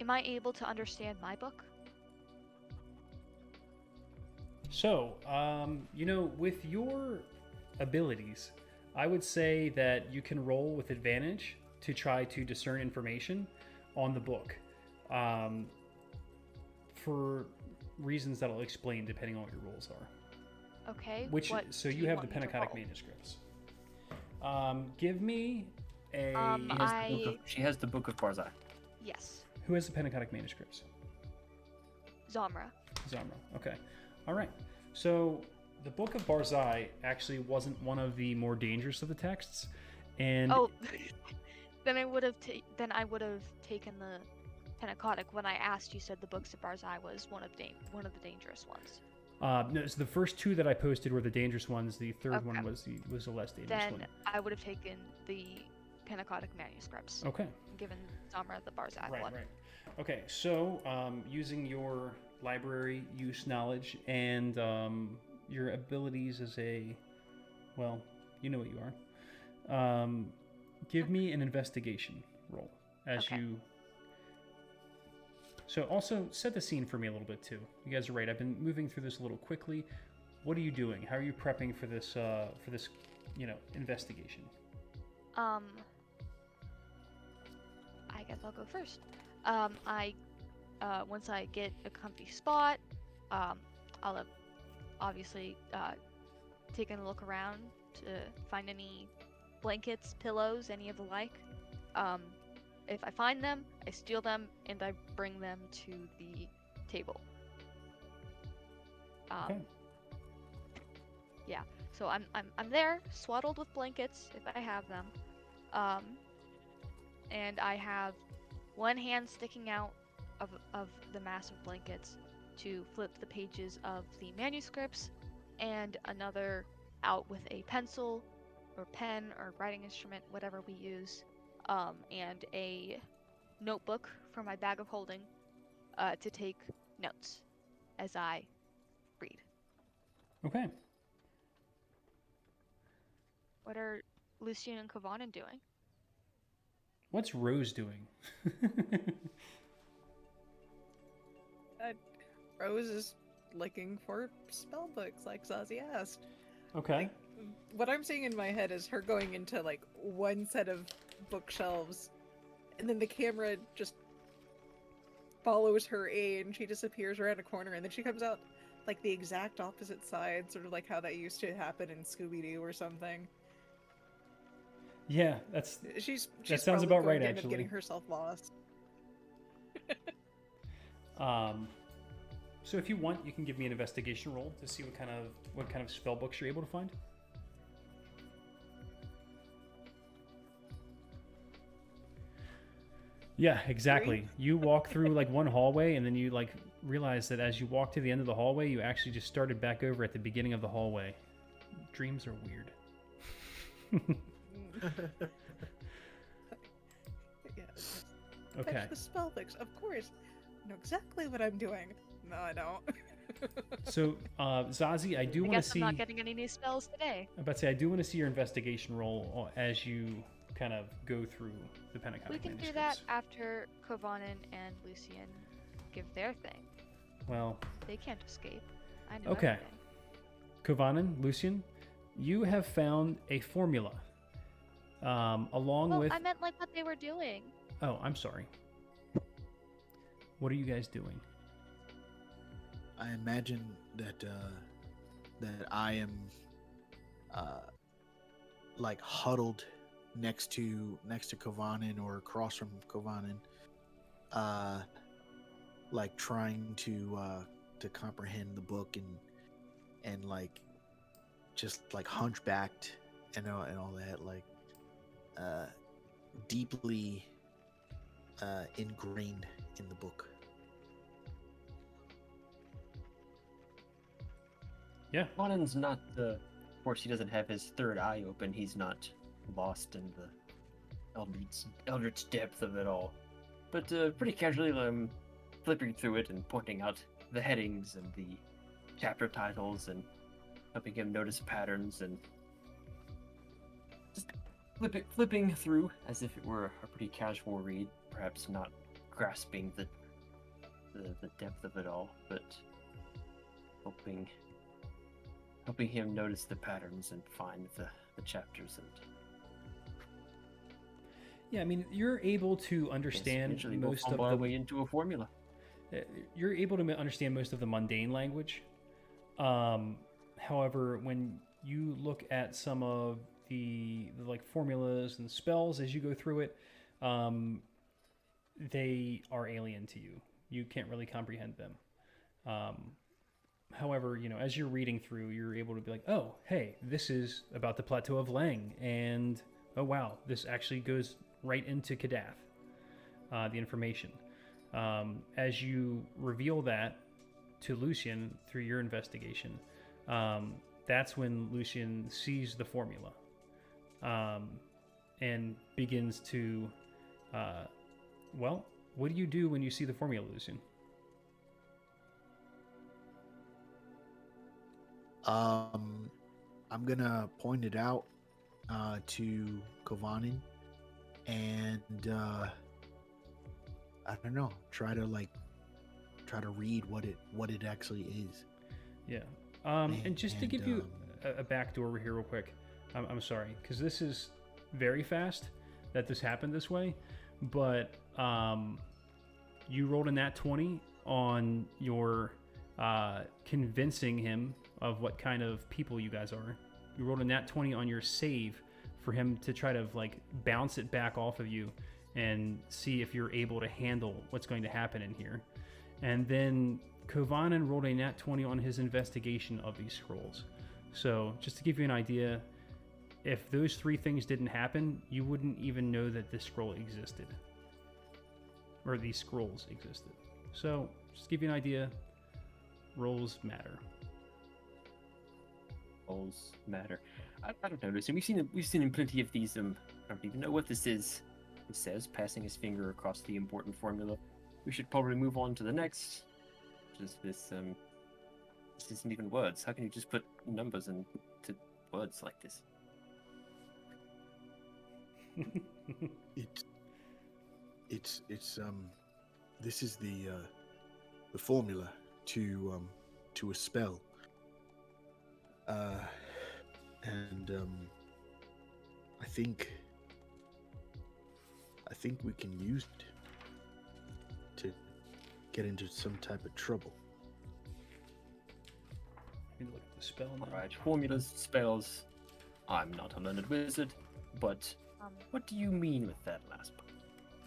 am I able to understand my book? So, um, you know, with your abilities, I would say that you can roll with advantage to try to discern information on the book um, for reasons that I'll explain depending on what your rules are. Okay. Which what so do you have the want me to Pnakotic roll? manuscripts. Um, give me a Um, She has, the book I- of, she has the book of Barzai. Yes, who has the Pnakotic manuscripts? Zamra. Zamra. Okay. All right. So the Book of Barzai actually wasn't one of the more dangerous of the texts, and Oh, then I would have ta- then I would have taken the Pnakotic. when I asked. You said the books of Barzai was one of da- one of the dangerous ones. uh, no, so the first two that I posted were the dangerous ones. The third one was the was the less dangerous Then one. I would have taken the Pnakotic manuscripts, Okay. given Zamra the Barzai Right. one. Right. Okay. So um, using your library use knowledge and um, your abilities as a well, you know what you are. Um, give me an investigation roll as Okay. you. So also set the scene for me a little bit too. You guys are right. I've been moving through this a little quickly. What are you doing? How are you prepping for this? Uh, for this, you know, investigation. Um, I guess I'll go first. Um, I, uh, once I get a comfy spot, um, I'll have obviously uh, taken a look around to find any blankets, pillows, any of the like. Um, if I find them, I steal them and I bring them to the table. Um, Okay. so I'm, I'm I'm there, swaddled with blankets if I have them. Um, and I have one hand sticking out of, of the massive blankets to flip the pages of the manuscripts, and another out with a pencil or pen or writing instrument, whatever we use, um, and a notebook for my bag of holding uh, to take notes as I read. Okay. What are Lucian and Kavanen doing? What's Rose doing? Rose is looking for spell books, like Zazie asked. okay. What I'm seeing in my head is her going into like one set of bookshelves, and then the camera just follows her aid and she disappears around a corner and then she comes out like the exact opposite side, sort of like how that used to happen in Scooby Doo or something. Yeah, that's She's, she's sounds about right, actually. getting herself lost. um. So if you want, you can give me an investigation roll to see what kind of what kind of spell books you're able to find. Yeah, exactly. You walk through like one hallway, and then you like realize that as you walk to the end of the hallway, you actually just started back over at the beginning of the hallway. Dreams are weird. Yeah, okay. Fetch the spell books, of course. I know exactly what I'm doing. No, I don't. So, uh, Zazie, I do want to see. I'm not getting any new spells today. I'm about to say, I do want to see your investigation roll uh, as you kind of go through the Pentagon. We can do that after Kovanen and Lucian give their thing. Well, They can't escape. I know Okay. everything. Kovanen, Lucian, you have found a formula. Um, along Well, with. I meant like what they were doing. Oh, I'm sorry. What are you guys doing? I imagine that uh, that I am uh, like huddled next to next to Kovanen or across from Kovanen, uh, like trying to uh, to comprehend the book and and like just like hunchbacked and all, and all that like uh, deeply uh, ingrained in the book. Yeah. Conan's not the. Of course, he doesn't have his third eye open. He's not lost in the eldritch, eldritch depth of it all. But uh, pretty casually, I'm flipping through it and pointing out the headings and the chapter titles and helping him notice patterns and just flipping, flipping through as if it were a pretty casual read, perhaps not grasping the the, the depth of it all, but hoping helping him notice the patterns and find the, the chapters and Yeah, I mean, you're able to understand most of the way into a formula. Uh, you're able to understand most of the mundane language. Um, however, when you look at some of the, the like formulas and spells as you go through it, um, they are alien to you. You can't really comprehend them. Um, however, you know, as you're reading through, you're able to be like, oh, hey, this is about the plateau of Leng, and oh wow, this actually goes right into Kadath, uh, the information. Um, as you reveal that to Lucian through your investigation, um, that's when Lucian sees the formula um, and begins to, uh, well, what do you do when you see the formula, Lucian? Um, I'm gonna point it out uh, to Kovanen, and uh, I don't know, try to like try to read what it what it actually is. Yeah. Um, and And- just to and, give you um, a, a backdoor over here, real quick, I'm, I'm sorry, because this is very fast that this happened this way, but um, you rolled in that 20 on your uh, convincing him of what kind of people you guys are. You rolled in that 20 on your save for him to try to like bounce it back off of you and see if you're able to handle what's going to happen in here. And then Kovanen rolled a nat 20 on his investigation of these scrolls. So, just to give you an idea, if those three things didn't happen, you wouldn't even know that this scroll existed. Or these scrolls existed. So, just to give you an idea, rolls matter. Rolls matter. I, I don't know. Listen, we've seen we've seen in plenty of these. Um, I don't even know what this is. It says passing his finger across the important formula. We should probably move on to the next. Just this um, this isn't even words. How can you just put numbers into words like this? It's it's it's um this is the uh the formula to um to a spell. Uh and um I think I think we can use it to get into some type of trouble. Let me look at the spell now. Alright, formulas, spells. I'm not a learned wizard, but Um, what do you mean with that last part?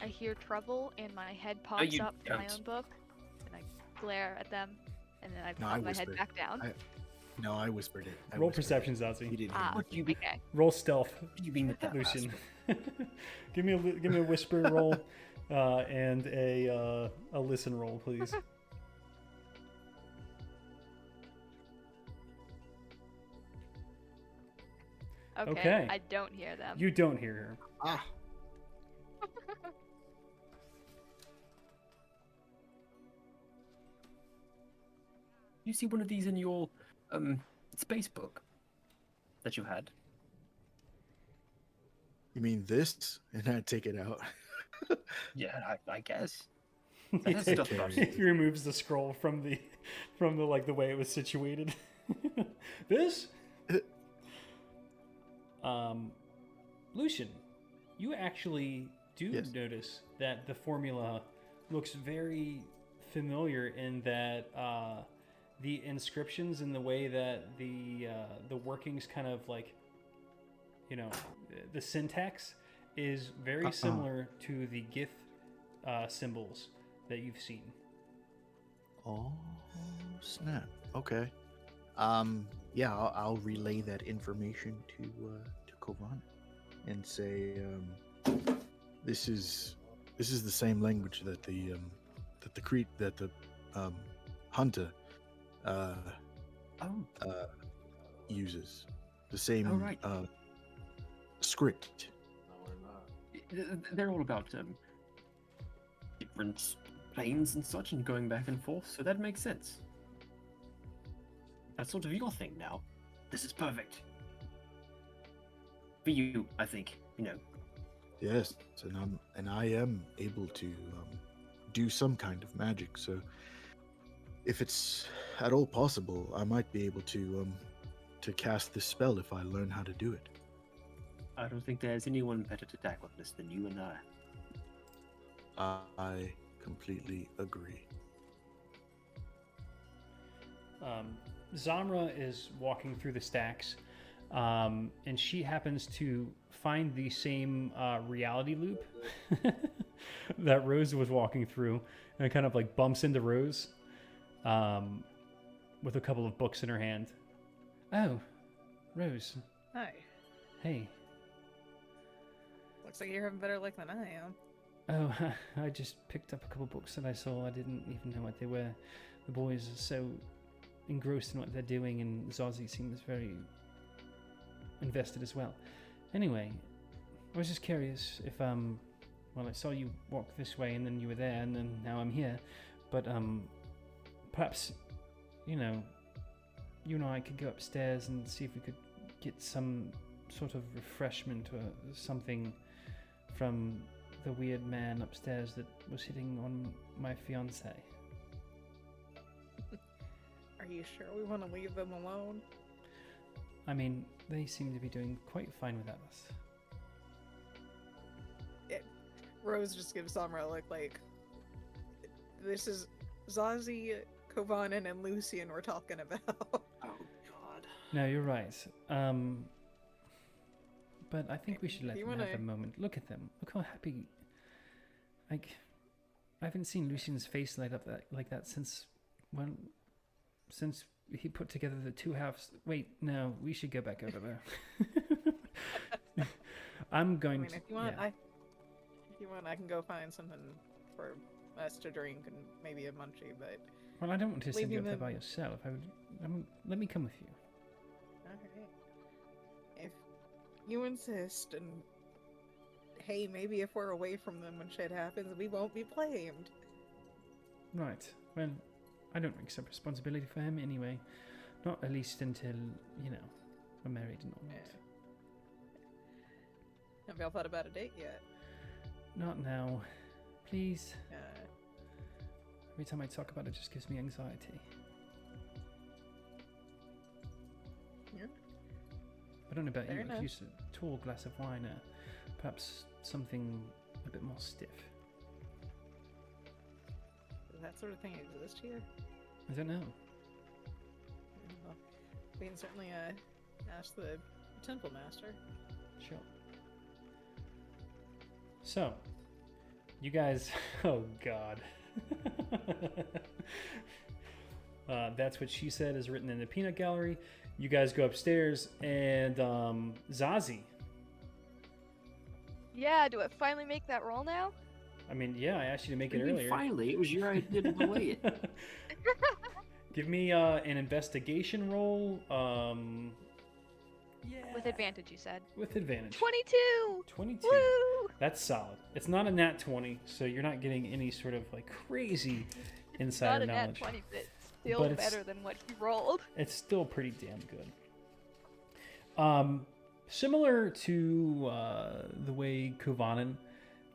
I hear trouble, and my head pops you up from my don't. own book, and I glare at them, and then I No, pop I my head back down. I- No, I whispered it. I Roll whispered perception, it. Zazie. You didn't hear Ah. What you mean? okay. Roll stealth, you mean with that Lucian. give me a give me a whisper roll, uh, and a uh, a listen roll, please. Okay, Okay. I don't hear them. You don't hear her. Ah, You see one of these in your um space book that you had? you mean this? And I take it out. Yeah, I, I guess. he, stuff he removes the scroll from the from the like the way it was situated. this, um, Lucian, you actually do Yes. notice that the formula looks very familiar in that uh, the inscriptions and the way that the uh, the workings kind of like you know the syntax is very Uh-uh. similar to the gif uh, symbols that you've seen. Oh snap! Okay. Um. Yeah, I'll, I'll relay that information to uh, to Kovan, and say um, this is this is the same language that the um, that the Crete that the um, hunter uh, Oh, uh, uses. The same Oh, right. uh, script. they're all about um different planes and such, and going back and forth. So that makes sense. That's sort of your thing now. This is perfect. For you, I think. You know, Yes, and I'm and I am able to um, do some kind of magic. So, if it's at all possible, I might be able to um, to cast this spell if I learn how to do it. I don't think there's anyone better to tackle this than you and I. I completely agree. um, Zamra is walking through the stacks, um, and she happens to find the same uh, reality loop that Rose was walking through, and kind of like bumps into Rose um, with a couple of books in her hand. Oh, Rose, Hi. hey. Looks like you're having better luck than I am. Oh, I just picked up a couple books that I saw. I didn't even know what they were. The boys are so engrossed in what they're doing, and Zazie seems very invested as well. Anyway, I was just curious if, um, well, I saw you walk this way, and then you were there, and then now I'm here. But, um, perhaps, you know, you and I could go upstairs and see if we could get some sort of refreshment or something from the weird man upstairs that was hitting on my fiance. Are you sure we want to leave them alone? I mean, they seem to be doing quite fine without us. Eh, Rose just gives Zamra a look like this is Zazie, Kovanen, and Lucian we're talking about. Oh God. No, you're right. Um, but I think we should let You them have wanna- a moment. Look at them. Look how happy. Like, I haven't seen Lucian's face light up that like that since when, since he put together the two halves. Wait, no, we should go back over there. I'm I going mean, to. if you want, yeah. I if you want, I can go find something for us to drink and maybe a munchie. But Well, I don't want to send you up there by yourself. I would. Um, let me come with you. alright, if you insist, and hey, maybe if we're away from them when shit happens, we won't be blamed. Right. Well, I don't accept responsibility for him anyway. Not at least until, you know, we're married and all that. Have y'all thought about a date yet? Not now. Please. Uh, Every time I talk about it, it just gives me anxiety. yeah. I don't know about Fair you. Enough. could use a tall glass of wine or perhaps something a bit more stiff. Does that sort of thing exist here? I don't know. Well, we can certainly uh, ask the temple master. Sure. So, you guys. Oh, God. uh, that's what she said is written in the peanut gallery. You guys go upstairs, and um, Zazie. Yeah, do I finally make that roll now? I mean, yeah, I asked you to make What it do you mean, earlier. Finally, it was your idea to delay it. Give me uh, an investigation roll. Um, yeah. With advantage, you said. With advantage. 22! 22. Woo! That's solid. It's not a nat 20, so you're not getting any sort of like crazy Not insider a nat 20, but still But better than what he rolled. It's still pretty damn good. Um, similar to uh, the way Kuvanen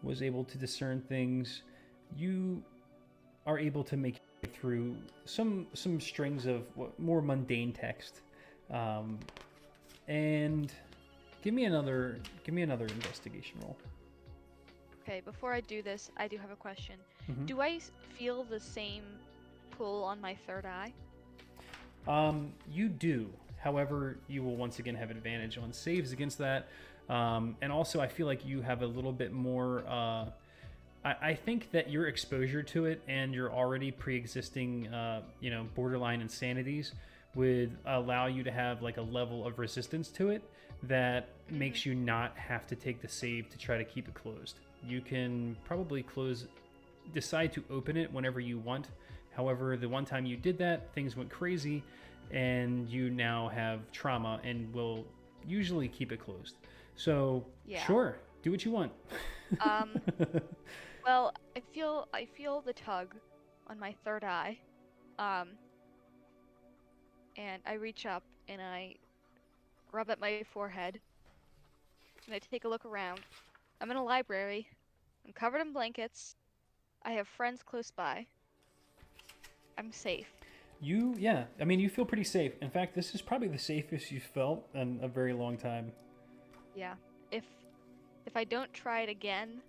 was able to discern things, you are able to make it through some some strings of more mundane text. Um, and give me another give me another investigation roll. Okay, before I do this, I do have a question. Mhm. Do I feel the same pull on my third eye? Um, you do. However, you will once again have advantage on saves against that. Um, and also, I feel like you have a little bit more. Uh, I, I think that your exposure to it and your already pre-existing, uh, you know, borderline insanities would allow you to have like a level of resistance to it that makes you not have to take the save to try to keep it closed. You can probably close, decide to open it whenever you want. However, the one time you did that, things went crazy, and you now have trauma and will usually keep it closed. So, Yeah. sure, do what you want. Um, well, I feel I feel the tug on my third eye. Um, and I reach up and I rub at my forehead. And I take a look around. I'm in a library. I'm covered in blankets. I have friends close by. I'm safe. you, yeah, I mean, you feel pretty safe. In fact, this is probably the safest you've felt in a very long time. Yeah. If if I don't try it again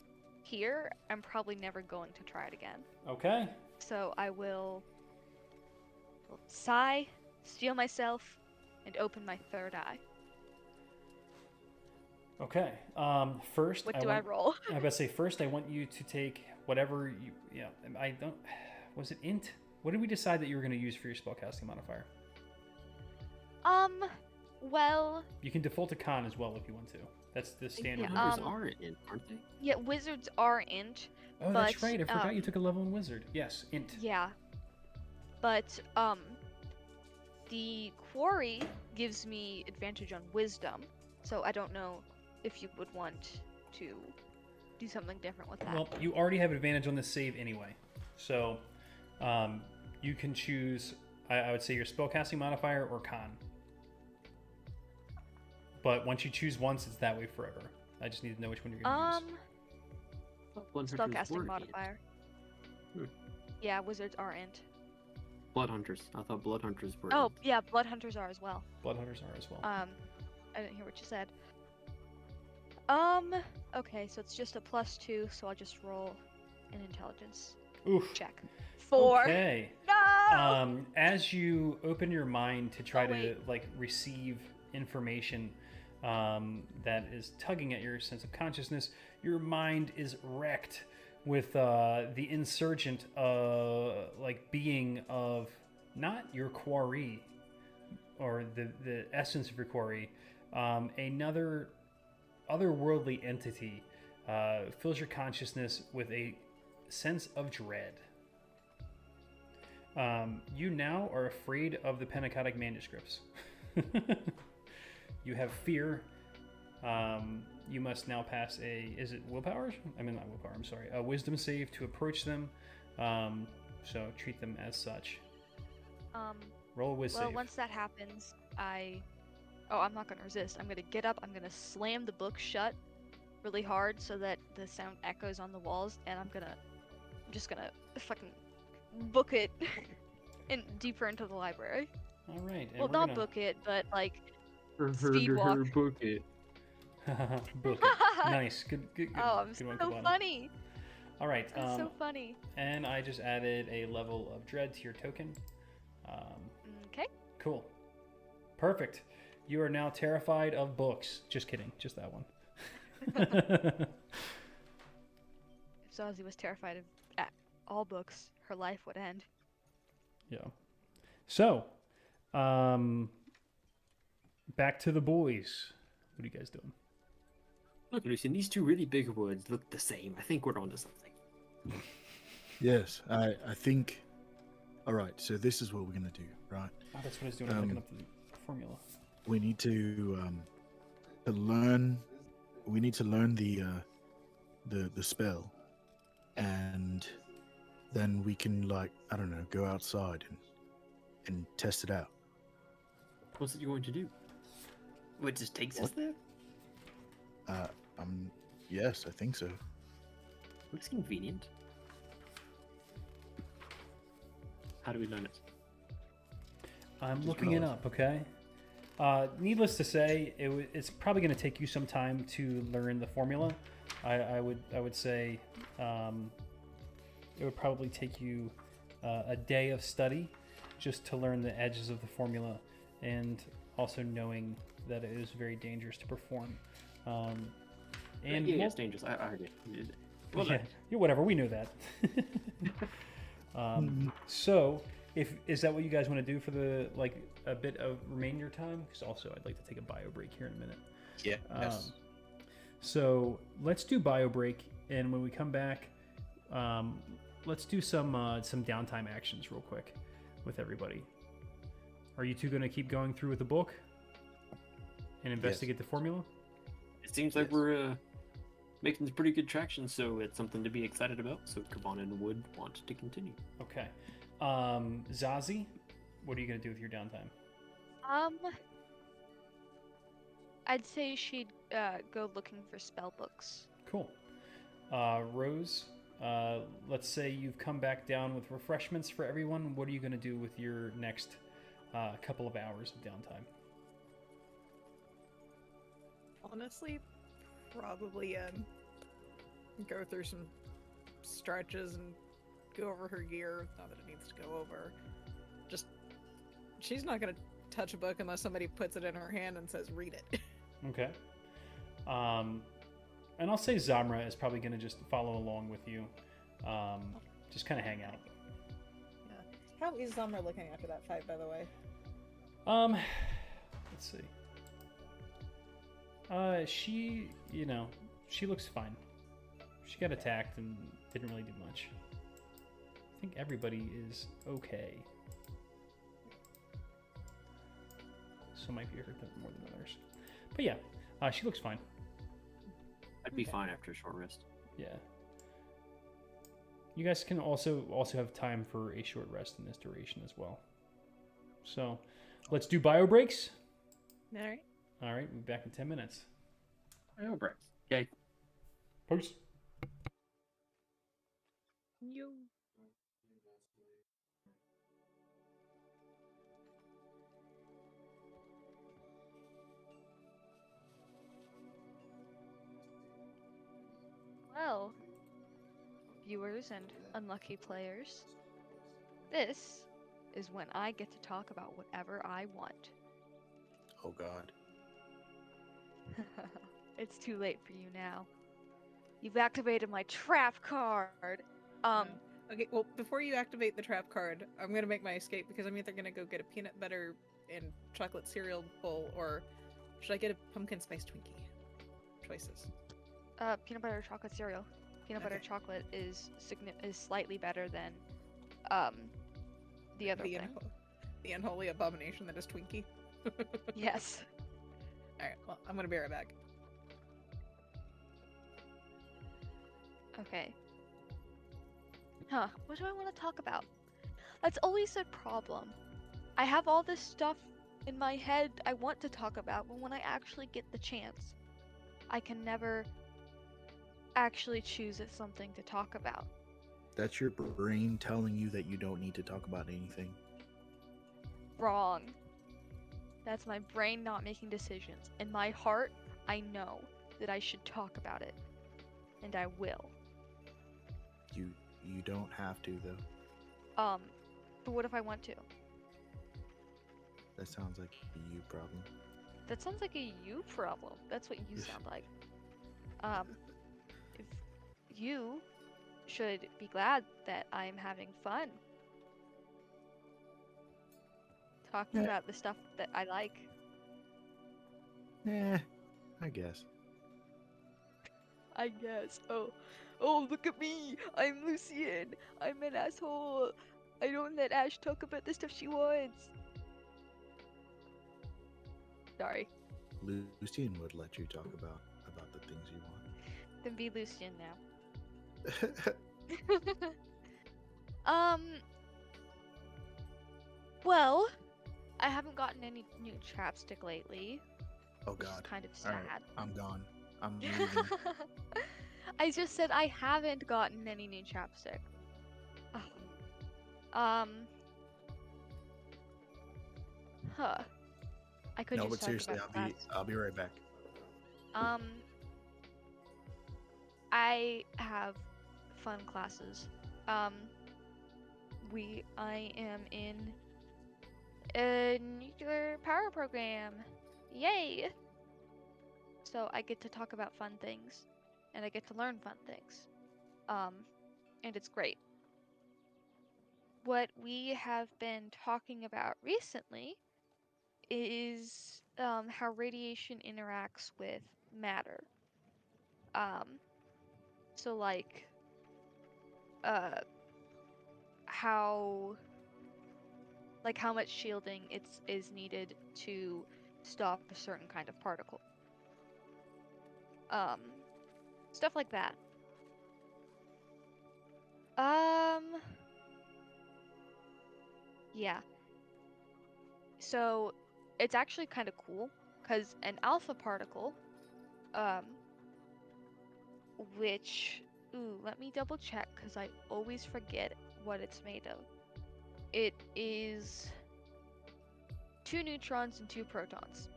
here, I'm probably never going to try it again. Okay. So I will, will sigh, steel myself, and open my third eye. Okay. Um, first, What I do I roll? I was about to say first. I want you to take whatever you. Yeah, I don't. Was it int? What did we decide that you were going to use for your spellcasting modifier? um, well, You can default to con as well if you want to. That's the standard. Yeah, Numbers um, are in, aren't they? yeah, wizards are int. oh, that's right. I forgot you um, took a level in wizard. Yes, int. Yeah. But um, the quarry gives me advantage on wisdom, so I don't know if you would want to do something different with that. Well, you already have advantage on this save anyway, so um, you can choose. I, I would say your spellcasting modifier or con. But once you choose once, it's that way forever. I just need to know which one you're going to um, use. Thought Blood Hunters were spellcasting modifier. Hmm. Yeah, wizards are int. Blood Hunters. I thought Blood Hunters were. Oh, yeah, blood hunters are as well. Blood hunters are as well. Um, I didn't hear what you said. Um, okay, so it's just a plus two, so I'll just roll an intelligence Oof. check. Four. Okay. No. um, as you open your mind to try Oh, to like receive information um, that is tugging at your sense of consciousness, your mind is wrecked with uh, the insurgent, uh, like being of not your quarry or the the essence of your quarry, um, another otherworldly entity uh, fills your consciousness with a sense of dread. Um, you now are afraid of the Pnakotic manuscripts. you have fear. Um, you must now pass a. Is it willpower? I mean, not willpower. I'm sorry. A wisdom save to approach them. Um, so treat them as such. um, Roll a whiz well, save. once that happens, I. Oh, I'm not gonna resist. I'm gonna get up. I'm gonna slam the book shut, really hard, so that the sound echoes on the walls, and I'm gonna, I'm just gonna fucking book it, in deeper into the library. All right. and well, not gonna- book it, but like Her- speed her- her walk. book it. book. Nice. Good. Good. good Oh, I'm good so Kavana. funny. All right. Um, so funny. and I just added a level of dread to your token. Um, Okay. cool. Perfect. You are now terrified of books. Just kidding. Just that one. If Zazie was terrified of all books, her life would end. yeah. So, um, back to the boys. What are you guys doing? Look, Lucian, these two really big words look the same. I think we're onto something. Yes, I I think. All right, so this is what we're gonna do, right? Oh, that's what I was doing. I'm looking Um, up the formula. We need to um to learn. We need to learn the uh the the spell, and then we can like I don't know go outside and and test it out. What's it you going to do? What just takes us there? Uh, um, yes, I think so. Looks convenient. How do we learn it? I'm Just looking it up, okay? Uh, needless to say, it w- it's probably going to take you some time to learn the formula. I, I would I would say um, it would probably take you uh, a day of study just to learn the edges of the formula, and also knowing that it is very dangerous to perform. Um, and yeah, yeah, it's dangerous. I, I heard it. It- Well, yeah, yeah, whatever. We knew that. um, so, if is that what you guys want to do for the like a bit of remainder time? Because also, I'd like to take a bio break here in a minute. Yeah. Um, so let's do bio break, and when we come back, um, let's do some uh, some downtime actions real quick with everybody. Are you two going to keep going through with the book and investigate the formula? It seems like Yes. we're uh, making some pretty good traction, so it's something to be excited about. So Kavan and Wood want to continue. Okay. Um, Zazie, what are you going to do with your downtime? Um, I'd say she'd uh, go looking for spell books. Cool. Uh, Rose, uh, let's say you've come back down with refreshments for everyone. What are you going to do with your next uh, couple of hours of downtime? Honestly, probably um go through some stretches and go over her gear. Not that it needs to go over. Just she's not gonna touch a book unless somebody puts it in her hand and says read it. Okay. Um, and I'll say Zamra is probably going to just follow along with you. Um, just kind of hang out. Yeah. How is Zamra looking after that fight, by the way? Um, let's see. Uh, she, you know, she looks fine. She got attacked and didn't really do much. I think everybody is okay. Some might be hurt more than others, but yeah, uh, she looks fine. I'd be Okay. fine after a short rest. Yeah. You guys can also also have time for a short rest in this duration as well. So, let's do bio breaks. All right. All right, we'll be back in ten minutes. Oh, right. Yay. Peace. You. Well, viewers and unlucky players, this is when I get to talk about whatever I want. Oh God. it's too late for you now. You've activated my trap card. Um, Okay, well, before you activate the trap card, I'm gonna make my escape because I'm either gonna go get a peanut butter and chocolate cereal bowl, or should I get a pumpkin spice Twinkie? Choices. uh, peanut butter chocolate cereal. Peanut butter Okay. chocolate is signi- is slightly better than um the other The, thing. unho- the unholy abomination that is Twinkie. Yes. Alright, well, I'm gonna be right back. Okay. Huh, what do I want to talk about? That's always a problem. I have all this stuff in my head I want to talk about, but when I actually get the chance, I can never actually choose it something to talk about. That's your brain telling you that you don't need to talk about anything. Wrong. That's my brain not making decisions. In my heart, I know that I should talk about it. And I will. You you don't have to though. Um, but what if I want to? That sounds like a you problem. That sounds like a you problem. That's what you sound like. Um, if you should be glad that I'm having fun talking Yeah. about the stuff that I like. Yeah, I guess. I guess. Oh, oh, look at me! I'm Lucian. I'm an asshole. I don't let Ash talk about the stuff she wants. Sorry. Lucian would let you talk about about the things you want. Then be Lucian now. um. Well, I haven't gotten any new chapstick lately. oh God, kind of All right. sad. I'm gone. I'm leaving. I just said I haven't gotten any new chapstick. Ugh. Um. Huh. I could no, just but seriously, I'll be. I'll be right back. Um, I have fun classes. Um, we I am in a nuclear power program. Yay! So I get to talk about fun things, and I get to learn fun things. Um, and it's great. What we have been talking about recently is um, how radiation interacts with matter. Um, so like, uh, how, like how much shielding it's is needed to stop a certain kind of particle. Um, stuff like that. Um, yeah. So it's actually kind of cool because an alpha particle, um, which, ooh, let me double check because I always forget what it's made of. It is two neutrons and two protons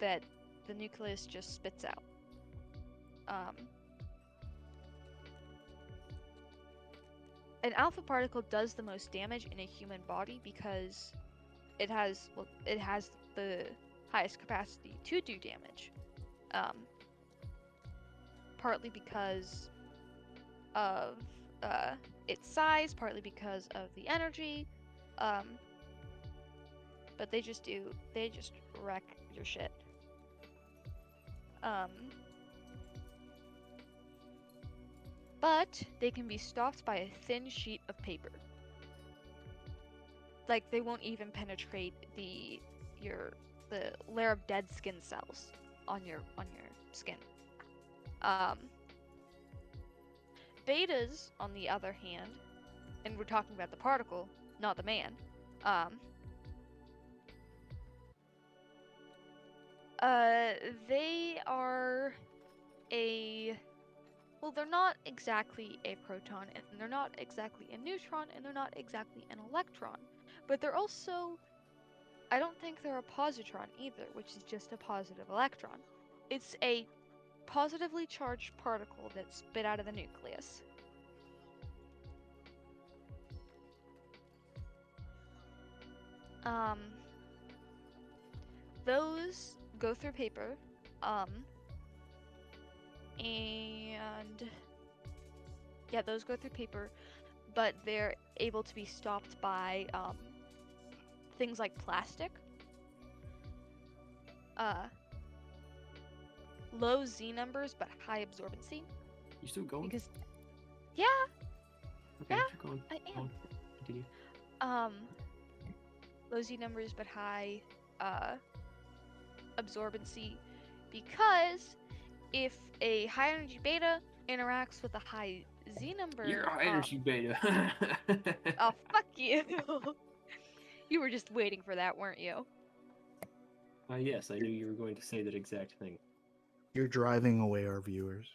that the nucleus just spits out. Um, an alpha particle does the most damage in a human body because it has well, it has the highest capacity to do damage. Um, partly because of uh, its size, partly because of the energy. Um, but they just do they just wreck your shit. Um, but they can be stopped by a thin sheet of paper. Like they won't even penetrate the your the layer of dead skin cells on your on your skin. Um, betas, on the other hand, and we're talking about the particle, not the man. Um, uh, they are a well, they're not exactly a proton, and they're not exactly a neutron, and they're not exactly an electron, but they're also I don't think they're a positron either, which is just a positive electron. It's a positively charged particle that's spit out of the nucleus. Um, those go through paper, um, and yeah, those go through paper, but they're able to be stopped by um, things like plastic. Uh, low Z numbers but high absorbency You still going? because yeah, okay, yeah. I am. Continue. Um, low Z numbers but high uh, absorbency because if a high energy beta interacts with a high Z number, You're a high um, energy beta. Oh fuck you! you were just waiting for that, weren't you? Uh, yes, I knew you were going to say that exact thing. You're driving away our viewers.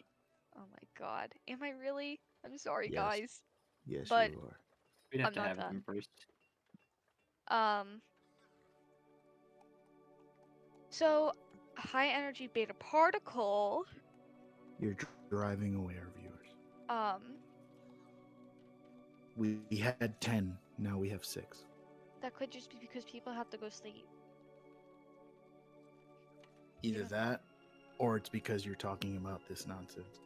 Oh my god, am I really? I'm sorry, Yes. guys. Yes, But- you are. We'd have I'm to have done. them first. Um. So, high energy beta particle You're dr- driving away our viewers. um We, we had ten. Now we have six. That could just be because people have to go sleep. Either Yeah. that, or it's because you're talking about this nonsense.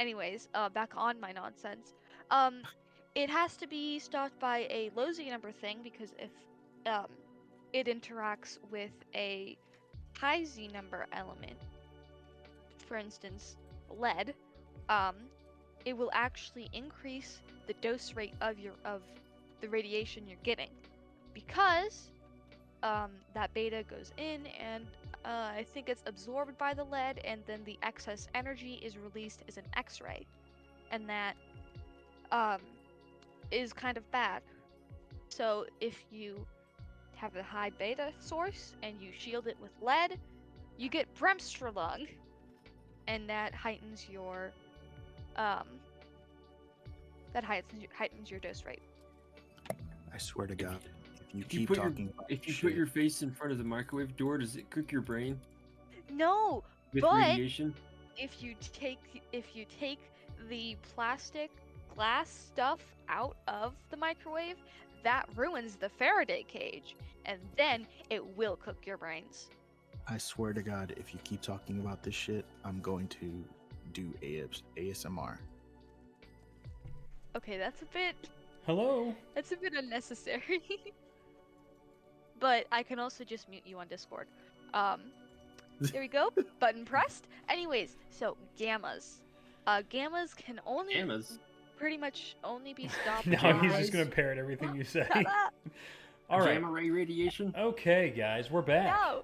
Anyways, uh, back on my nonsense. Um, it has to be stopped by a low Z number thing because if um, it interacts with a high Z number element, for instance, lead, um, it will actually increase the dose rate of your of the radiation you're getting because um, that beta goes in and uh, I think it's absorbed by the lead, and then the excess energy is released as an X-ray, and that um, is kind of bad. So if you have a high beta source and you shield it with lead, you get Bremsstrahlung, and that heightens your um, that heightens heightens your dose rate. I swear to God, if you If you keep put your talking, about if you shit, put your face in front of the microwave door, does it cook your brain No, with But- radiation? if you take if you take the plastic glass stuff out of the microwave, that ruins the Faraday cage, and then it will cook your brains. I swear to God, if you keep talking about this shit, I'm going to do AS, ASMR. Okay, that's a bit Hello. that's a bit unnecessary. but I can also just mute you on Discord. Um, there we go. Button pressed. Anyways, so gammas. Uh, gammas can only Gammas. pretty much only be stopped. Now he's just gonna parrot everything you say. Shut up. All right. Gamma ray radiation. Okay, guys, we're back. No.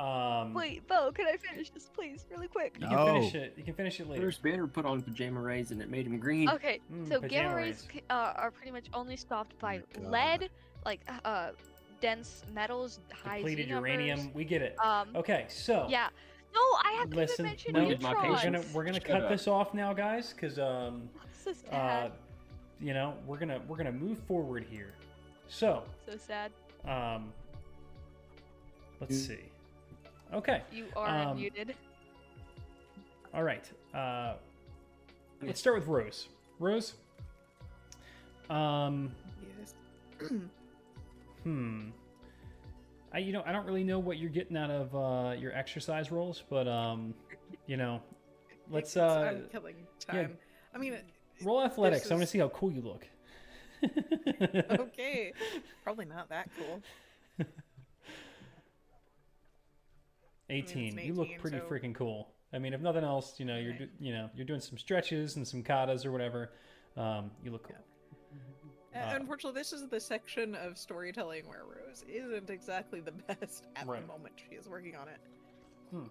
Um, Wait, Bo, can I finish this, please, really quick? You can finish it. You can finish it later. There's Banner put on pajama rays and it made him green. Okay, Mm, so pajama gamma rays rays. c- uh, are pretty much only stopped by God. lead, like uh, dense metals, high Depleted Z numbers. uranium. We get it. Um, Okay, so yeah. No, I haven't listen. even mentioned No, Did my neutrons. we're gonna we're gonna Shut cut up. this off now, guys, because um, So sad. uh, you know, we're gonna we're gonna move forward here. So, so sad. um, let's see. Okay, You are Um, unmuted. all right. Uh, let's start with Rose. Rose. Um, Yes. Hmm. I you know I don't really know what you're getting out of uh, your exercise rolls, but um, you know, let's uh I'm killing yeah. I mean, roll athletics. I'm gonna see how cool you look. Okay, probably not that cool. 18. an You look pretty so- freaking cool. I mean, if nothing else, you know, you're do, you know you're doing some stretches and some katas or whatever. Um, you look cool. Uh, Uh, Unfortunately, this is the section of storytelling where Rose isn't exactly the best at Right. the moment. She is working on it, Hmm.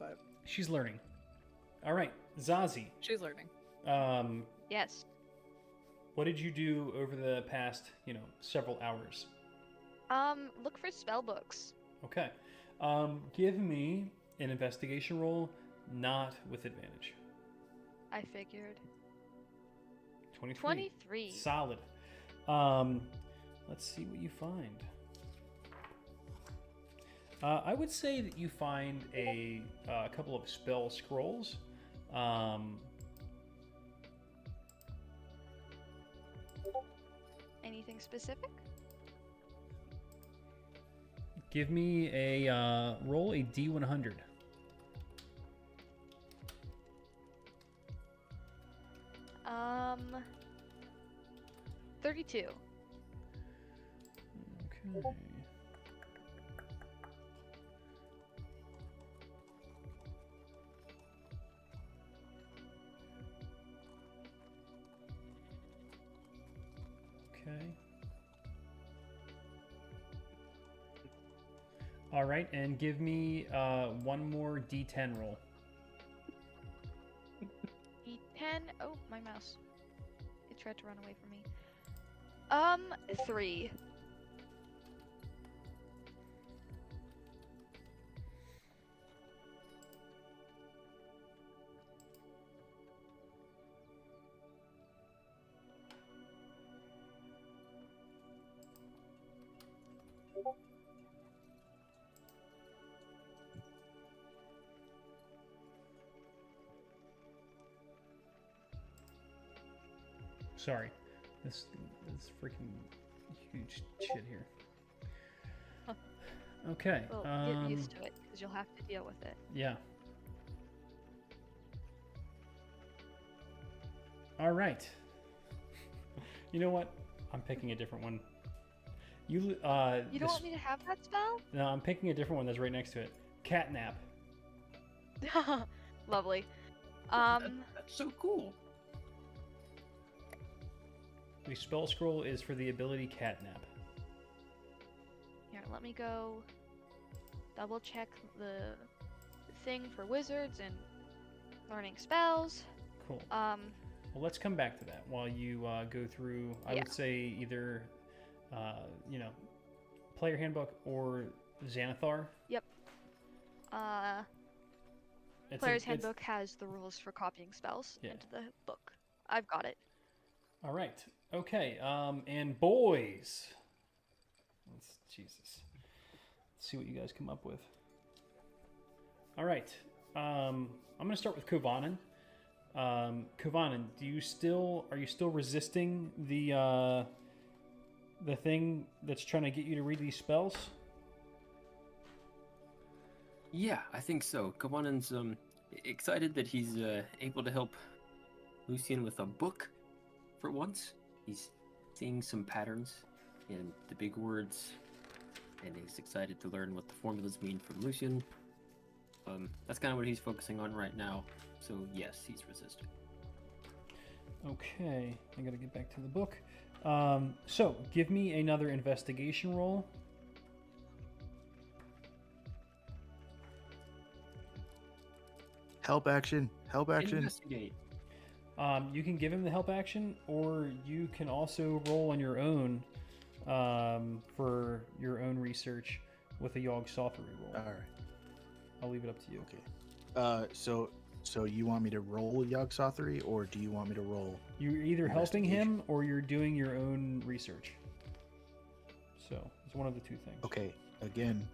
but She's learning. All right, Zazie. she's learning. Um, Yes. What did you do over the past, you know, several hours? Um, look for spell books. Okay. Um, give me an investigation roll, not with advantage. I figured. 23. 23. Solid. Um, let's see what you find. Uh, I would say that you find a, uh, couple of spell scrolls. Um, Anything specific? give me a uh, roll a d100. Um, 32. Okay. Okay. All right, and give me uh, one more D10 roll. D10. Oh, my mouse. It tried to run away from me. Um, 3. Sorry. This this freaking huge shit here. Huh. Okay. Well, um, get used to it because you'll have to deal with it. Yeah. All right. You know what? I'm picking a different one. You uh. You don't this- want me to have that spell? No, I'm picking a different one that's right next to it. Catnap. Lovely. Um, that's so cool. The spell scroll is for the ability Catnap. here, let me go double check the thing for wizards and learning spells. Cool. Um, Well, let's come back to that while you uh, go through. I Yeah. would say either, uh, you know, player handbook or Xanathar. Yep. Uh, It's a- Player's it's- Handbook has the rules for copying spells Yeah. into the book. I've got it. All right. Okay. Um, and boys. Let's Jesus. Let's see what you guys come up with. All right. Um, I'm gonna start with Kovanen. Um, Kovanen, do you still are you still resisting the uh, the thing that's trying to get you to read these spells? Yeah, I think so. Kawanen's um excited that he's uh, able to help Lucian with a book for once. He's seeing some patterns in the big words, and he's excited to learn what the formulas mean from Lucian. Um, that's kind of what he's focusing on right now. So yes, he's resisting. Okay, I gotta get back to the book. Um, so, give me another investigation roll. Help action. Help action. Investigate. Um, you can give him the help action, or you can also roll on your own um, for your own research with a Yogg Sothery roll. All right. I'll leave it up to you. Okay. Uh, so so you want me to roll Yogg Sothery, or do you want me to roll? You're either helping him or you're doing your own research. So it's one of the two things. Okay. Again.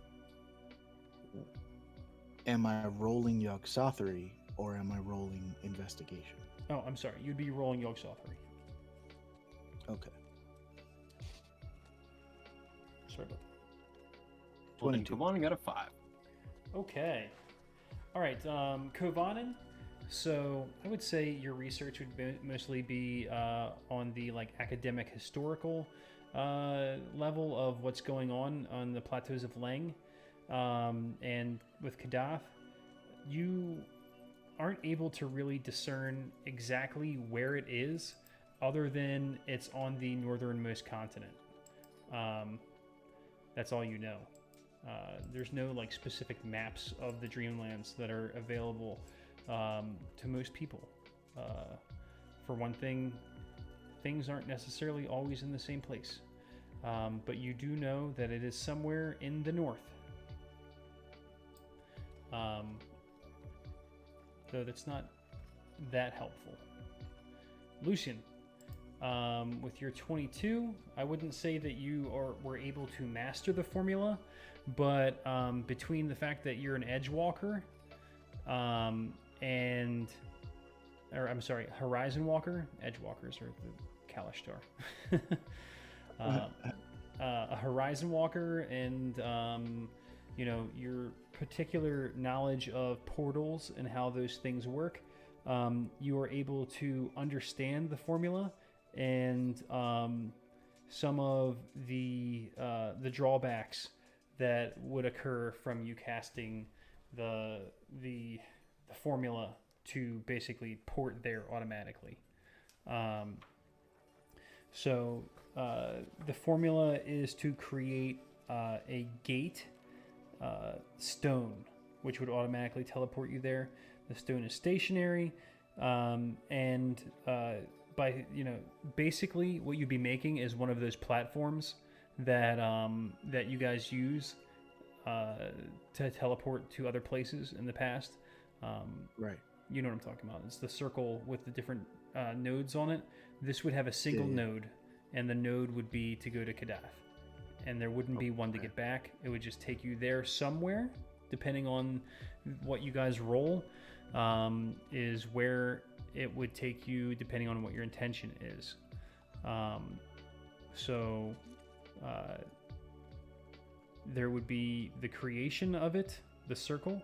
Am I rolling Yogg Sothery, or am I rolling investigation? Oh, I'm sorry. You'd be rolling Yogg Sothery. Okay. Sorry about Well, then 22. Kawanen got a five. Okay. All right. Um, Kovanen. So I would say your research would be, mostly be uh, on the like academic historical uh, level of what's going on on the plateaus of Leng, um, and with Kadath, you aren't able to really discern exactly where it is, other than it's on the northernmost continent. Um, that's all you know. Uh, there's no like specific maps of the Dreamlands that are available um, to most people. Uh, for one thing, things aren't necessarily always in the same place, um, but you do know that it is somewhere in the north. Um, though that's not that helpful. Lucian, um, with your 22, I wouldn't say that you are were able to master the formula, but um, between the fact that you're an edge walker um, and or I'm sorry, Horizon Walker. Edge Walkers are the Kalashtar. uh, uh, a Horizon Walker, and um, you know your particular knowledge of portals and how those things work. Um, you are able to understand the formula and um, some of the uh, the drawbacks that would occur from you casting the the the formula to basically port there automatically. Um, so uh, the formula is to create uh, a gate uh, stone, which would automatically teleport you there. The stone is stationary, um, and uh, by you know, basically what you'd be making is one of those platforms that um, that you guys use uh, to teleport to other places in the past. Um, Right. you know what I'm talking about. It's the circle with the different uh, nodes on it. This would have a single Yeah, yeah. node, and the node would be to go to Kadath. And there wouldn't be one to get back. It would just take you there somewhere, depending on what you guys roll, um, is where it would take you, depending on what your intention is. Um, so uh, there would be the creation of it, the circle,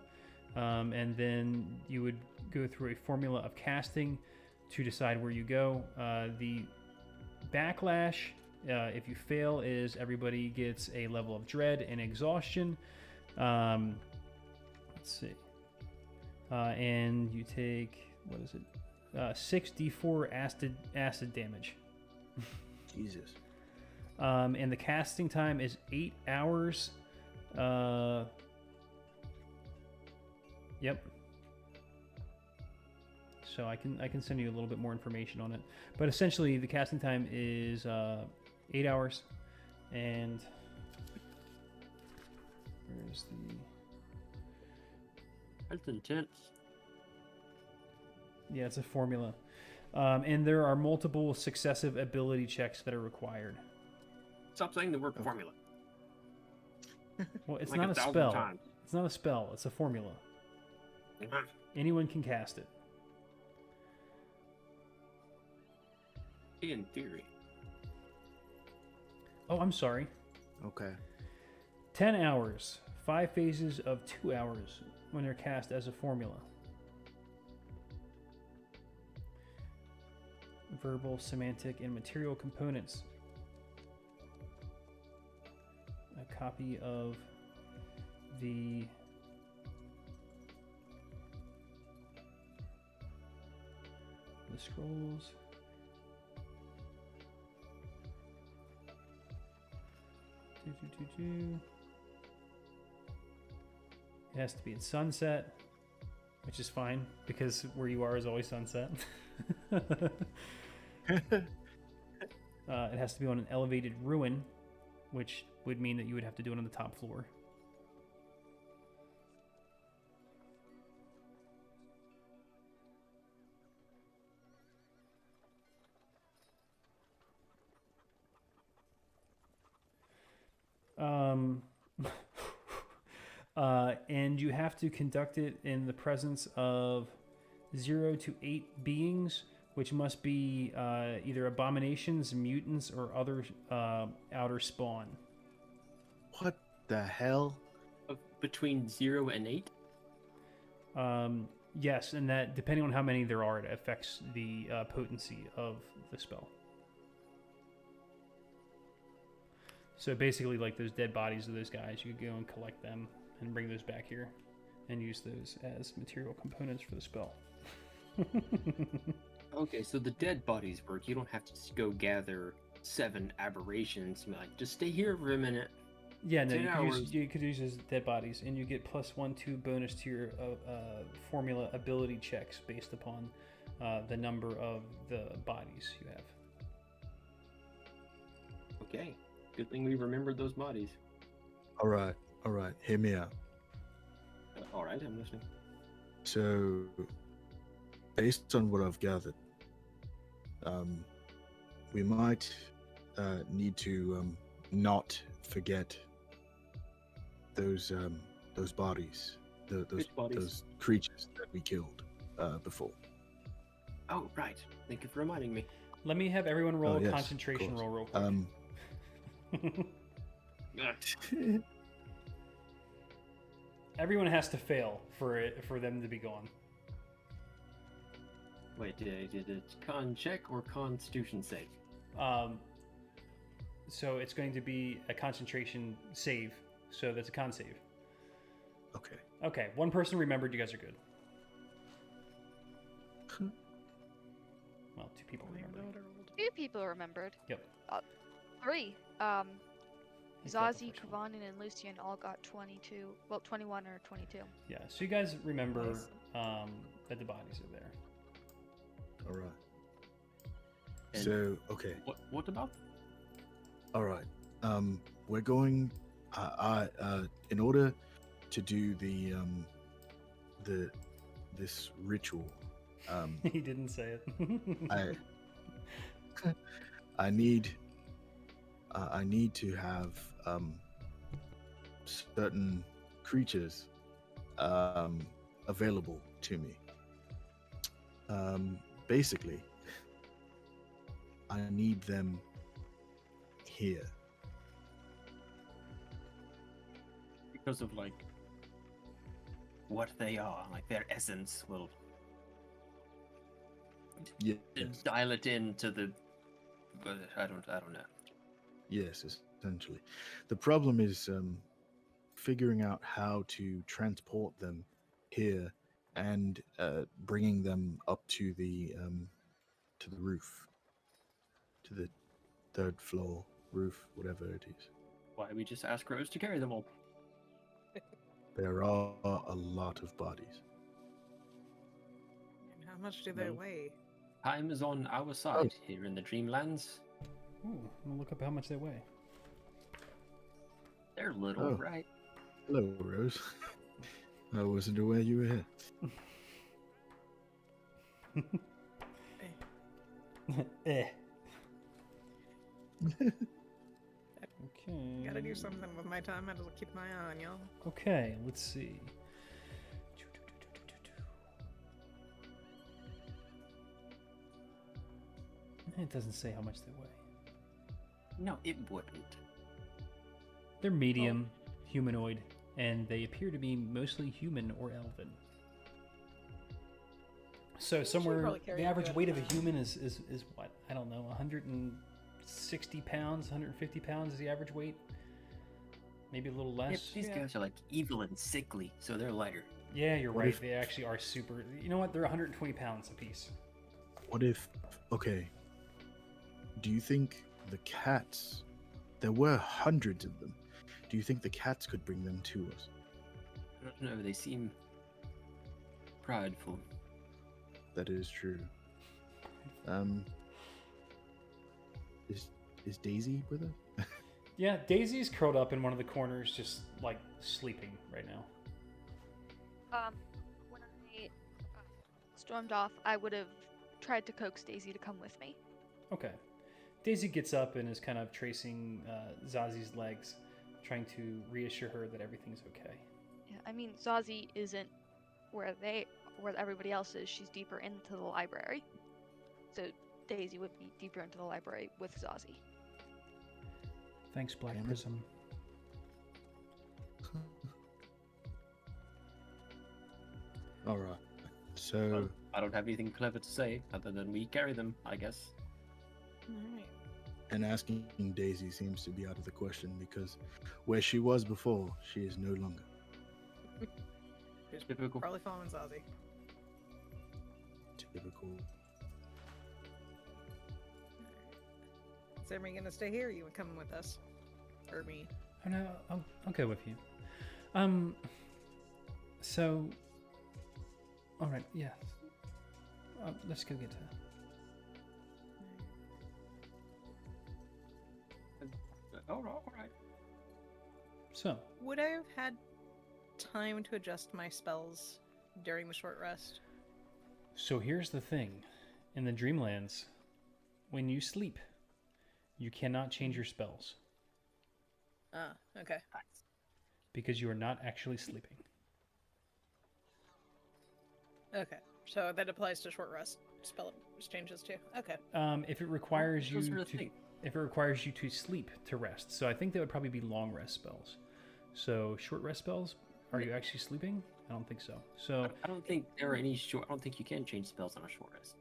um, and then you would go through a formula of casting to decide where you go. Uh, the backlash, uh, if you fail, is everybody gets a level of dread and exhaustion. Um, let's see. Uh, and you take, what is it? Uh, 6d4 acid, acid damage. Jesus. Um, and the casting time is eight hours. Uh, yep. So I can I can send you a little bit more information on it, but essentially the casting time is uh, eight hours, and where's the That's intense. yeah it's a formula, um, and there are multiple successive ability checks that are required. Stop saying the word Okay. formula. Well, it's like not a a spell. times. It's not a spell. It's a formula. Mhm. Anyone can cast it. In theory. Oh, I'm sorry. Okay. 10 hours, 5 phases of 2 hours when they're cast as a formula. Verbal, semantic, and material components. A copy of the the scrolls. It has to be at sunset, which is fine because where you are is always sunset. uh, it has to be on an elevated ruin, which would mean that you would have to do it on the top floor. Um, uh, and you have to conduct it in the presence of zero to eight beings, which must be uh, either abominations, mutants, or other uh, outer spawn. What the hell? Of between zero and eight. Um, yes, and that depending on how many there are, it affects the uh, potency of the spell. So basically, like those dead bodies of those guys, you could go and collect them and bring those back here, and use those as material components for the spell. Okay, so the dead bodies work. You don't have to go gather seven aberrations. Like, just stay here for a minute. Yeah, no, you could, use, you could use as dead bodies, and you get plus one, two bonus to your uh, uh, formula ability checks based upon uh, the number of the bodies you have. Okay. Good thing we remembered those bodies. All right. All right. Hear me out. Uh, all right, I'm listening. So, based on what I've gathered, um, we might uh, need to um, not forget those um, those bodies, the, those bodies? those creatures that we killed uh, before. Oh, right. Thank you for reminding me. Let me have everyone roll Oh, a yes, concentration course. roll real quick. Um, everyone has to fail for it for them to be gone. Wait, did I did it con check or constitution save? Um, so it's going to be a concentration save. So that's a con save. okay. Okay, one person remembered. You guys are good. Well, two people remembered. Two people remembered. Yep. Three. Um, He's got the Zazie. Kavanin, and Lucian all got 22. Well, 21 or 22. Yeah. So you guys remember Nice. um, that the bodies are there. All right. And- So, okay. What what about All right. Um, we're going. Uh, I uh, in order to do the um, the this ritual, um, he didn't say it. I I need uh, I need to have um, certain creatures um, available to me. Um, basically, I need them here. because of like what they are, like their essence will Yes, dial it into the. I don't. I don't know. Yes, essentially. The problem is um, figuring out how to transport them here and uh, bringing them up to the um, to the roof, to the third floor roof, whatever it is. Why we just ask Rose to carry them all? There are a lot of bodies. And how much do they No. weigh? Time is on our side here in the Dreamlands. Ooh, I'm gonna look up how much they weigh. They're little, Oh. right? Hello, Rose. I wasn't aware you were here. eh. Okay. Gotta do something with my time. I have to keep my eye on y'all. Okay, let's see. It doesn't say how much they weigh. No, it wouldn't. They're medium, humanoid, and they appear to be mostly human or elven. So somewhere, the average good weight of a human is, is, is what? I don't know, 160 pounds, 150 pounds is the average weight. Maybe a little Yeah, less. these Yeah. guys are like evil and sickly, so they're lighter. Yeah, you're What right. if- They actually are super. You know what? They're 120 pounds apiece. What if? Okay. Do you think the cats? There were hundreds of them. Do you think the cats could bring them to us? I don't know. They seem prideful. That is true. Um. Is is Daisy with us? Yeah, Daisy's curled up in one of the corners, just like sleeping right now. Um, when I uh, stormed off, I would have tried to coax Daisy to come with me. Okay. Daisy gets up and is kind of tracing uh, Zazie's legs, trying to reassure her that everything's okay. Yeah, I mean, Zazie isn't where they, where everybody else is. She's deeper into the library. So Daisy would be deeper into the library with Zazie. Thanks, Black Damn. Prism. All right. So I don't have anything clever to say other than we carry them, I guess. Alright. and asking Daisy seems to be out of the question because where she was before, she is no longer. Typical. Probably following Zazie. Typical. Is everybody gonna stay here? Or you coming with us? Or me? Oh no, I'll, I'll go with you. Um. So. All right. Yeah. Uh, let's go get to. All right, all right. So, Would I have had time to adjust my spells during the short rest? so here's the thing, in the Dreamlands, when you sleep, you cannot change your spells Ah, okay. because you are not actually sleeping. Okay. So that applies to short rest spell changes too. Okay. Um, if it requires you those are a to, thing. If it requires you to sleep to rest, so I think that would probably be long rest spells. So short rest spells, are you actually sleeping? I don't think so. So I don't think there are any short. I don't think you can change spells on a short rest.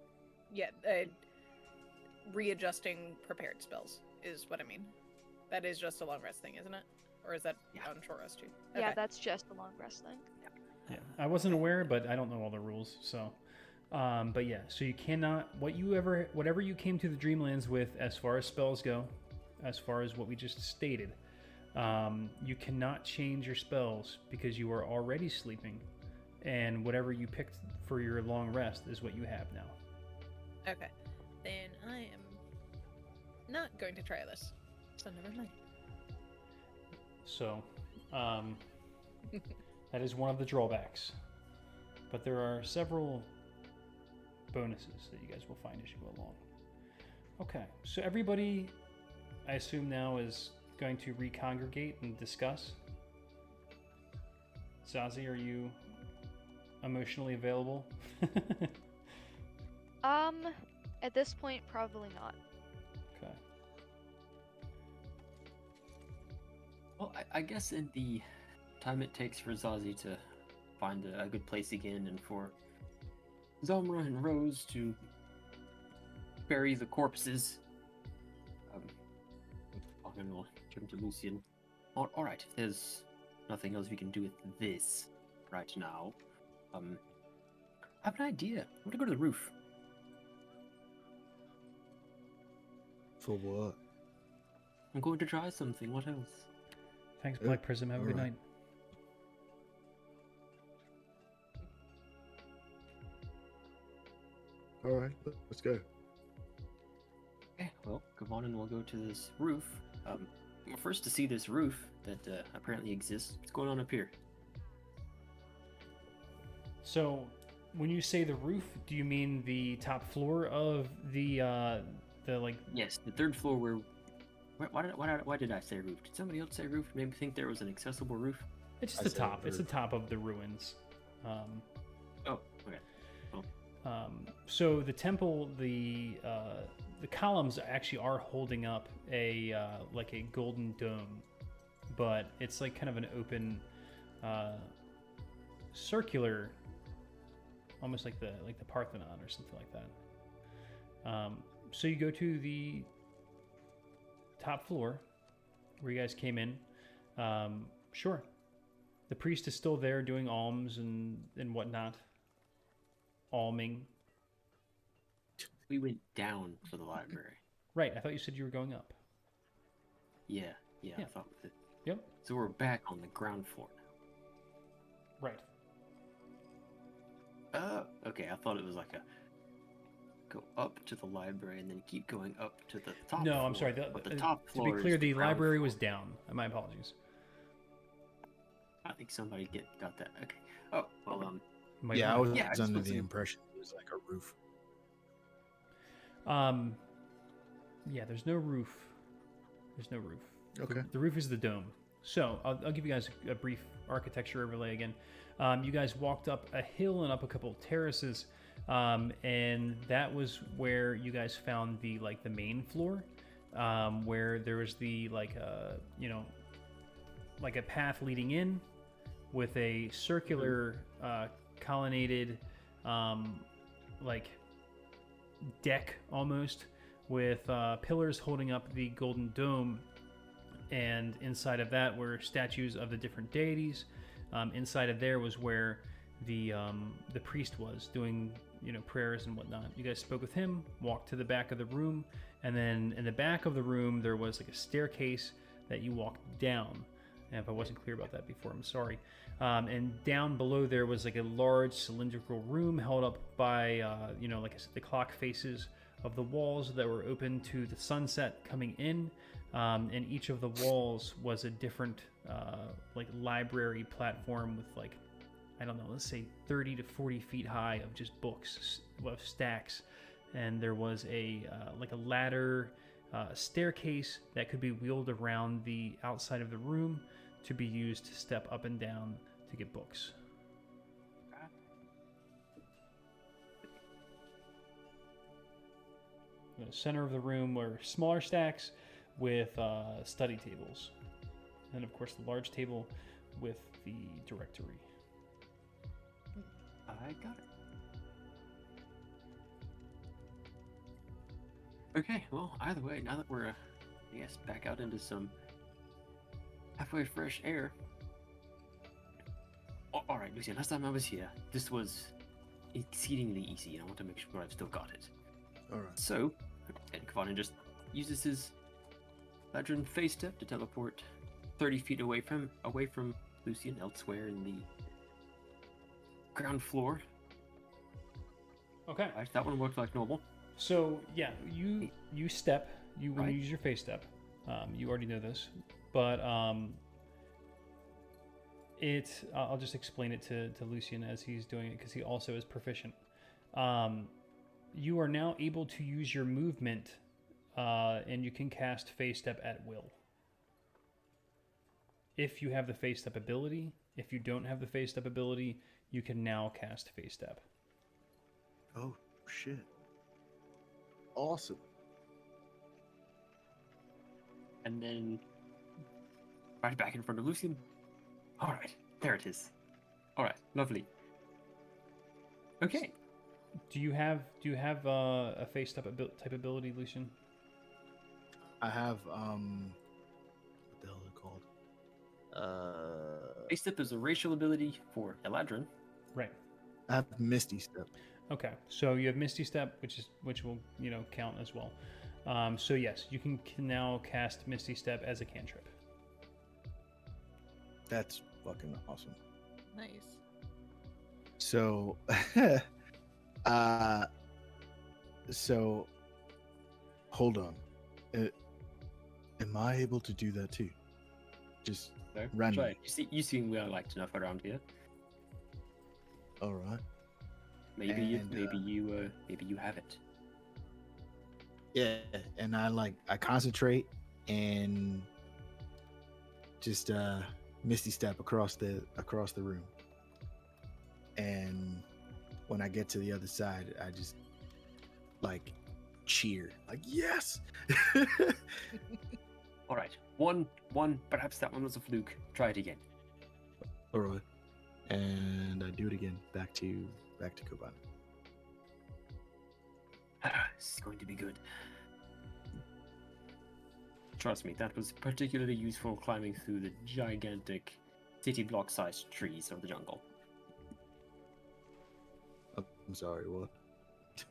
Yeah, uh, readjusting prepared spells is what I mean. That is just a long rest thing, isn't it? Or is that Yeah. on short rest too? Yeah, that's just a long rest thing. Yeah, I wasn't aware, but I don't know all the rules. So, um, but yeah, so you cannot what you ever whatever you came to the Dreamlands with, as far as spells go, as far as what we just stated, um, you cannot change your spells because you are already sleeping, and whatever you picked for your long rest is what you have now. Okay. Then I am not going to try this. So never mind. So, um, that is one of the drawbacks. But there are several bonuses that you guys will find as you go along. Okay, so everybody, I assume now, is going to recongregate and discuss. Zazie, are you emotionally available? um, at this point, probably not. Okay. Well, I, I guess in the time it takes for Zazie to find a, a good place again and for Zamra and Rose to bury the corpses, um, Falcon will turn to Lucian. All, all right, if there's nothing else we can do with this right now, um, I have an idea. I want to go to the roof. For what? I'm going to try something. What else? Thanks, Uh, Black Prism. Have a good alright. night. All right, let's go. Okay, well, come on and we'll go to this roof. Um, well, first to see this roof that uh, apparently exists. What's going on up here? So, when you say the roof, do you mean the top floor of the uh, the like? Yes, the third floor where. Why, why, did, why, did, why did I say roof? Did somebody else say roof? Maybe think there was an accessible roof? It's just I the said top. It's the top of the ruins. Um, Oh, okay. Um, so the temple, the uh, the columns actually are holding up a uh, like a golden dome, but it's like kind of an open, uh, circular, almost like the like the Parthenon or something like that. Um, so you go to the top floor where you guys came in. Um, sure, the priest is still there doing alms and and whatnot alming. We went down to the library. Right, I thought you said you were going up. Yeah, yeah, I thought with it. Yep. So we're back on the ground floor now. Right. Oh, okay. I thought it was like a go up to the library and then keep going up to the top. no, I'm sorry. The, but the uh, top to floor. be is clear, the ground library floor. was down. Uh, My apologies. I think somebody get got that. Okay. Oh well, um, You might yeah, I was Yeah, I just under the impression it was like a roof. Um, yeah, there's no roof. There's no roof. The- Okay. The, roof is the dome. So I'll, I'll give you guys a brief architecture overlay again. Um, you guys walked up a hill and up a couple of terraces, um, and that was where you guys found the like the main floor, um, where there was the like uh, you know, like a path leading in, with a circular uh, colonnaded, um, like deck almost with uh, pillars holding up the golden dome. And inside of that were statues of the different deities. Um, inside of there was where the um, the priest was doing you know prayers and whatnot. You guys spoke with him walked to the back of the room and then in the back of the room there was like a staircase that you walked down. And if i wasn't clear about that before i'm sorry um, and down below there was like a large cylindrical room held up by uh, you know like I said, the clock faces of the walls that were open to the sunset coming in. Um, and each of the walls was a different uh, like library platform with like i don't know let's say 30 to 40 feet high of just books of stacks. And there was a uh, like a ladder uh, staircase that could be wheeled around the outside of the room to be used to step up and down to get books. In the center of the room were smaller stacks with uh, study tables, and of course the large table with the directory. I got it. Okay, well, either way, now that we're, uh, I guess, back out into some halfway fresh air. A- all right, Lucian, last time I was here, this was exceedingly easy, and I want to make sure I've still got it. All right. So, and Kavanin just uses his veteran fey step to teleport 30 feet away from away from Lucian elsewhere in the ground floor. Okay. Right, that one worked like normal. So yeah, you you step you when Right. you use your fey step, um, you already know this, but um, it I'll I'll just explain it to to Lucian as he's doing it because he also is proficient. Um, you are now able to use your movement, uh, and you can cast fey step at will. If you have the fey step ability, if you don't have the fey step ability, you can now cast fey step. Oh shit. Awesome. And then right back in front of Lucian. All right, there it is. All right, lovely. Okay. Do you have do you have uh, a face type, abil- type ability, Lucian? I have um, what the hell is it called? Uh, Fey Step is a racial ability for Eladrin. Right. I have Misty Step. Okay. So you have Misty Step, which is which will you know count as well. Um, so yes, you can, can now cast Misty Step as a cantrip. That's fucking awesome. Nice. So, uh, so hold on. Uh, am I able to do that too? Just So, Random. try. You see, you seem well liked enough around here. all right. Maybe, you, maybe uh, you, uh, maybe you have it. Yeah, and I like I concentrate and just uh misty step across the across the room. And when I get to the other side, I just like cheer. Like, yes. All right, one, one. Perhaps that one was a fluke. Try it again. All right. And I do it again. Back to back to Koban. it's going to be good. Trust me, that was particularly useful climbing through the gigantic city block-sized trees of the jungle. Oh, I'm sorry, what?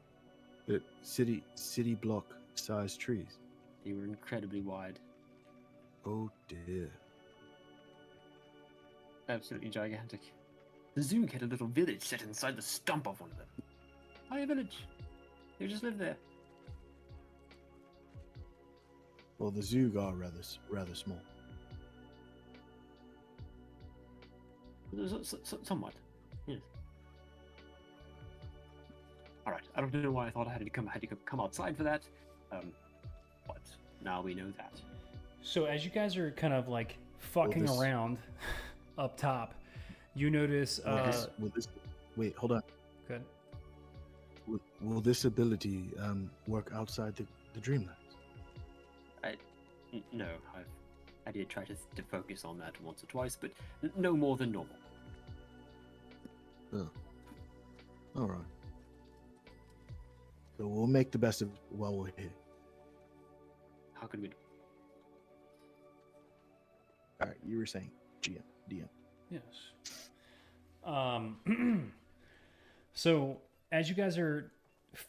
The city city block sized trees. They were incredibly wide, Oh dear. absolutely gigantic. The Zoog had a little village set inside the stump of one of them. Hi, a village. They just live there. Well, the Zoog are rather rather small. Somewhat. Yes. All right. I don't know why I thought I had to come had to come outside for that. Um, but now we know that. So as you guys are kind of like fucking this- around up top, you notice. Will Uh, this, will this wait? Hold on. good. Will, will this ability um, work outside the, the Dreamlands? N- No, I've I did try to, to focus on that once or twice, but no more than normal. Oh. All right. So we'll make the best of it while we're here. How could we? do? All right. You were saying GM, DM. Yes. Um. so as you guys are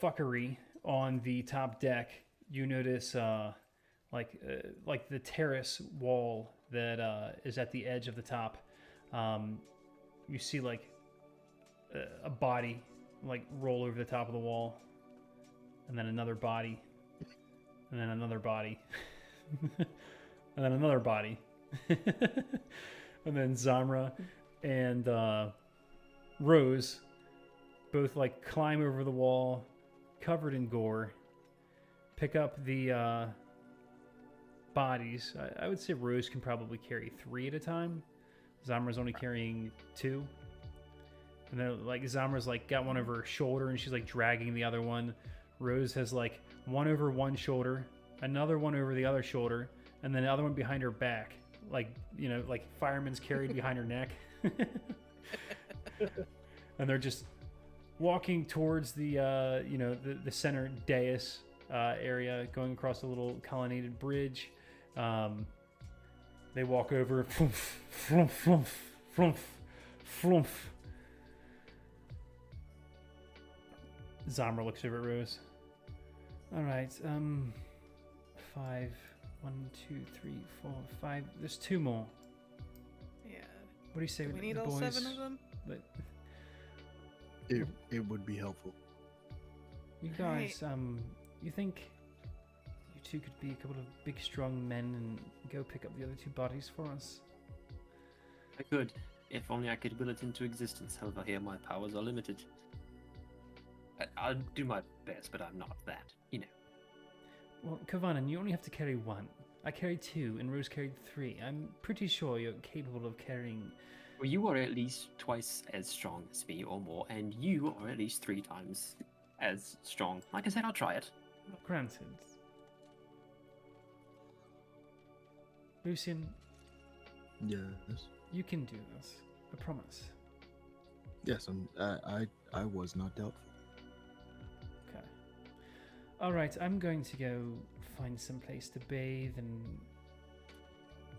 fuckery on the top deck, you notice uh, like uh, like the terrace wall that uh, is at the edge of the top. Um, you see like a, a body like roll over the top of the wall, and then another body, and then another body, and then another body, and then Zamra and uh, Rose both like climb over the wall, covered in gore, pick up the uh, bodies. I, I would say Rose can probably carry three at a time. Zamra's only carrying two. And then like Zamra's like got one over her shoulder and she's like dragging the other one. Rose has like one over one shoulder, another one over the other shoulder, and then the other one behind her back. Like, you know, like fireman's carried behind her neck. and they're just walking towards the uh, you know the, the center dais uh, area, going across a little colonnaded bridge. Um, they walk over, flump, flump, flump, flump, flump. Zamra looks over at Rose. All right, um, five, one, two, three, four, five. There's two more. Yeah. What do you say? Do we the need all boys? seven of them? But It, it would be helpful. you Alright. guys, um, you think you two could be a couple of big, strong men and go pick up the other two bodies for us? I could, if only I could will it into existence. However, here my powers are limited. I, I'll do my best, but I'm not that. You know. Well, Kavanan, you only have to carry one. I carried two, and Rose carried three. I'm pretty sure you're capable of carrying. Well, you are at least twice as strong as me, or more, and you are at least three times as strong. Like I said, I'll try it. Granted. Lucian, Yes. You can do this. I promise. Yes, I'm, I, I, I was not doubtful. Okay. All right, I'm going to go find some place to bathe and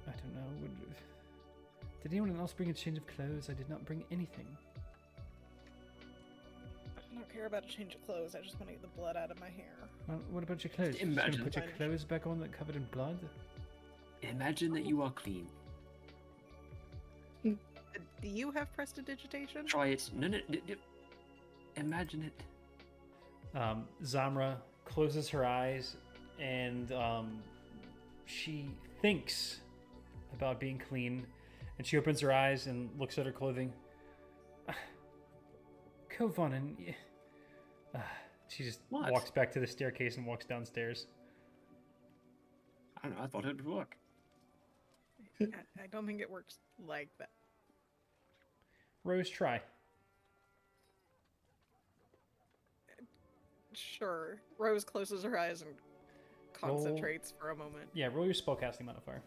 I don't know. Would... Did anyone else bring a change of clothes? I did not bring anything. I don't care about a change of clothes. I just want to get the blood out of my hair. Well, what about your clothes? Just gonna imagine- put your clothes back on that covered in blood? Imagine that you are clean. Do you have prestidigitation? Try it. No, no, no, no. Imagine it. Um, Zamra closes her eyes and um, she thinks about being clean and she opens her eyes and looks at her clothing. Kovanen. y- Uh, she just What? walks back to the staircase and walks downstairs. I don't know. I thought it would work. I, I don't think it works like that. Rose, try. Sure. Rose closes her eyes and Roll- concentrates for a moment. Yeah, roll your spellcasting modifier.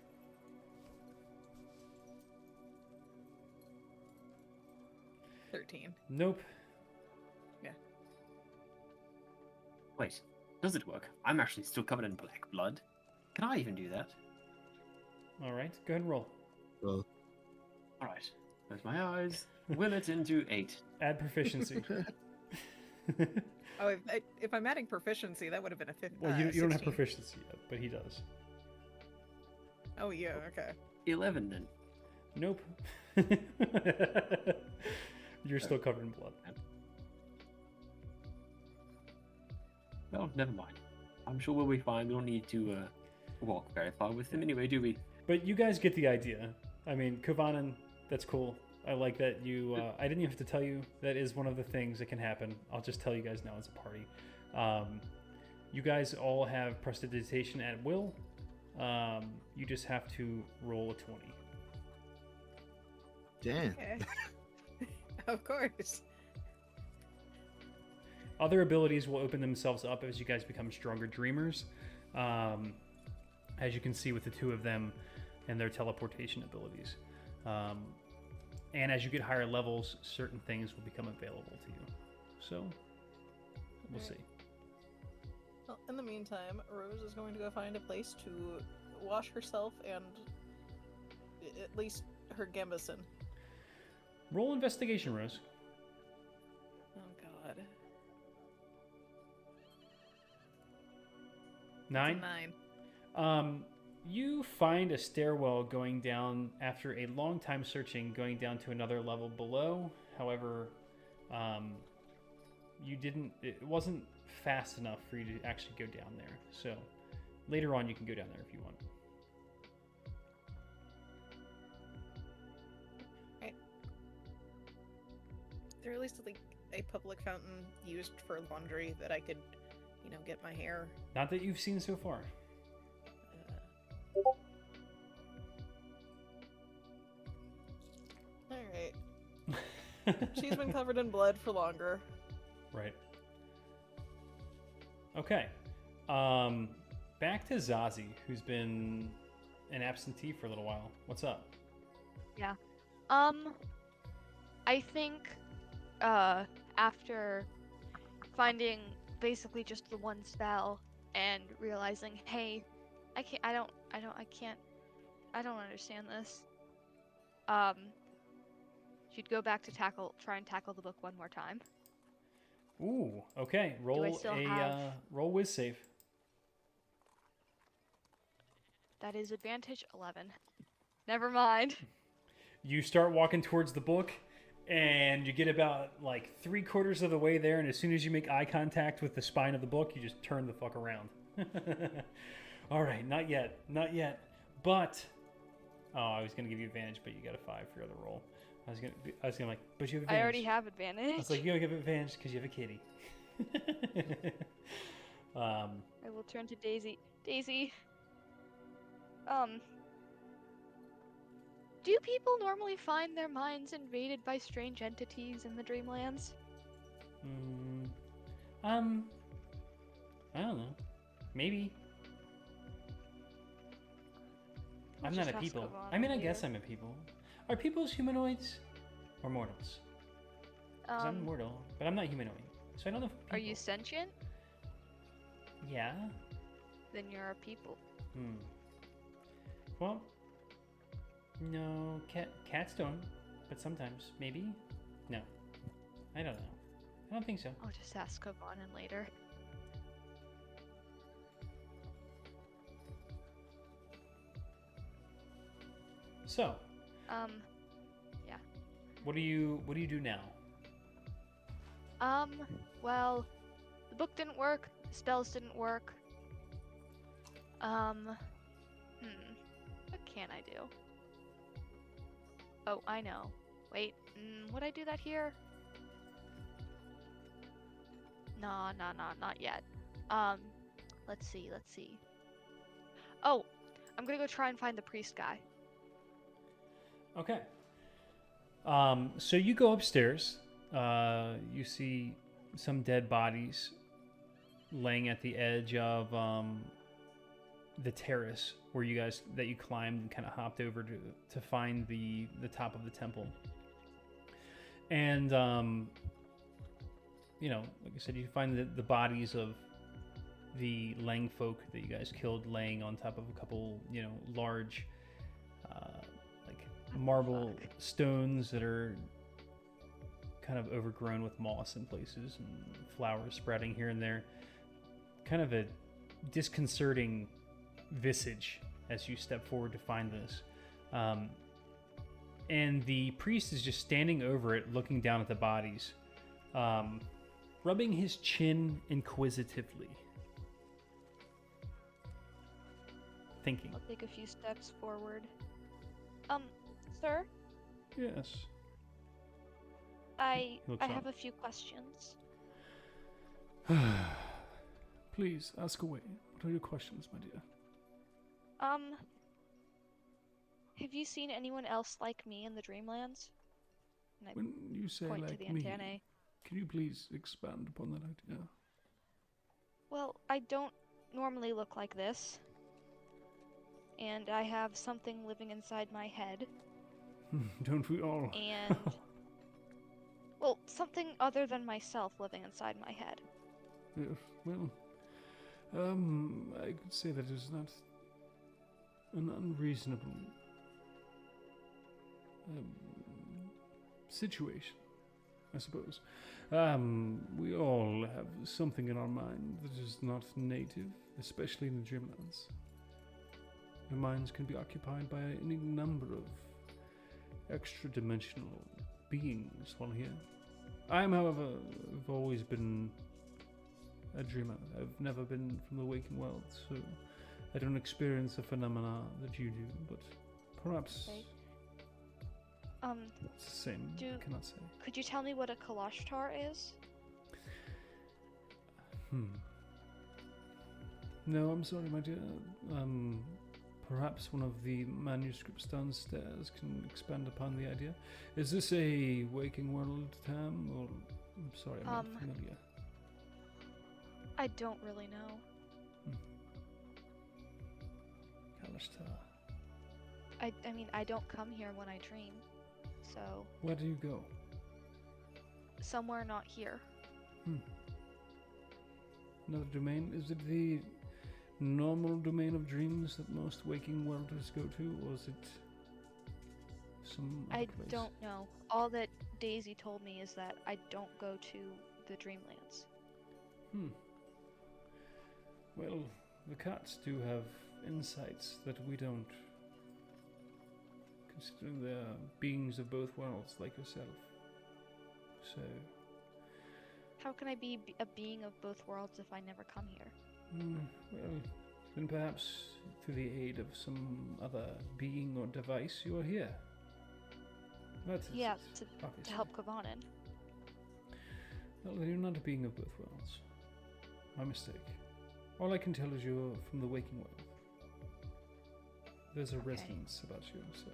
Thirteen. Nope. Yeah. Wait, does it work? I'm actually still covered in black blood. Can I even do that? All right, go ahead and roll. Well, All right. Close my eyes. Will it into eight? Add proficiency. Oh, if, I- if I'm adding proficiency, that would have been a fifth. well, uh, you, you don't have 16. proficiency yet, but he does. Oh yeah, okay. Eleven then. Nope. You're still covered in blood. Well, never mind. I'm sure we'll be fine. We don't need to uh, walk very far with him anyway, do we? But you guys get the idea. I mean, Kovanen, that's cool. I like that you. Uh, I didn't even have to tell you. That is one of the things that can happen. I'll just tell you guys now as a party. Um, you guys all have prestidigitation at will. Um, you just have to roll a 20. damn. Okay. of course. Other abilities will open themselves up as you guys become stronger dreamers. Um, as you can see with the two of them and their teleportation abilities. Um, and as you get higher levels, certain things will become available to you. So, we'll Alright. see. Well, in the meantime, Rose is going to go find a place to wash herself and at least her gambeson. Roll investigation, Rose. Oh god. Nine. Nine. Um, you find a stairwell going down after a long time searching, going down to another level below. However, um, you didn't. It wasn't fast enough for you to actually go down there. So later on, you can go down there if you want. There at least like a public fountain used for laundry that I could, you know, get my hair. Not that you've seen so far. Uh... All right. She's been covered in blood for longer. Right. Okay. Um, back to Zazie, who's been an absentee for a little while. What's up? Yeah. Um, I think, uh, after finding basically just the one spell and realizing, hey, I can't, I don't, I don't, I can't, I don't understand this. Um, she'd go back to tackle, try and tackle the book one more time. Ooh, okay. Roll a have- uh, roll whiz save. That is advantage eleven. Never mind. You start walking towards the book, and you get about like three quarters of the way there, and as soon as you make eye contact with the spine of the book, you just turn the fuck around. All right, not yet, not yet. But oh, I was gonna give you advantage, but you got a five for your other roll. I was gonna, be- I was gonna like, but you have I already have advantage. I advantage. was like, you gotta give advantage because you have a kitty. um, I will turn to Daisy. Daisy. Um. Do people normally find their minds invaded by strange entities in the Dreamlands? mm, um, I don't know. Maybe. I'm not a people. I mean, I guess. I'm a people. Are peoples humanoids or mortals? Because I'm Um, mortal, but I'm not humanoid, so I don't know. If are you sentient? Yeah. Then you're a people. Hmm. Well, no, cat cats don't, but sometimes maybe. No, I don't know. I don't think so. I'll just ask Kavanen later. So, Um, Yeah. what do you what do you do now? um, well, the book didn't work, the spells didn't work. Um, hmm, what can I do? Oh, I know. Wait, mm, would I do that here? Nah, nah, nah, not yet. Um, let's see, let's see. Oh, I'm gonna go try and find the priest guy. Okay. Um, so you go upstairs. Uh, you see some dead bodies laying at the edge of um, the terrace where you guys that you climbed and kind of hopped over to to find the the top of the temple. And um, you know, like I said, you find the, the bodies of the Leng folk that you guys killed laying on top of a couple, you know, large, marble stones that are kind of overgrown with moss in places and flowers sprouting here and there. Kind of a disconcerting visage as you step forward to find this. Um, and the priest is just standing over it, looking down at the bodies, um, rubbing his chin inquisitively. Thinking. I'll take a few steps forward. Um, sir, Yes. I I up. have a few questions. Please ask away. What are your questions, my dear? Um, have you seen anyone else like me in the Dreamlands? And When you say like me, antennae. can you please expand upon that idea? Well, I don't normally look like this. And I have something living inside my head. Don't we all? And. well, something other than myself living inside my head. Yes, well, um, I could say that is not an unreasonable um, situation, I suppose. Um, we all have something in our mind that is not native, especially in the Dreamlands. Our minds can be occupied by any number of extra dimensional beings while here. I am, however, have always been a dreamer. I've never been from the waking world, so I don't experience the phenomena that you do, but perhaps Okay. Um, it's the same. Do- I cannot say. could you tell me what a Kalashtar is? Hmm. No, I'm sorry, my dear. Um, perhaps one of the manuscripts downstairs can expand upon the idea. Is this a waking world term, or I'm sorry, I'm Um, not familiar. I don't really know. Kalashtar. I, I mean, I don't come here when I dream. So, Where do you go? somewhere not here. Another domain? Is it the normal domain of dreams that most waking worlders go to, or is it some other I place? don't know. All that Daisy told me is that I don't go to the Dreamlands. Hmm. Well, the cats do have insights that we don't. Considering they're beings of both worlds, like yourself. So, How can I be a being of both worlds if I never come here? Hmm, well, then perhaps through the aid of some other being or device, you are here. That is Yeah, it, to, to help Kavanen. Well, then you're not a being of both worlds. My mistake. All I can tell is you're from the waking world. There's a Okay. resonance about you, so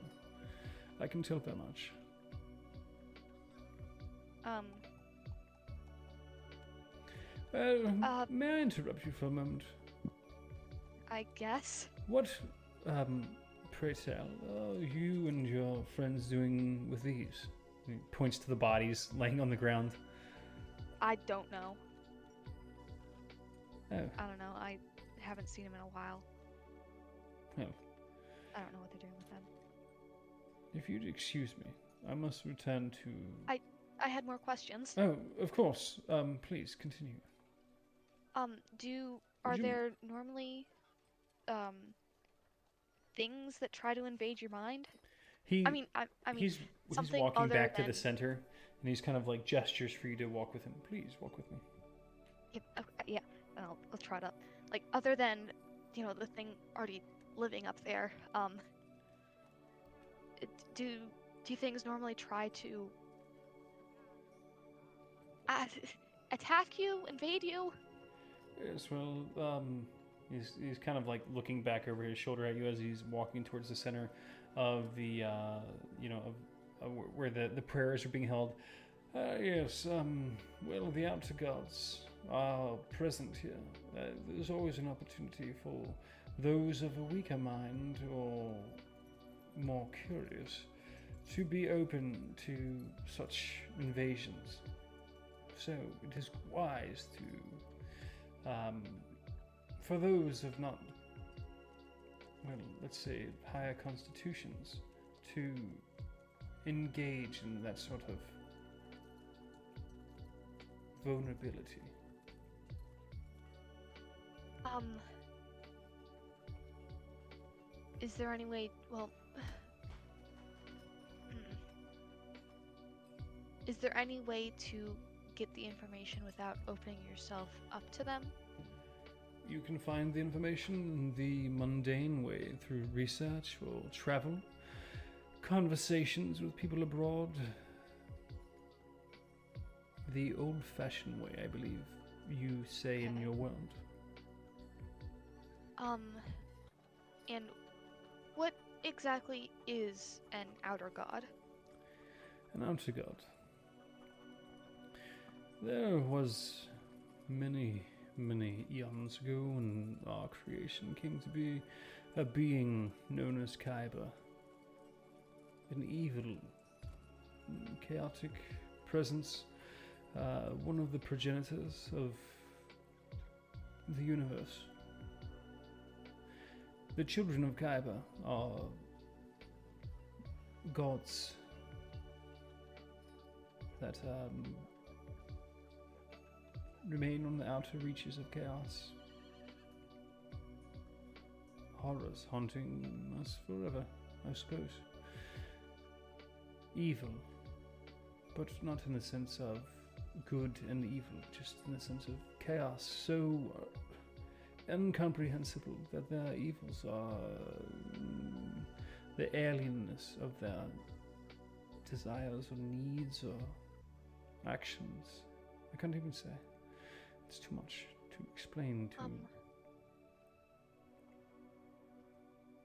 I can tell that much. Um, Well, Uh, may I interrupt you for a moment? I guess. What um, pray tell, are you and your friends doing with these? He points to the bodies laying on the ground. I don't know. Oh, I don't know. I haven't seen him in a while. oh. I don't know what they're doing with them. If you'd excuse me, I must return to. I I had more questions. Oh, of course. Um, please continue. Um, do are there normally um things that try to invade your mind? He. I mean, I, I mean, he's he's walking back to the center, and he's kind of like gestures for you to walk with him. Please walk with me. yeah, okay, yeah. I'll, I'll trot up. Like other than you know the thing already living up there. Um, do do things normally try to uh, attack you, invade you? Yes, well, um, he's, he's kind of like looking back over his shoulder at you as he's walking towards the center of the, uh, you know, of, where the, the prayers are being held. Uh, yes, um, well, the outer gods are present here. Uh, there's always an opportunity for those of a weaker mind or more curious to be open to such invasions. So it is wise to um, for those of not, well, let's say, higher constitutions, to engage in that sort of vulnerability. Um, is there any way? Well, hmm. is there any way to get the information without opening yourself up to them? You can find the information the mundane way through research or travel, conversations with people abroad. The old fashioned way, I believe you say in your world. Um, and what exactly is an outer god? An outer god. There was many, many eons ago when our creation came to be a being known as Kaiba. An evil, chaotic presence, uh, one of the progenitors of the universe. The children of Kaiba are gods that um, remain on the outer reaches of chaos. Horrors haunting us forever, I suppose. Evil, but not in the sense of good and evil, just in the sense of chaos so uh, incomprehensible that their evils are mm, the alienness of their desires or needs or actions. I can't even say. It's too much to explain to. Um,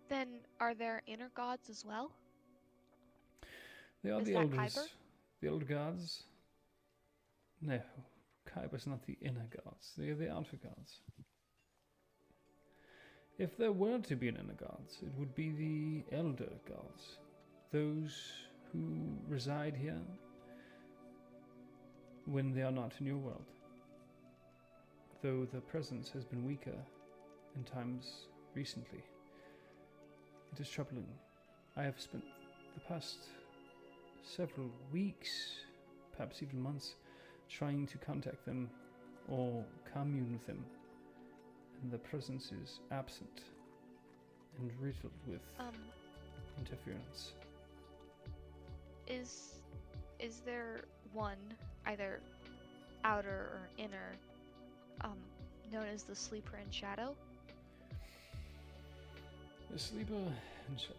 then are there inner gods as well? they are is the elders. Kyber? The old gods. No, Kyber's not the inner gods. They are the outer gods. If there were to be an inner gods, it would be the elder gods, those who reside here when they are not in your world. Though their presence has been weaker in times recently. It is troubling. I have spent the past several weeks, perhaps even months, trying to contact them or commune with them, and their presence is absent and riddled with Um, interference. is is there one either outer or inner um known as the sleeper in shadow? The sleeper in shadow.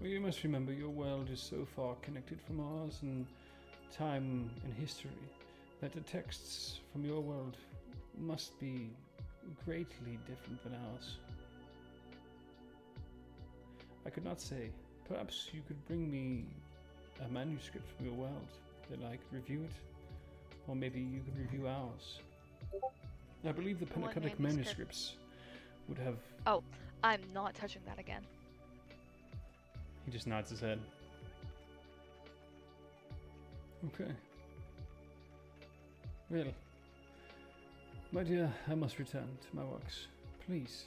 Well, you must remember your world is so far connected from ours in time and history that the texts from your world must be greatly different than ours. I could not say. Perhaps you could bring me a manuscript from your world that I could review it, or maybe you could review ours. I believe the manuscript? manuscripts would have Oh, I'm not touching that again. He just nods his head. Okay. Well, my dear, I must return to my works. Please.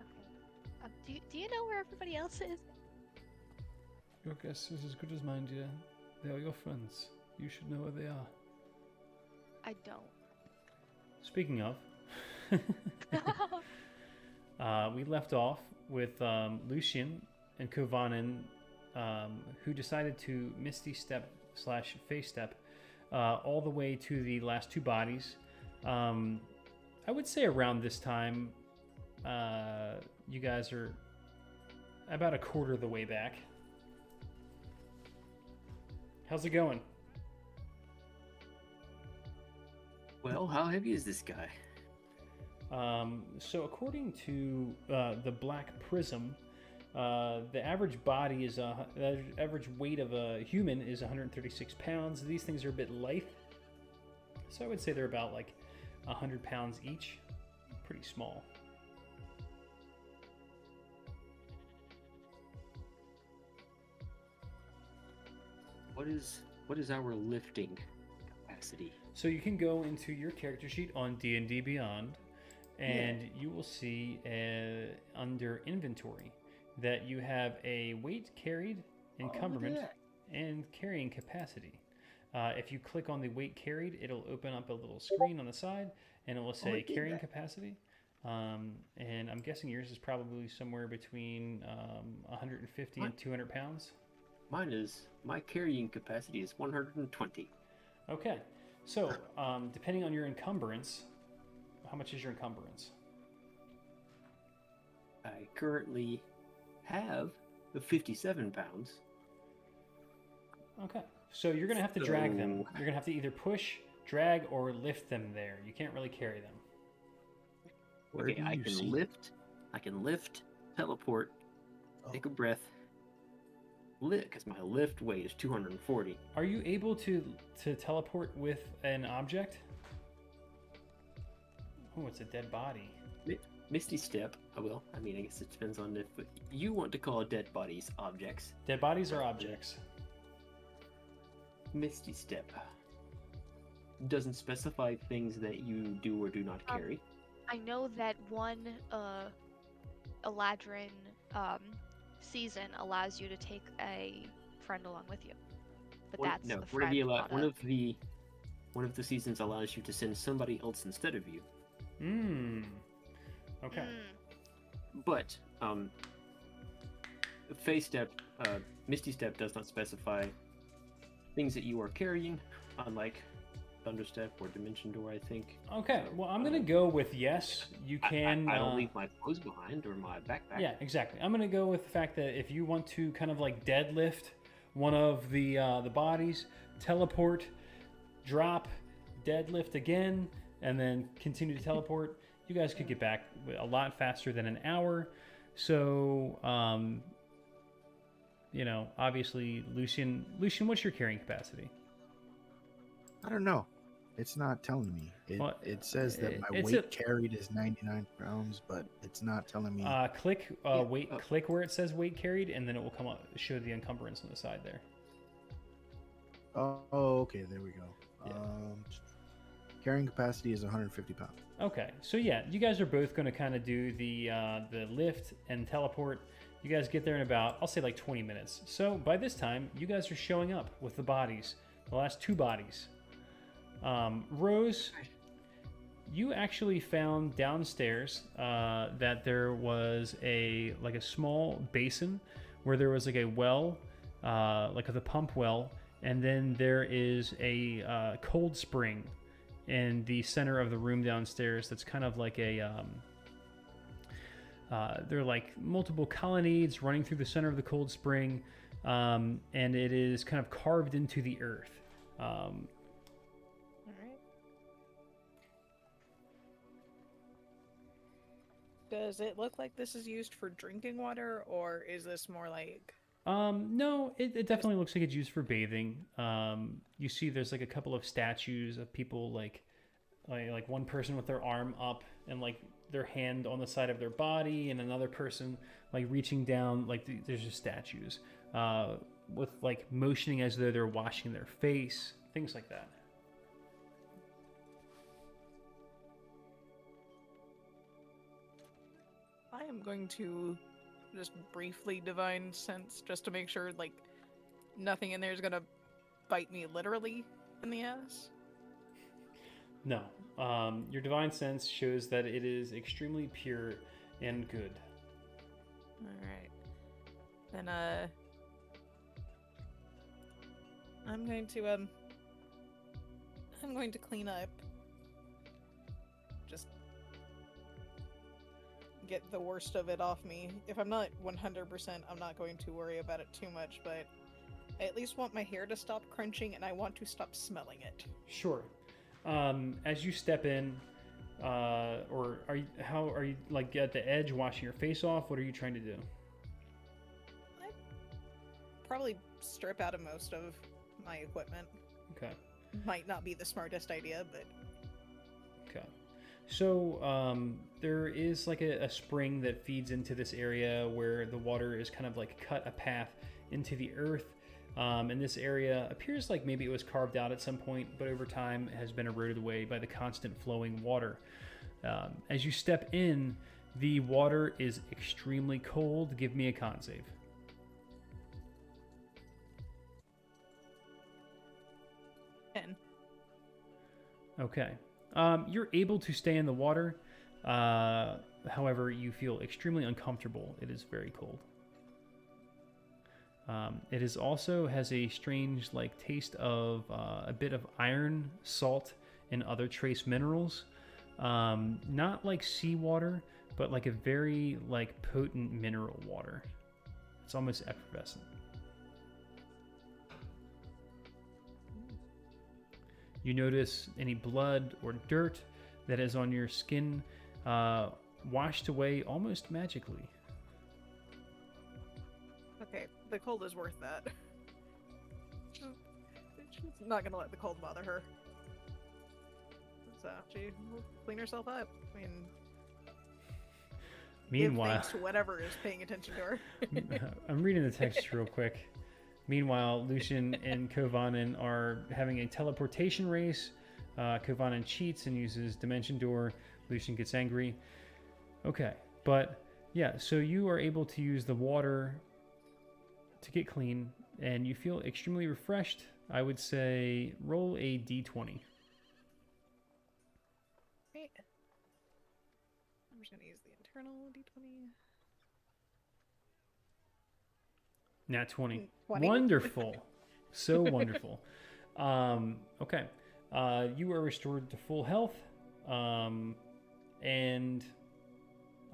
Okay. Um, do, you- do you know where everybody else is? Your guess is as good as mine, dear. They are your friends. You should know where they are. I don't. Speaking of, uh, we left off with um, Lucian and Kovanen, um, who decided to Misty Step slash Fey Step uh, all the way to the last two bodies. Um, I would say around this time, uh, you guys are about a quarter of the way back. How's it going? Well, how heavy is this guy? Um, so, according to uh, the Black Prism, uh, the average body is a the average weight of a human is 136 pounds. These things are a bit lithe, so I would say they're about like 100 pounds each. Pretty small. What is what is our lifting capacity? So you can go into your character sheet on D and D Beyond, and you will see uh, under inventory that you have a weight carried, encumberment, that. and carrying capacity. Uh, if you click on the weight carried, it'll open up a little screen on the side, and it will say did carrying that. capacity. Um, and I'm guessing yours is probably somewhere between um, 150 and 200 pounds. Mine is my carrying capacity is 120. Okay, so um, depending on your encumbrance, how much is your encumbrance? I currently have the 57 pounds. Okay, so you're gonna have to drag them. You're gonna have to either push, drag, or lift them there. You can't really carry them. Where okay, do I can see- lift. I can lift, teleport, Oh. take a breath, lift because my lift weight is 240. Are you able to to teleport with an object? Oh, it's a dead body. Misty step. I will. I mean, I guess it depends on if you want to call dead bodies objects. Dead bodies are objects. Misty step doesn't specify things that you do or do not Um, carry. I know that one uh, Eladrin um, season allows you to take a friend along with you. But One- that's no, a one of friend, the allow- not one a- of the one of the seasons allows you to send somebody else instead of you. Hmm. Okay. Mm, But um, Fey Step, uh, Misty Step does not specify things that you are carrying, unlike Thunder Step or Dimension Door. I think. Okay. Well, I'm gonna go with yes. You I- I- can. I, don't uh, leave my clothes behind or my backpack. Yeah, exactly. I'm gonna go with the fact that if you want to kind of like deadlift one of the uh, the bodies, teleport, drop, deadlift again, and then continue to teleport, you guys could get back a lot faster than an hour. So, um, you know, obviously, Lucian. Lucian, what's your carrying capacity? I don't know. It's not telling me. It, Well, it says that my weight a- carried is 99 pounds, but it's not telling me. Uh, click uh, Yeah, weight. uh, click where it says weight carried, and then it will come up show the encumbrance on the side there. oh, oh, okay. There we go. Yeah. Um, carrying capacity is 150 pounds. Okay, so yeah, you guys are both going to kind of do the uh, the lift and teleport. You guys get there in about I'll say like 20 minutes. So by this time, you guys are showing up with the bodies, the last two bodies. Um, Rose, you actually found downstairs uh, that there was a like a small basin where there was like a well, uh, like the pump well, and then there is a uh, cold spring in the center of the room downstairs that's kind of like a um, uh, they're like multiple colonnades running through the center of the cold spring um, and it is kind of carved into the earth. Um, Does it look like this is used for drinking water, or is this more like um, no it, it definitely looks like it's used for bathing um, you see there's like a couple of statues of people like like, like one person with their arm up and like their hand on the side of their body, and another person like reaching down. Like th- there's just statues uh, with like motioning as though they're washing their face, things like that. Am going to just briefly divine sense just to make sure like nothing in there is gonna bite me literally in the ass. No, um, your divine sense shows that it is extremely pure and good. Alright. Then uh I'm going to um I'm going to clean up. Get the worst of it off me. If I'm not 100%, I'm not going to worry about it too much, but I at least want my hair to stop crunching and I want to stop smelling it. Sure. Um, as you step in, uh, or are you how are you like at the edge washing your face off? What are you trying to do? I probably strip out of most of my equipment. Okay. Might not be the smartest idea, but. So um, there is like a, a spring that feeds into this area where the water is kind of like cut a path into the earth. Um, and this area appears like maybe it was carved out at some point, but over time has been eroded away by the constant flowing water. Um, as you step in, the water is extremely cold. Give me a con save. ten. Okay. Um, you're able to stay in the water. Uh, however, you feel extremely uncomfortable. It is very cold. Um, it is also has a strange like taste of uh, a bit of iron, salt, and other trace minerals. Um, not like seawater, but like a very like potent mineral water. It's almost effervescent. You notice any blood or dirt that is on your skin uh, washed away almost magically. Okay, the cold is worth that. She's not gonna let the cold bother her. So she will clean herself up. I mean, Meanwhile, to whatever is paying attention to her. I'm reading the text real quick. Meanwhile, Lucian and Kovanen are having a teleportation race. Uh, Kovanen cheats and uses Dimension Door. Lucian gets angry. Okay, but yeah, so you are able to use the water to get clean, and you feel extremely refreshed. I would say roll a d20. Right. I'm just gonna use the internal d20. Nat 20. 20. Wonderful. so wonderful. Um, okay. Uh, you are restored to full health. Um, and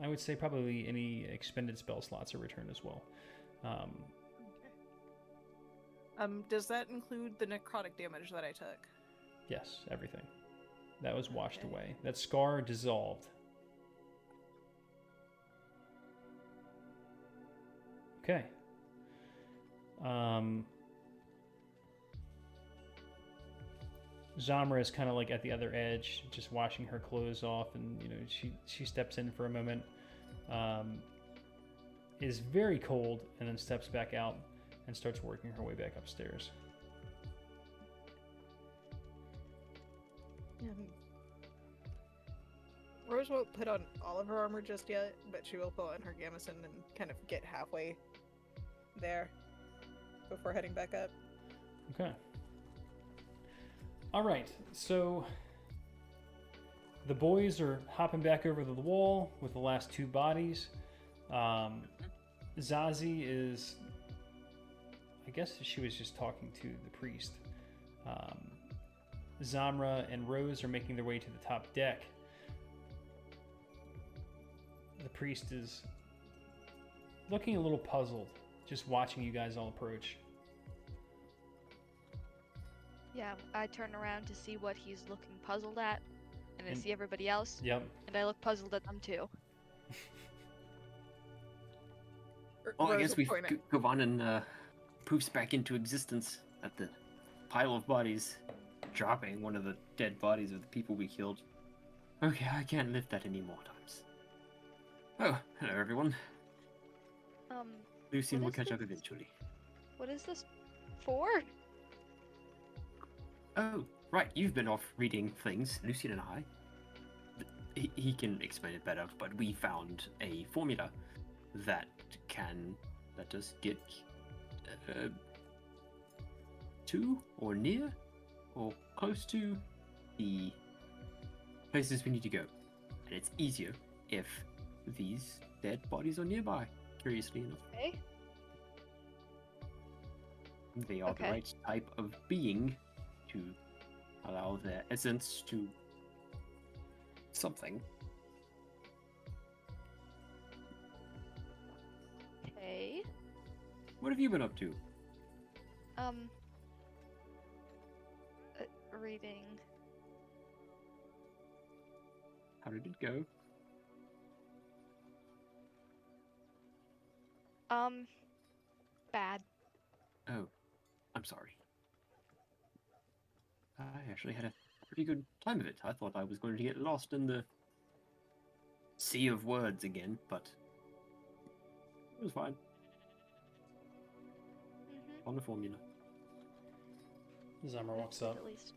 I would say probably any expended spell slots are returned as well. Um, Um, does that include the necrotic damage that I took? yes, everything. That was washed Okay. away. That scar dissolved. Okay. Um, Zamra is kind of like at the other edge, just washing her clothes off, and you know she she steps in for a moment. Um, is very cold, and then steps back out and starts working her way back upstairs. Um, Rose won't put on all of her armor just yet, but she will put on her gambeson and kind of get halfway there before heading back up. Okay. All right. So the boys are hopping back over the wall with the last two bodies. Um, Zazie is, I guess she was just talking to the priest. Um, Zamra and Rose are making their way to the top deck. The priest is looking a little puzzled, just watching you guys all approach. Yeah, I turn around to see what he's looking puzzled at, and I And- see everybody else, Yep. and I look puzzled at them too. R- Oh, I guess we point at- Govanen uh, poofs back into existence at the pile of bodies. dropping one of the dead bodies of the people we killed. Okay, I can't lift that any more times. Oh, hello everyone. Um, What will catch up eventually. what is this for? Oh, right, you've been off reading things, Lucian and I. He, he can explain it better, but we found a formula that can let us get uh, to or near or close to the places we need to go. And it's easier if these dead bodies are nearby, curiously enough. Okay. They are Okay. the right type of being to allow their essence to something. Okay. What have you been up to? Um. Uh, reading. How did it go? Um. Bad. Oh, I'm sorry. I actually had a pretty good time of it. I thought I was going to get lost in the sea of words again, but it was fine. Mm-hmm. On the formula. Zamra walks up. At least.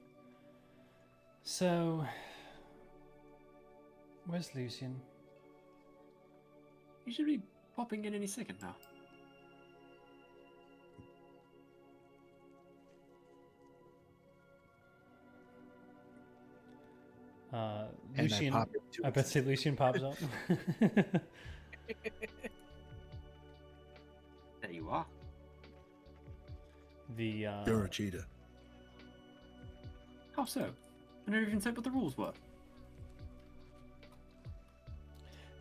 So, where's Lucian? You should be popping in any second now. Uh, Lucian. I I bet say Lucian pops up. There you are. the uh, You're a cheater. How so? I never even said what the rules were.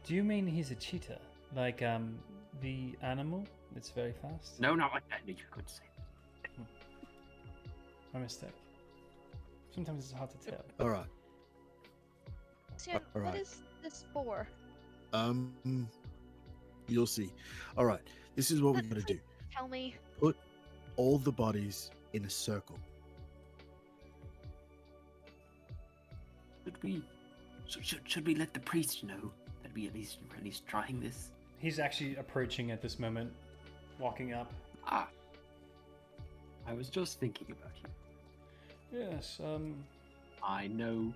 Do you mean he's a cheetah? Like um the animal? It's very fast. No, not like that. You could say. My mistake. Sometimes it's hard to tell. All right. Sam, what alright. is this for? Um, you'll see. All right. This is what we're gonna do. Tell me. Put all the bodies in a circle. Should we? Should, should, should we let the priest know that we at least we're at least trying this? He's actually approaching at this moment, walking up. Ah. I was just thinking about you. Yes, um, I know.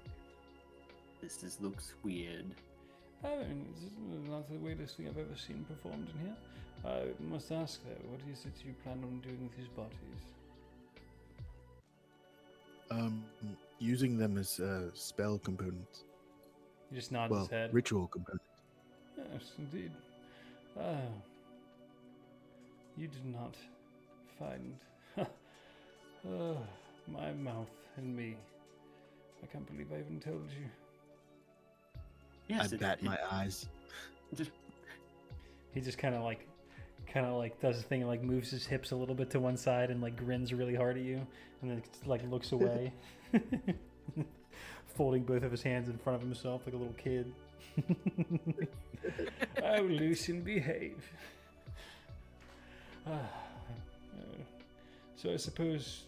This is, looks weird. I mean, this is not the weirdest thing I've ever seen performed in here. I must ask though, what is it you plan on doing with these bodies? Um, using them as uh, spell components. He just nods Well, his head. ritual components. Yes, indeed. Ah, you did not find Ah, my mouth and me. I can't believe I even told you. Yes, I it- bat it- my eyes. Just, He just kind of like, kind of like does a thing, like moves his hips a little bit to one side and like grins really hard at you, and then like looks away, folding both of his hands in front of himself like a little kid. oh, Lucian, behave. Uh, so I suppose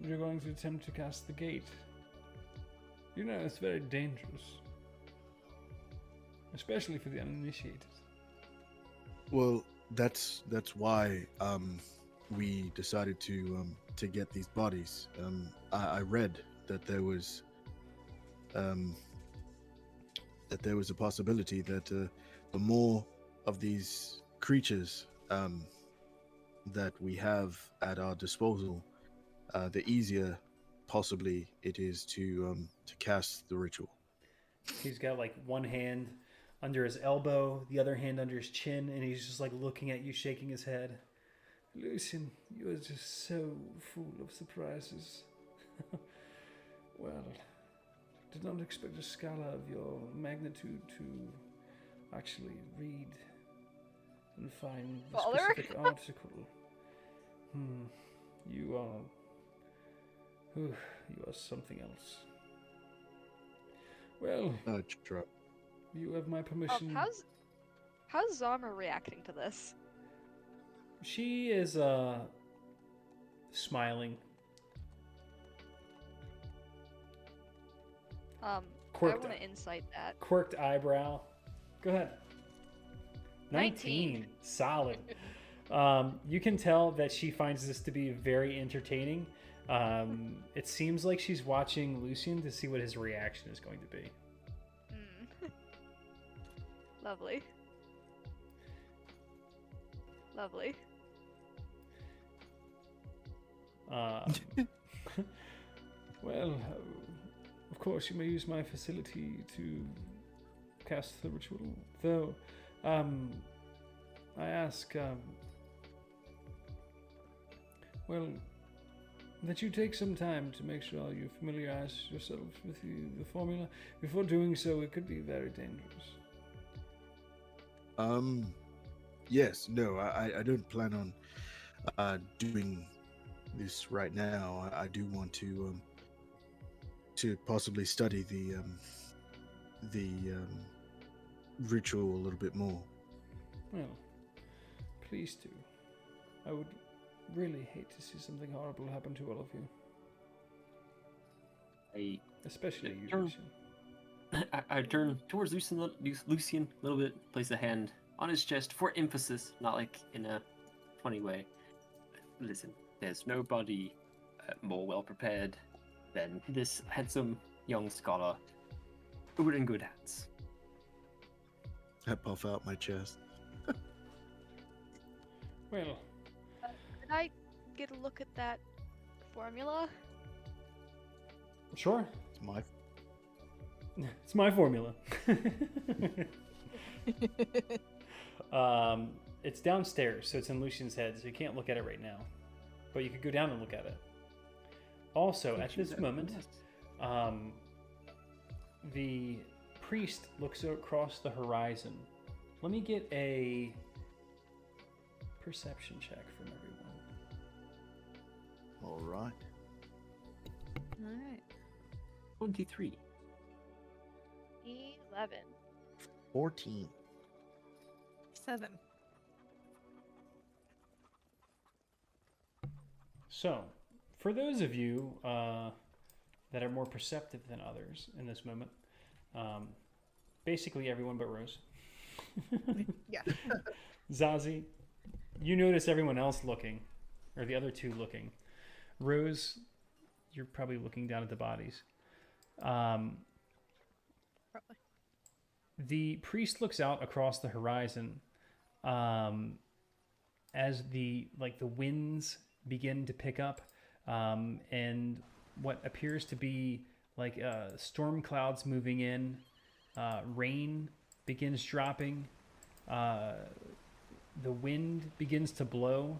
you're going to attempt to cast the gate. You know, it's very dangerous. Especially for the uninitiated. Well, that's that's why um, we decided to um, to get these bodies. Um, I, I read that there was um, that there was a possibility that uh, the more of these creatures um, that we have at our disposal, uh, the easier possibly it is to um, to cast the ritual. He's got like one hand under his elbow, the other hand under his chin, and he's just like looking at you, shaking his head. Lucian, you are just so full of surprises. well, did not expect a scholar of your magnitude to actually read and find the Father? specific article. Hmm, you are. Whew, you are something else. Well, Uh, tr- you have my Oh, permission. how's how's Zamra reacting to this? She is uh smiling. Um, I Quirked, want to insight that. quirked eyebrow. Go ahead. 19. 19. Solid. um, you can tell that she finds this to be very entertaining. Um, it seems like she's watching Lucian to see what his reaction is going to be. Mm. Lovely. Lovely. Um, well, uh, of course, you may use my facility to cast the ritual. Though, um, I ask, um, well, that you take some time to make sure you familiarize yourself with the, the formula. Before doing so, it could be very dangerous. Um, yes, no, I, I- I don't plan on uh, doing this right now. I, I do want to um, to possibly study the um, the um, ritual a little bit more. Well, please do. I would really hate to see something horrible happen to all of you, I, especially you, Sure. Lucian. I, I turn towards Lucian, a Lucian a little bit, place a hand on his chest for emphasis, not like in a funny way. Listen, there's nobody uh, more well prepared than this handsome young scholar who are in good hands. I puff out my chest. Well, Can I get a look at that formula? sure. It's my It's my formula. um, it's downstairs, so it's in Lucian's head, so you can't look at it right now. But you could go down and look at it. Also, at this moment, um, the priest looks across the horizon. Let me get a perception check from everyone. all right. Alright. 23. 11. Fourteen. Seven. So, for those of you uh, that are more perceptive than others in this moment, um, basically everyone but Rose. Yeah. Zazie, you notice everyone else looking, or the other two looking. Rose, you're probably looking down at the bodies. Um, Probably. the priest looks out across the horizon um, as the like the winds begin to pick up um, and what appears to be like uh, storm clouds moving in uh, rain begins dropping uh, the wind begins to blow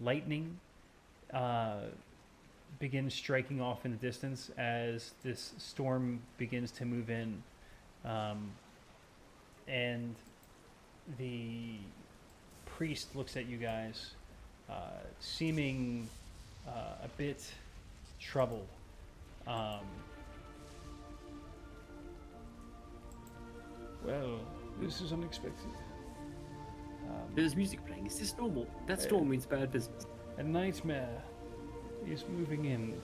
lightning uh, begins striking off in the distance as this storm begins to move in. Um, and the priest looks at you guys, uh, seeming uh, a bit troubled. Um, well, this is unexpected. Um, There's music playing. Is this normal? That Uh, storm means bad business. a nightmare is moving in.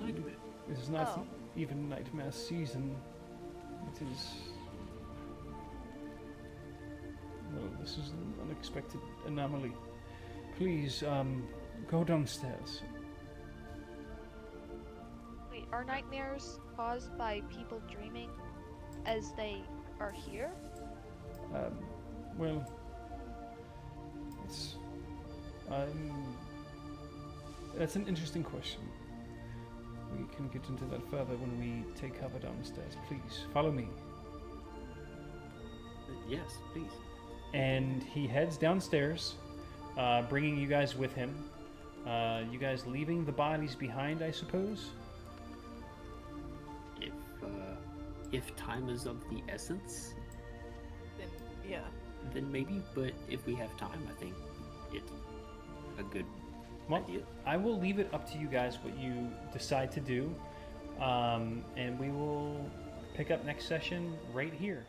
Nightmare. It is not Oh. even nightmare season. It is. No, this is an unexpected anomaly. Please, um, go downstairs. Wait, are nightmares caused by people dreaming as they are here? Um, well, it's. Um, that's an interesting question. We can get into that further when we take cover downstairs. Please, follow me. Uh, Yes, please. and he heads downstairs, uh, bringing you guys with him. Uh, you guys leaving the bodies behind, I suppose. If uh, if time is of the essence, Then yeah. then maybe. But if we have time, I think it's a good Well, idea. I will leave it up to you guys what you decide to do, um, and we will pick up next session right here.